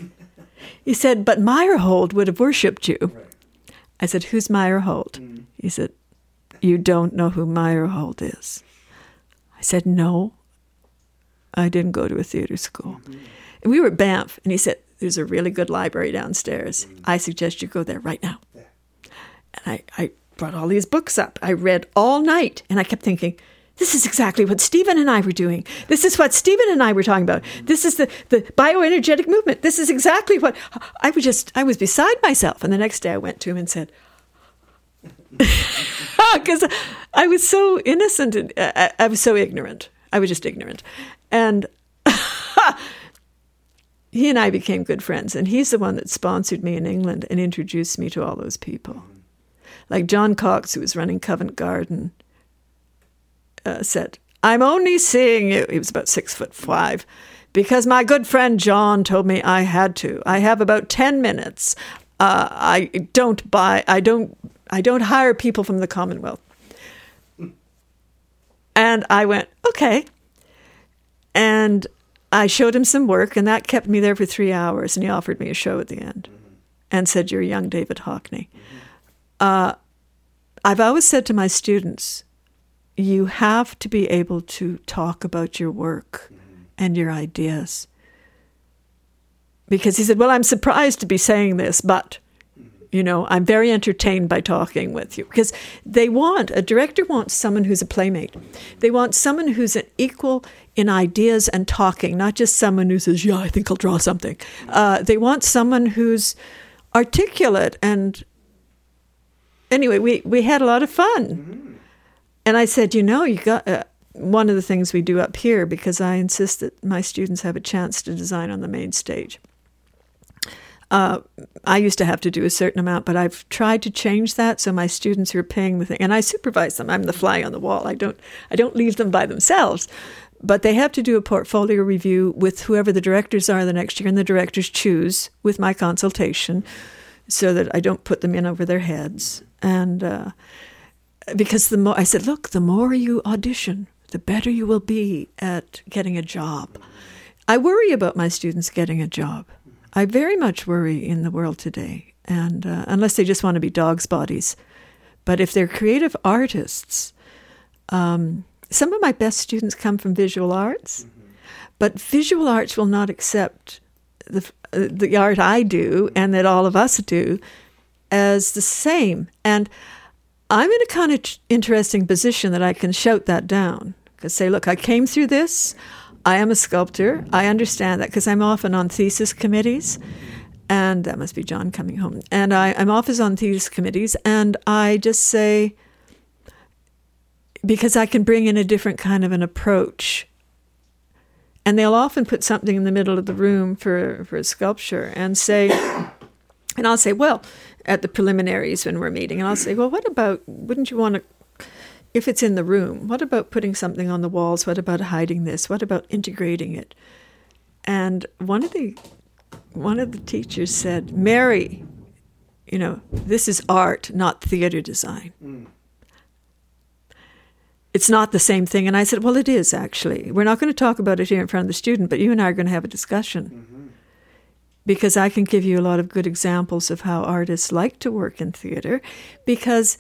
He said, "But Meyerhold would have worshipped you." I said, "Who's Meyerhold?" Mm. He said, "You don't know who Meyerhold is." I said, "No, I didn't go to a theater school." And we were at Banff, and he said, "There's a really good library downstairs. I suggest you go there right now." And I, I brought all these books up. I read all night, and I kept thinking, this is exactly what Stephen and I were doing. This is what Stephen and I were talking about. This is the, the bioenergetic movement. This is exactly what I was just, I was beside myself. And the next day I went to him and said, because I was so innocent and uh, I, I was so ignorant. I was just ignorant. And he and I became good friends. And he's the one that sponsored me in England and introduced me to all those people. Like John Cox, who was running Covent Garden, uh, said, I'm only seeing you. He was about six foot five. Because my good friend John told me I had to. I have about ten minutes. Uh, I don't buy. I don't. I don't hire people from the Commonwealth. And I went okay. And I showed him some work, and that kept me there for three hours. And he offered me a show at the end, and said, "You're young David Hockney." Uh, I've always said to my students, you have to be able to talk about your work and your ideas. Because he said, Well, I'm surprised to be saying this, but, you know, I'm very entertained by talking with you. Because they want, a director wants someone who's a playmate. They want someone who's an equal in ideas and talking, not just someone who says, Yeah, I think I'll draw something. Uh, they want someone who's articulate and anyway, we, we had a lot of fun. And I said, you know, you got uh, one of the things we do up here because I insist that my students have a chance to design on the main stage. Uh, I used to have to do a certain amount, but I've tried to change that so my students are paying the thing, and I supervise them. I'm the fly on the wall. I don't, I don't leave them by themselves, but they have to do a portfolio review with whoever the directors are the next year, and the directors choose with my consultation, so that I don't put them in over their heads. And uh, because the more I said, look, the more you audition, the better you will be at getting a job. I worry about my students getting a job. I very much worry in the world today, and uh, unless they just want to be dogs' bodies, but if they're creative artists, um, some of my best students come from visual arts, but visual arts will not accept the uh, the art I do and that all of us do as the same. And I'm in a kind of interesting position that I can shout that down. Because say, look, I came through this. I am a sculptor. I understand that because I'm often on thesis committees. And that must be John coming home. And I, I'm often on thesis committees. And I just say, because I can bring in a different kind of an approach. And they'll often put something in the middle of the room for, for a sculpture and say, and I'll say, well, at the preliminaries when we're meeting, and I'll say, well, what about, wouldn't you want to, if it's in the room, what about putting something on the walls? What about hiding this? What about integrating it? And one of the, one of the teachers said, Mary, you know, this is art, not theater design. Mm. It's not the same thing. And I said, well, it is actually. We're not going to talk about it here in front of the student, but you and I are going to have a discussion mm-hmm. because I can give you a lot of good examples of how artists like to work in theater because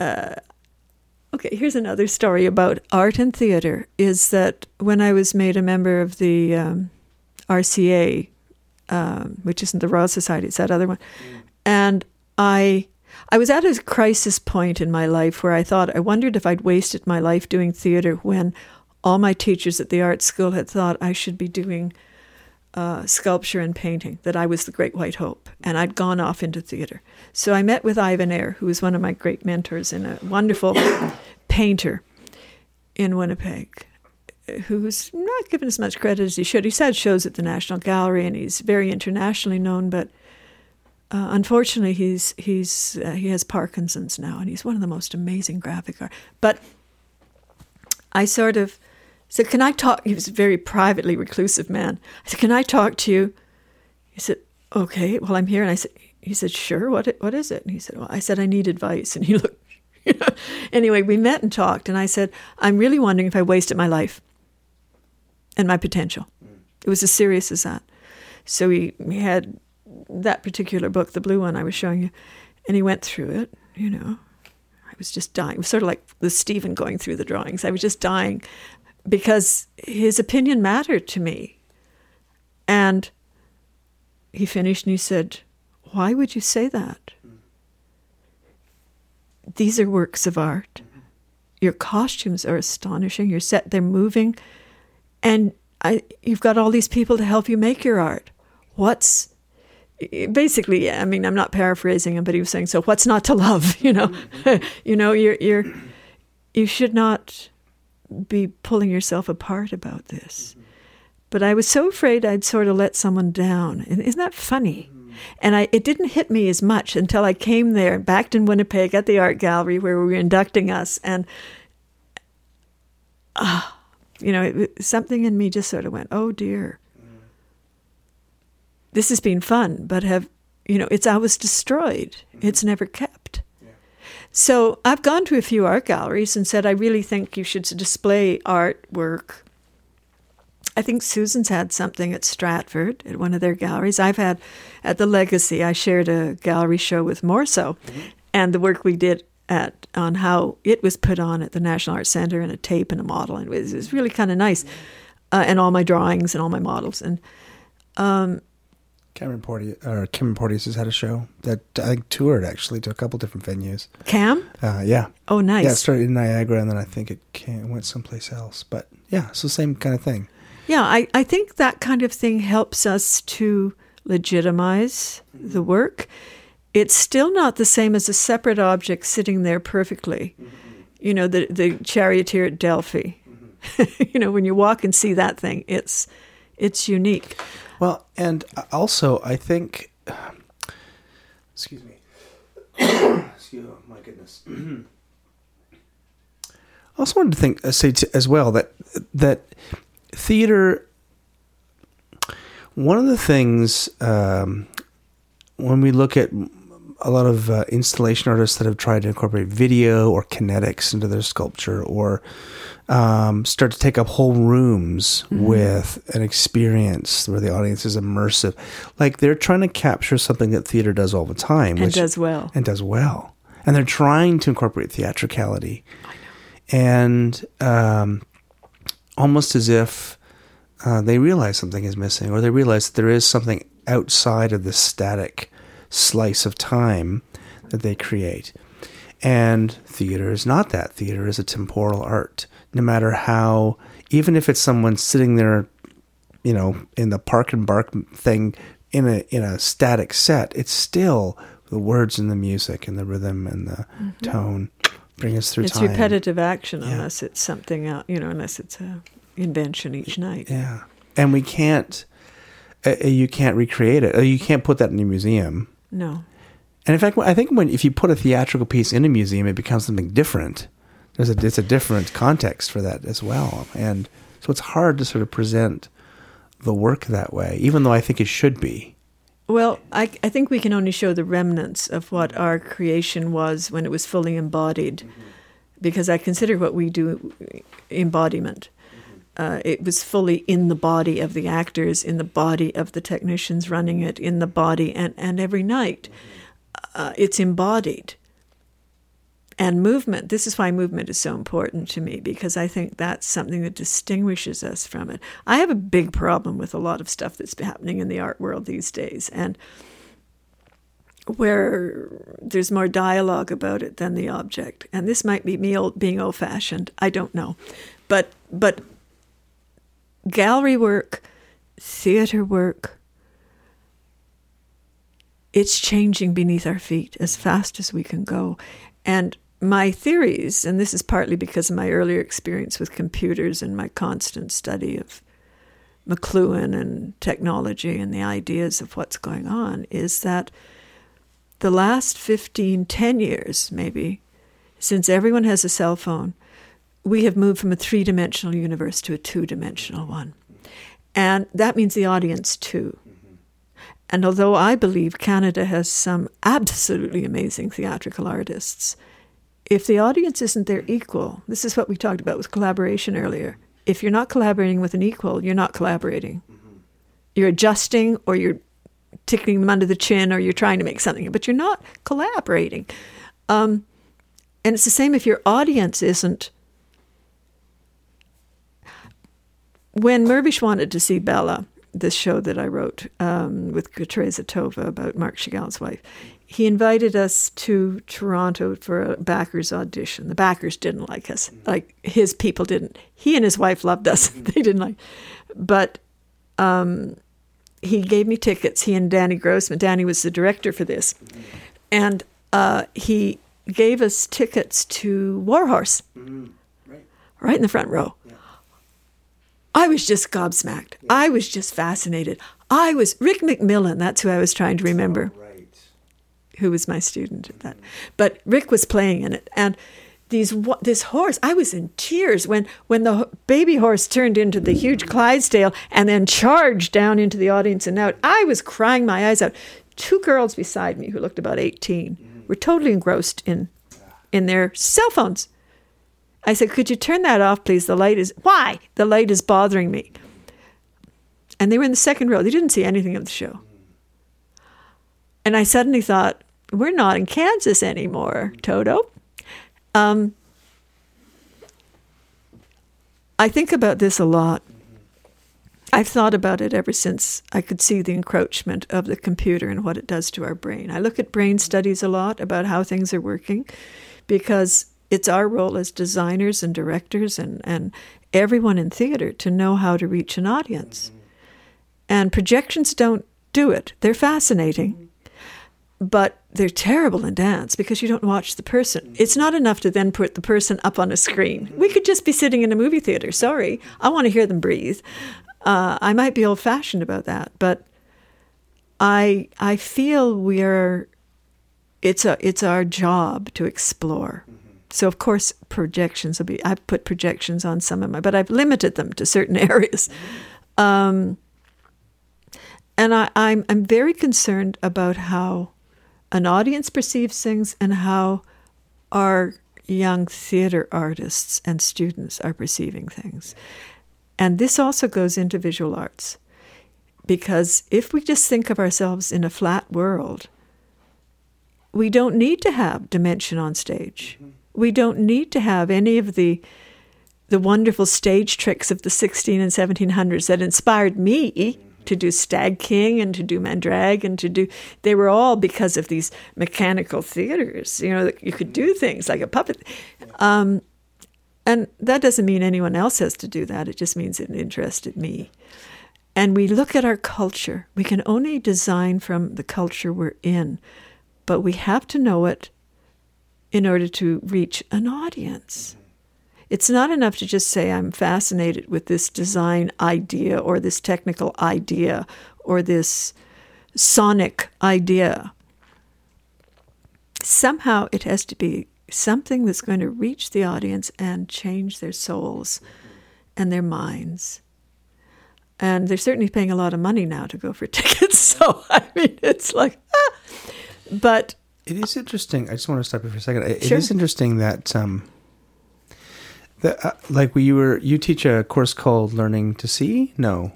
uh, Okay, here's another story about art and theater. Is that when I was made a member of the um, RCA, um, which isn't the Royal Society, it's that other one, and I. I was at a crisis point in my life where I thought I wondered if I'd wasted my life doing theater when all my teachers at the art school had thought I should be doing uh, sculpture and painting, that I was the Great White Hope, and I'd gone off into theater. So I met with Ivan Eyre, who was one of my great mentors and a wonderful painter in Winnipeg, who's not given as much credit as he should. He's had shows at the National Gallery, and he's very internationally known, but uh, unfortunately, he's he's uh, he has Parkinson's now, and he's one of the most amazing graphic art. But I sort of said, "Can I talk?" He was a very privately reclusive man. I said, "Can I talk to you?" He said, "Okay." Well, I'm here, and I said, "He said, sure. What what is it?" And he said, "Well, I said I need advice," and he looked. Anyway, we met and talked, and I said, "I'm really wondering if I wasted my life and my potential." It was as serious as that. So he had that particular book, the blue one I was showing you, and he went through it, you know. I was just dying. It was sort of like the Stephen going through the drawings. I was just dying because his opinion mattered to me. And he finished and he said, Why would you say that? These are works of art. Your costumes are astonishing. Your set, they're moving. And I, you've got all these people to help you make your art. What's basically i mean i'm not paraphrasing him but he was saying so what's not to love you know you know you're you're you should not be pulling yourself apart about this. But i was so afraid i'd sort of let someone down and isn't that funny? Mm-hmm. And I, it didn't hit me as much until I came there, back in Winnipeg at the art gallery where we were inducting us, and ah, you know, it, something in me just sort of went, "Oh dear, mm. this has been fun, but have you know, it's I was destroyed. Mm-hmm. It's never kept. So I've gone to a few art galleries and said I really think you should display artwork. I think Susan's had something at Stratford at one of their galleries. I've had at the Legacy. I shared a gallery show with Morso, mm-hmm. and the work we did at on how it was put on at the National Art Center and a tape and a model, and it was, it was really kind of nice. Mm-hmm. Uh, and all my drawings and all my models and um, Cameron Porteous, or Cameron Porteous has had a show that I think toured actually to a couple different venues. Cam. Uh, yeah. Oh, nice. Yeah, it started in Niagara and then I think it came, went someplace else. But yeah, the same kind of thing. Yeah, I, I think that kind of thing helps us to legitimize the work. It's still not the same as a separate object sitting there perfectly. You know, the, the charioteer at Delphi. you know, when you walk and see that thing, it's it's unique. Well, and also I think, excuse me, excuse oh, my goodness. I also wanted to think, uh, say t- as well that that theater. One of the things um, when we look at a lot of uh, installation artists that have tried to incorporate video or kinetics into their sculpture or um, start to take up whole rooms with an experience where the audience is immersive. Like they're trying to capture something that theater does all the time. And does well. And does well. And they're trying to incorporate theatricality. And um, almost as if uh, they realize something is missing or they realize that there is something outside of the static slice of time that they create. And theater is not that. Theater is a temporal art. No matter how, even if it's someone sitting there, you know, in the park and bark thing in a in a static set, it's still the words and the music and the rhythm and the tone bring us through It's time. repetitive action Yeah. unless it's something out, you know, unless it's a invention each night. Yeah, and we can't. Uh, uh, you can't recreate it. Uh, You can't put that in a museum. No. And in fact, I think when if you put a theatrical piece in a museum, it becomes something different. There's a it's a different context for that as well, and so it's hard to sort of present the work that way, even though I think it should be. Well, I, I think we can only show the remnants of what our creation was when it was fully embodied, because I consider what we do embodiment. Uh, it was fully in the body of the actors, in the body of the technicians running it, in the body, and, and every night uh, it's embodied. And movement, this is why movement is so important to me because I think that's something that distinguishes us from it. I have a big problem with a lot of stuff that's happening in the art world these days. And where there's more dialogue about it than the object. And this might be me old, being old fashioned. I don't know. But, but gallery work, theater work, it's changing beneath our feet as fast as we can go. And my theories, and this is partly because of my earlier experience with computers and my constant study of McLuhan and technology and the ideas of what's going on, is that the last 15, 10 years, maybe, since everyone has a cell phone, we have moved from a three dimensional universe to a two dimensional one. And that means the audience too. And although I believe Canada has some absolutely amazing theatrical artists, if the audience isn't their equal, this is what we talked about with collaboration earlier. If you're not collaborating with an equal, you're not collaborating. You're adjusting or you're tickling them under the chin or you're trying to make something, but you're not collaborating. Um, and it's the same if your audience isn't. When Mirvish wanted to see Bella, this show that I wrote um, with Teresa Tova about Marc Chagall's wife, he invited us to Toronto for a backers audition. The backers didn't like us, like his people didn't. He and his wife loved us; they didn't like. But um, he gave me tickets. He and Danny Grossman. Danny was the director for this, and uh, he gave us tickets to Warhorse, right in the front row. I was just gobsmacked. I was just fascinated. I was Rick McMillan. That's who I was trying to remember. Who was my student at that? But Rick was playing in it, and these this horse. I was in tears when when the baby horse turned into the huge Clydesdale and then charged down into the audience and out. I was crying my eyes out. Two girls beside me who looked about eighteen were totally engrossed in in their cell phones. I said, Could you turn that off, please? The light is. Why? The light is bothering me. And they were in the second row. They didn't see anything of the show. And I suddenly thought, We're not in Kansas anymore, Toto. Um, I think about this a lot. I've thought about it ever since I could see the encroachment of the computer and what it does to our brain. I look at brain studies a lot about how things are working because it's our role as designers and directors and, and everyone in theater to know how to reach an audience. And projections don't do it. They're fascinating, but they're terrible in dance because you don't watch the person. It's not enough to then put the person up on a screen. We could just be sitting in a movie theater. Sorry, I want to hear them breathe. Uh, I might be old fashioned about that, but I I feel we are. It's a it's our job to explore. So of course projections will be. I've put projections on some of my, but I've limited them to certain areas. Um, and I, I'm I'm very concerned about how an audience perceives things and how our young theater artists and students are perceiving things. And this also goes into visual arts. Because if we just think of ourselves in a flat world, we don't need to have dimension on stage. Mm-hmm. We don't need to have any of the the wonderful stage tricks of the 16 and 1700s that inspired me to do Stag King and to do Mandrag and to do they were all because of these mechanical theaters you know that you could do things like a puppet. Um, and that doesn't mean anyone else has to do that. It just means it interested me. And we look at our culture. We can only design from the culture we're in but we have to know it in order to reach an audience it's not enough to just say, I'm fascinated with this design idea or this technical idea or this sonic idea. Somehow it has to be something that's going to reach the audience and change their souls and their minds. And they're certainly paying a lot of money now to go for tickets. So, I mean, it's like, ah. but It is interesting. I just want to stop you for a second. It, Sure. it is interesting that, um, that uh, like we you were you teach a course called Learning to See. No,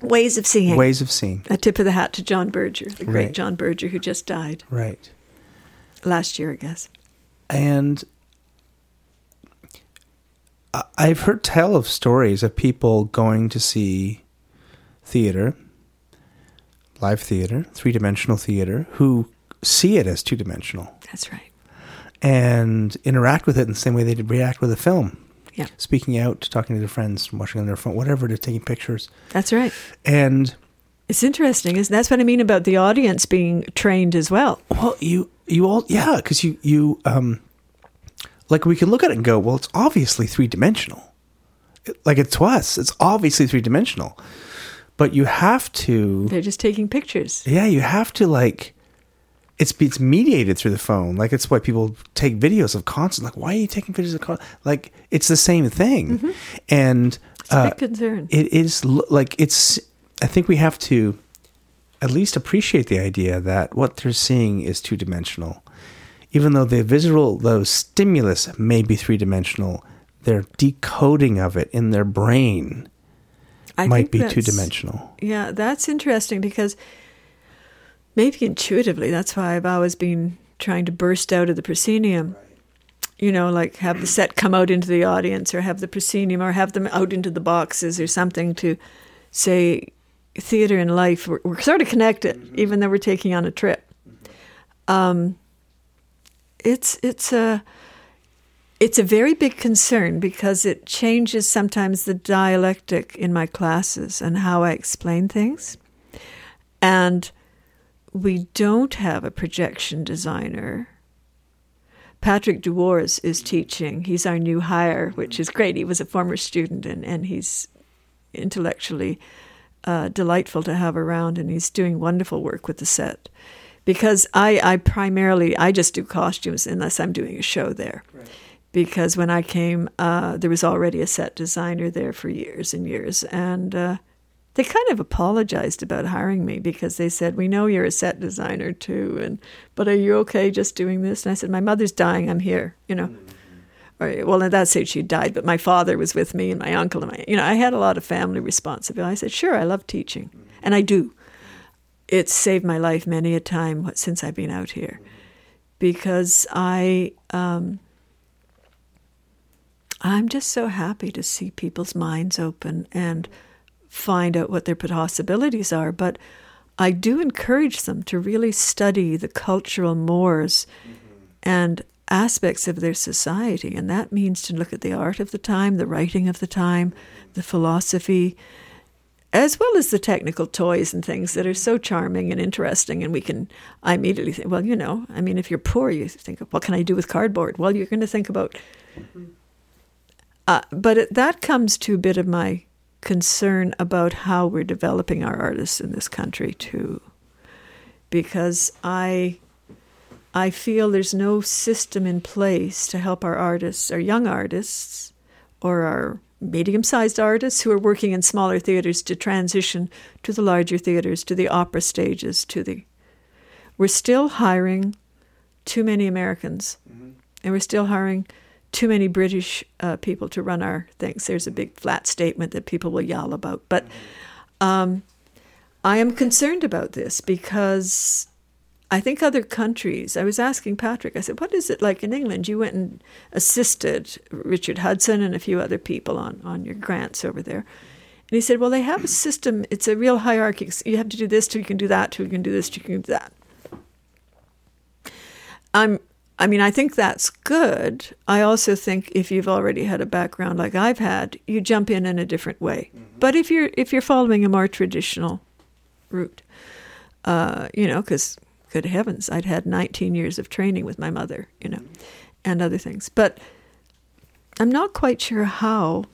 ways of seeing. Ways of Seeing. A tip of the hat to John Berger, the great Right. John Berger who just died Right. last year, I guess. and I've heard tell of stories of people going to see theater, live theater, three dimensional theater, who see it as two dimensional That's right. And interact with it in the same way they react with a film. Yeah. Speaking out, talking to their friends, watching on their phone, whatever, to taking pictures. That's right. And It's interesting. Is that's what I mean about the audience being trained as well. well, you you all yeah, because you you um like we can look at it and go, well, it's obviously three dimensional. Like it's to us, it's obviously three dimensional. But you have to They're just taking pictures. Yeah, you have to like. It's it's mediated through the phone. Like it's why people take videos of concerts. Like, why are you taking videos of concerts? Like it's the same thing, and It's a uh, big concern. it is like it's. I think we have to at least appreciate the idea that what they're seeing is two dimensional, even though the visual, the stimulus may be three dimensional. Their decoding of it in their brain I might be two dimensional. Yeah, that's interesting because maybe intuitively, that's why I've always been trying to burst out of the proscenium. You know, like have the set come out into the audience or have the proscenium or have them out into the boxes or something to say theater and life, we're, we're sort of connected, even though we're taking on a trip. Um, it's, it's a, it's a very big concern because it changes sometimes the dialectic in my classes and how I explain things. And we don't have a projection designer. Patrick Du Wors is teaching. He's our new hire, which is great. He was a former student and, and he's intellectually uh, delightful to have around and he's doing wonderful work with the set. Because I, I primarily, I just do costumes unless I'm doing a show there because when I came, uh, there was already a set designer there for years and years, and uh, they kind of apologized about hiring me because they said, "We know you're a set designer too, and but are you okay just doing this?" And I said, "My mother's dying. I'm here. You know." Mm-hmm. Or, well, at that stage she died, but my father was with me and my uncle and my, you know, I had a lot of family responsibility. I said, "Sure, I love teaching, mm-hmm. and I do." It's saved my life many a time since I've been out here, mm-hmm. because I. Um, I'm just so happy to see people's minds open and find out what their possibilities are. But I do encourage them to really study the cultural mores mm-hmm. and aspects of their society. And that means to look at the art of the time, the writing of the time, mm-hmm. the philosophy, as well as the technical toys and things that are so mm-hmm. charming and interesting. And we can, I immediately think, well, you know, I mean, if you're poor, you think, what can I do with cardboard? Well, you're going to think about uh, but it, that comes to a bit of my concern about how we're developing our artists in this country too, because I I feel there's no system in place to help our artists, our young artists, or our medium-sized artists who are working in smaller theaters to transition to the larger theaters, to the opera stages, to the. We're still hiring too many Americans, mm-hmm. and we're still hiring too many British uh, people to run our things. There's a big flat statement that people will yell about. But um, I am concerned about this because I think other countries, I was asking Patrick, I said, what is it like in England? You went and assisted Richard Hudson and a few other people on, on your grants over there. And he said, well, they have a system, it's a real hierarchy. You have to do this till you can do that, till you can do this, till you can do that. I'm I mean, I think that's good. I also think if you've already had a background like I've had, you jump in in a different way. Mm-hmm. But if you're if you're following a more traditional route, uh, you know, because good heavens, I'd had 19 years of training with my mother, you know, mm-hmm. and other things. But I'm not quite sure how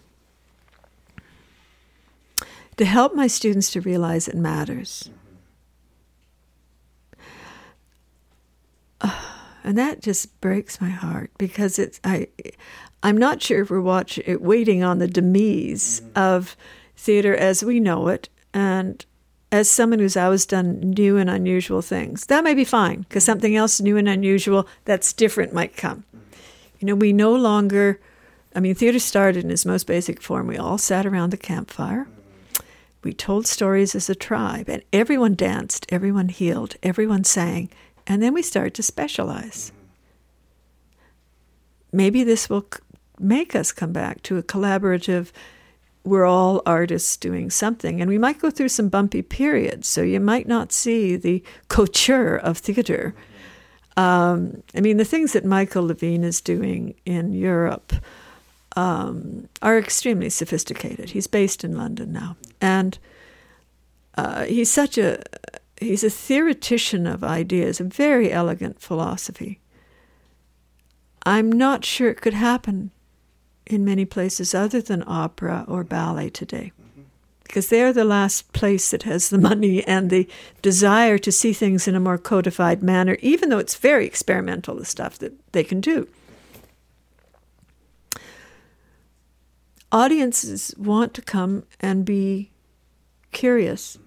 to help my students to realize it matters. Mm-hmm. Uh, and that just breaks my heart because it's I I'm not sure if we're watching waiting on the demise mm-hmm. of theater as we know it. And as someone who's always done new and unusual things that may be fine because mm-hmm. something else new and unusual that's different might come. Mm-hmm. You know we no longer I mean theater started in its most basic form. We all sat around the campfire. We told stories as a tribe and everyone danced everyone healed everyone sang and then we start to specialize. maybe this will make us come back to a collaborative. We're all artists doing something, and we might go through some bumpy periods. So you might not see the couture of theater. Um, I mean, the things that Michael Levine is doing in Europe um, are extremely sophisticated. He's based in London now, and uh, he's such a he's a theoretician of ideas, a very elegant philosophy. I'm not sure it could happen in many places other than opera or ballet today. Because they're the last place that has the money and the desire to see things in a more codified manner, even though it's very experimental, the stuff that they can do. Audiences want to come and be curious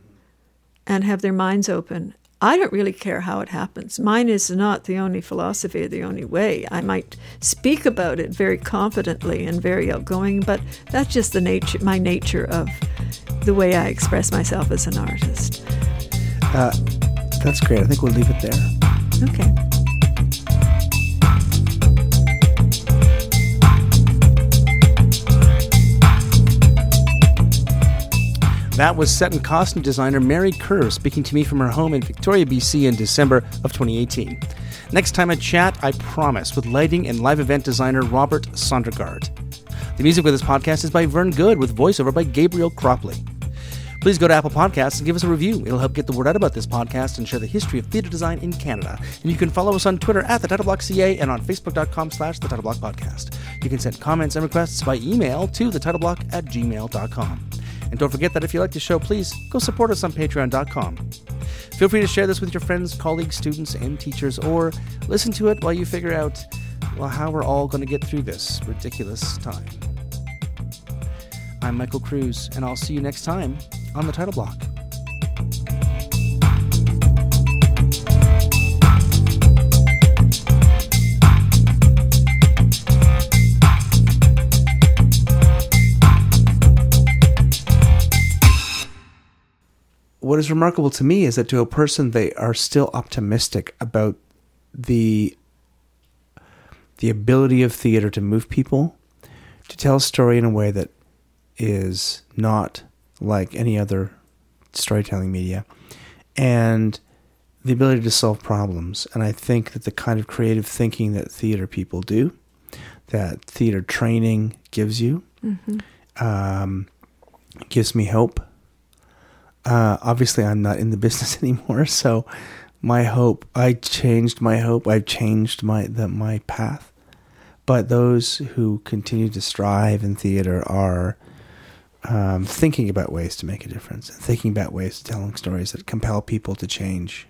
and have their minds open. I don't really care how it happens. Mine is not the only philosophy or the only way. I might speak about it very confidently and very outgoing, but that's just the nature, my nature of the way I express myself as an artist. Uh, that's great. I think we'll leave it there. Okay. That was set and costume designer Mary Kerr speaking to me from her home in Victoria, BC in December of 2018. Next time I chat, I promise, with lighting and live event designer Robert Sondergaard. The music for this podcast is by Vern Good with voiceover by Gabriel Cropley. Please go to Apple Podcasts and give us a review. It'll help get the word out about this podcast and share the history of theatre design in Canada. And you can follow us on Twitter at the TitleBlockCA and on Facebook.com slash the TitleBlock Podcast. You can send comments and requests by email to the TitleBlock at gmail.com. And don't forget that if you like the show, please go support us on patreon.com. Feel free to share this with your friends, colleagues, students, and teachers, or listen to it while you figure out, well, how we're all going to get through this ridiculous time. I'm Michael Kruse, and I'll see you next time on the title block. What is remarkable to me is that to a person, they are still optimistic about the the ability of theater to move people, to tell a story in a way that is not like any other storytelling media, and the ability to solve problems. And I think that the kind of creative thinking that theater people do, that theater training gives you, um, gives me hope. Uh, obviously, I'm not in the business anymore, so my hope, I changed my hope. I've changed my the, my path. But those who continue to strive in theater are um, thinking about ways to make a difference, and thinking about ways of telling stories that compel people to change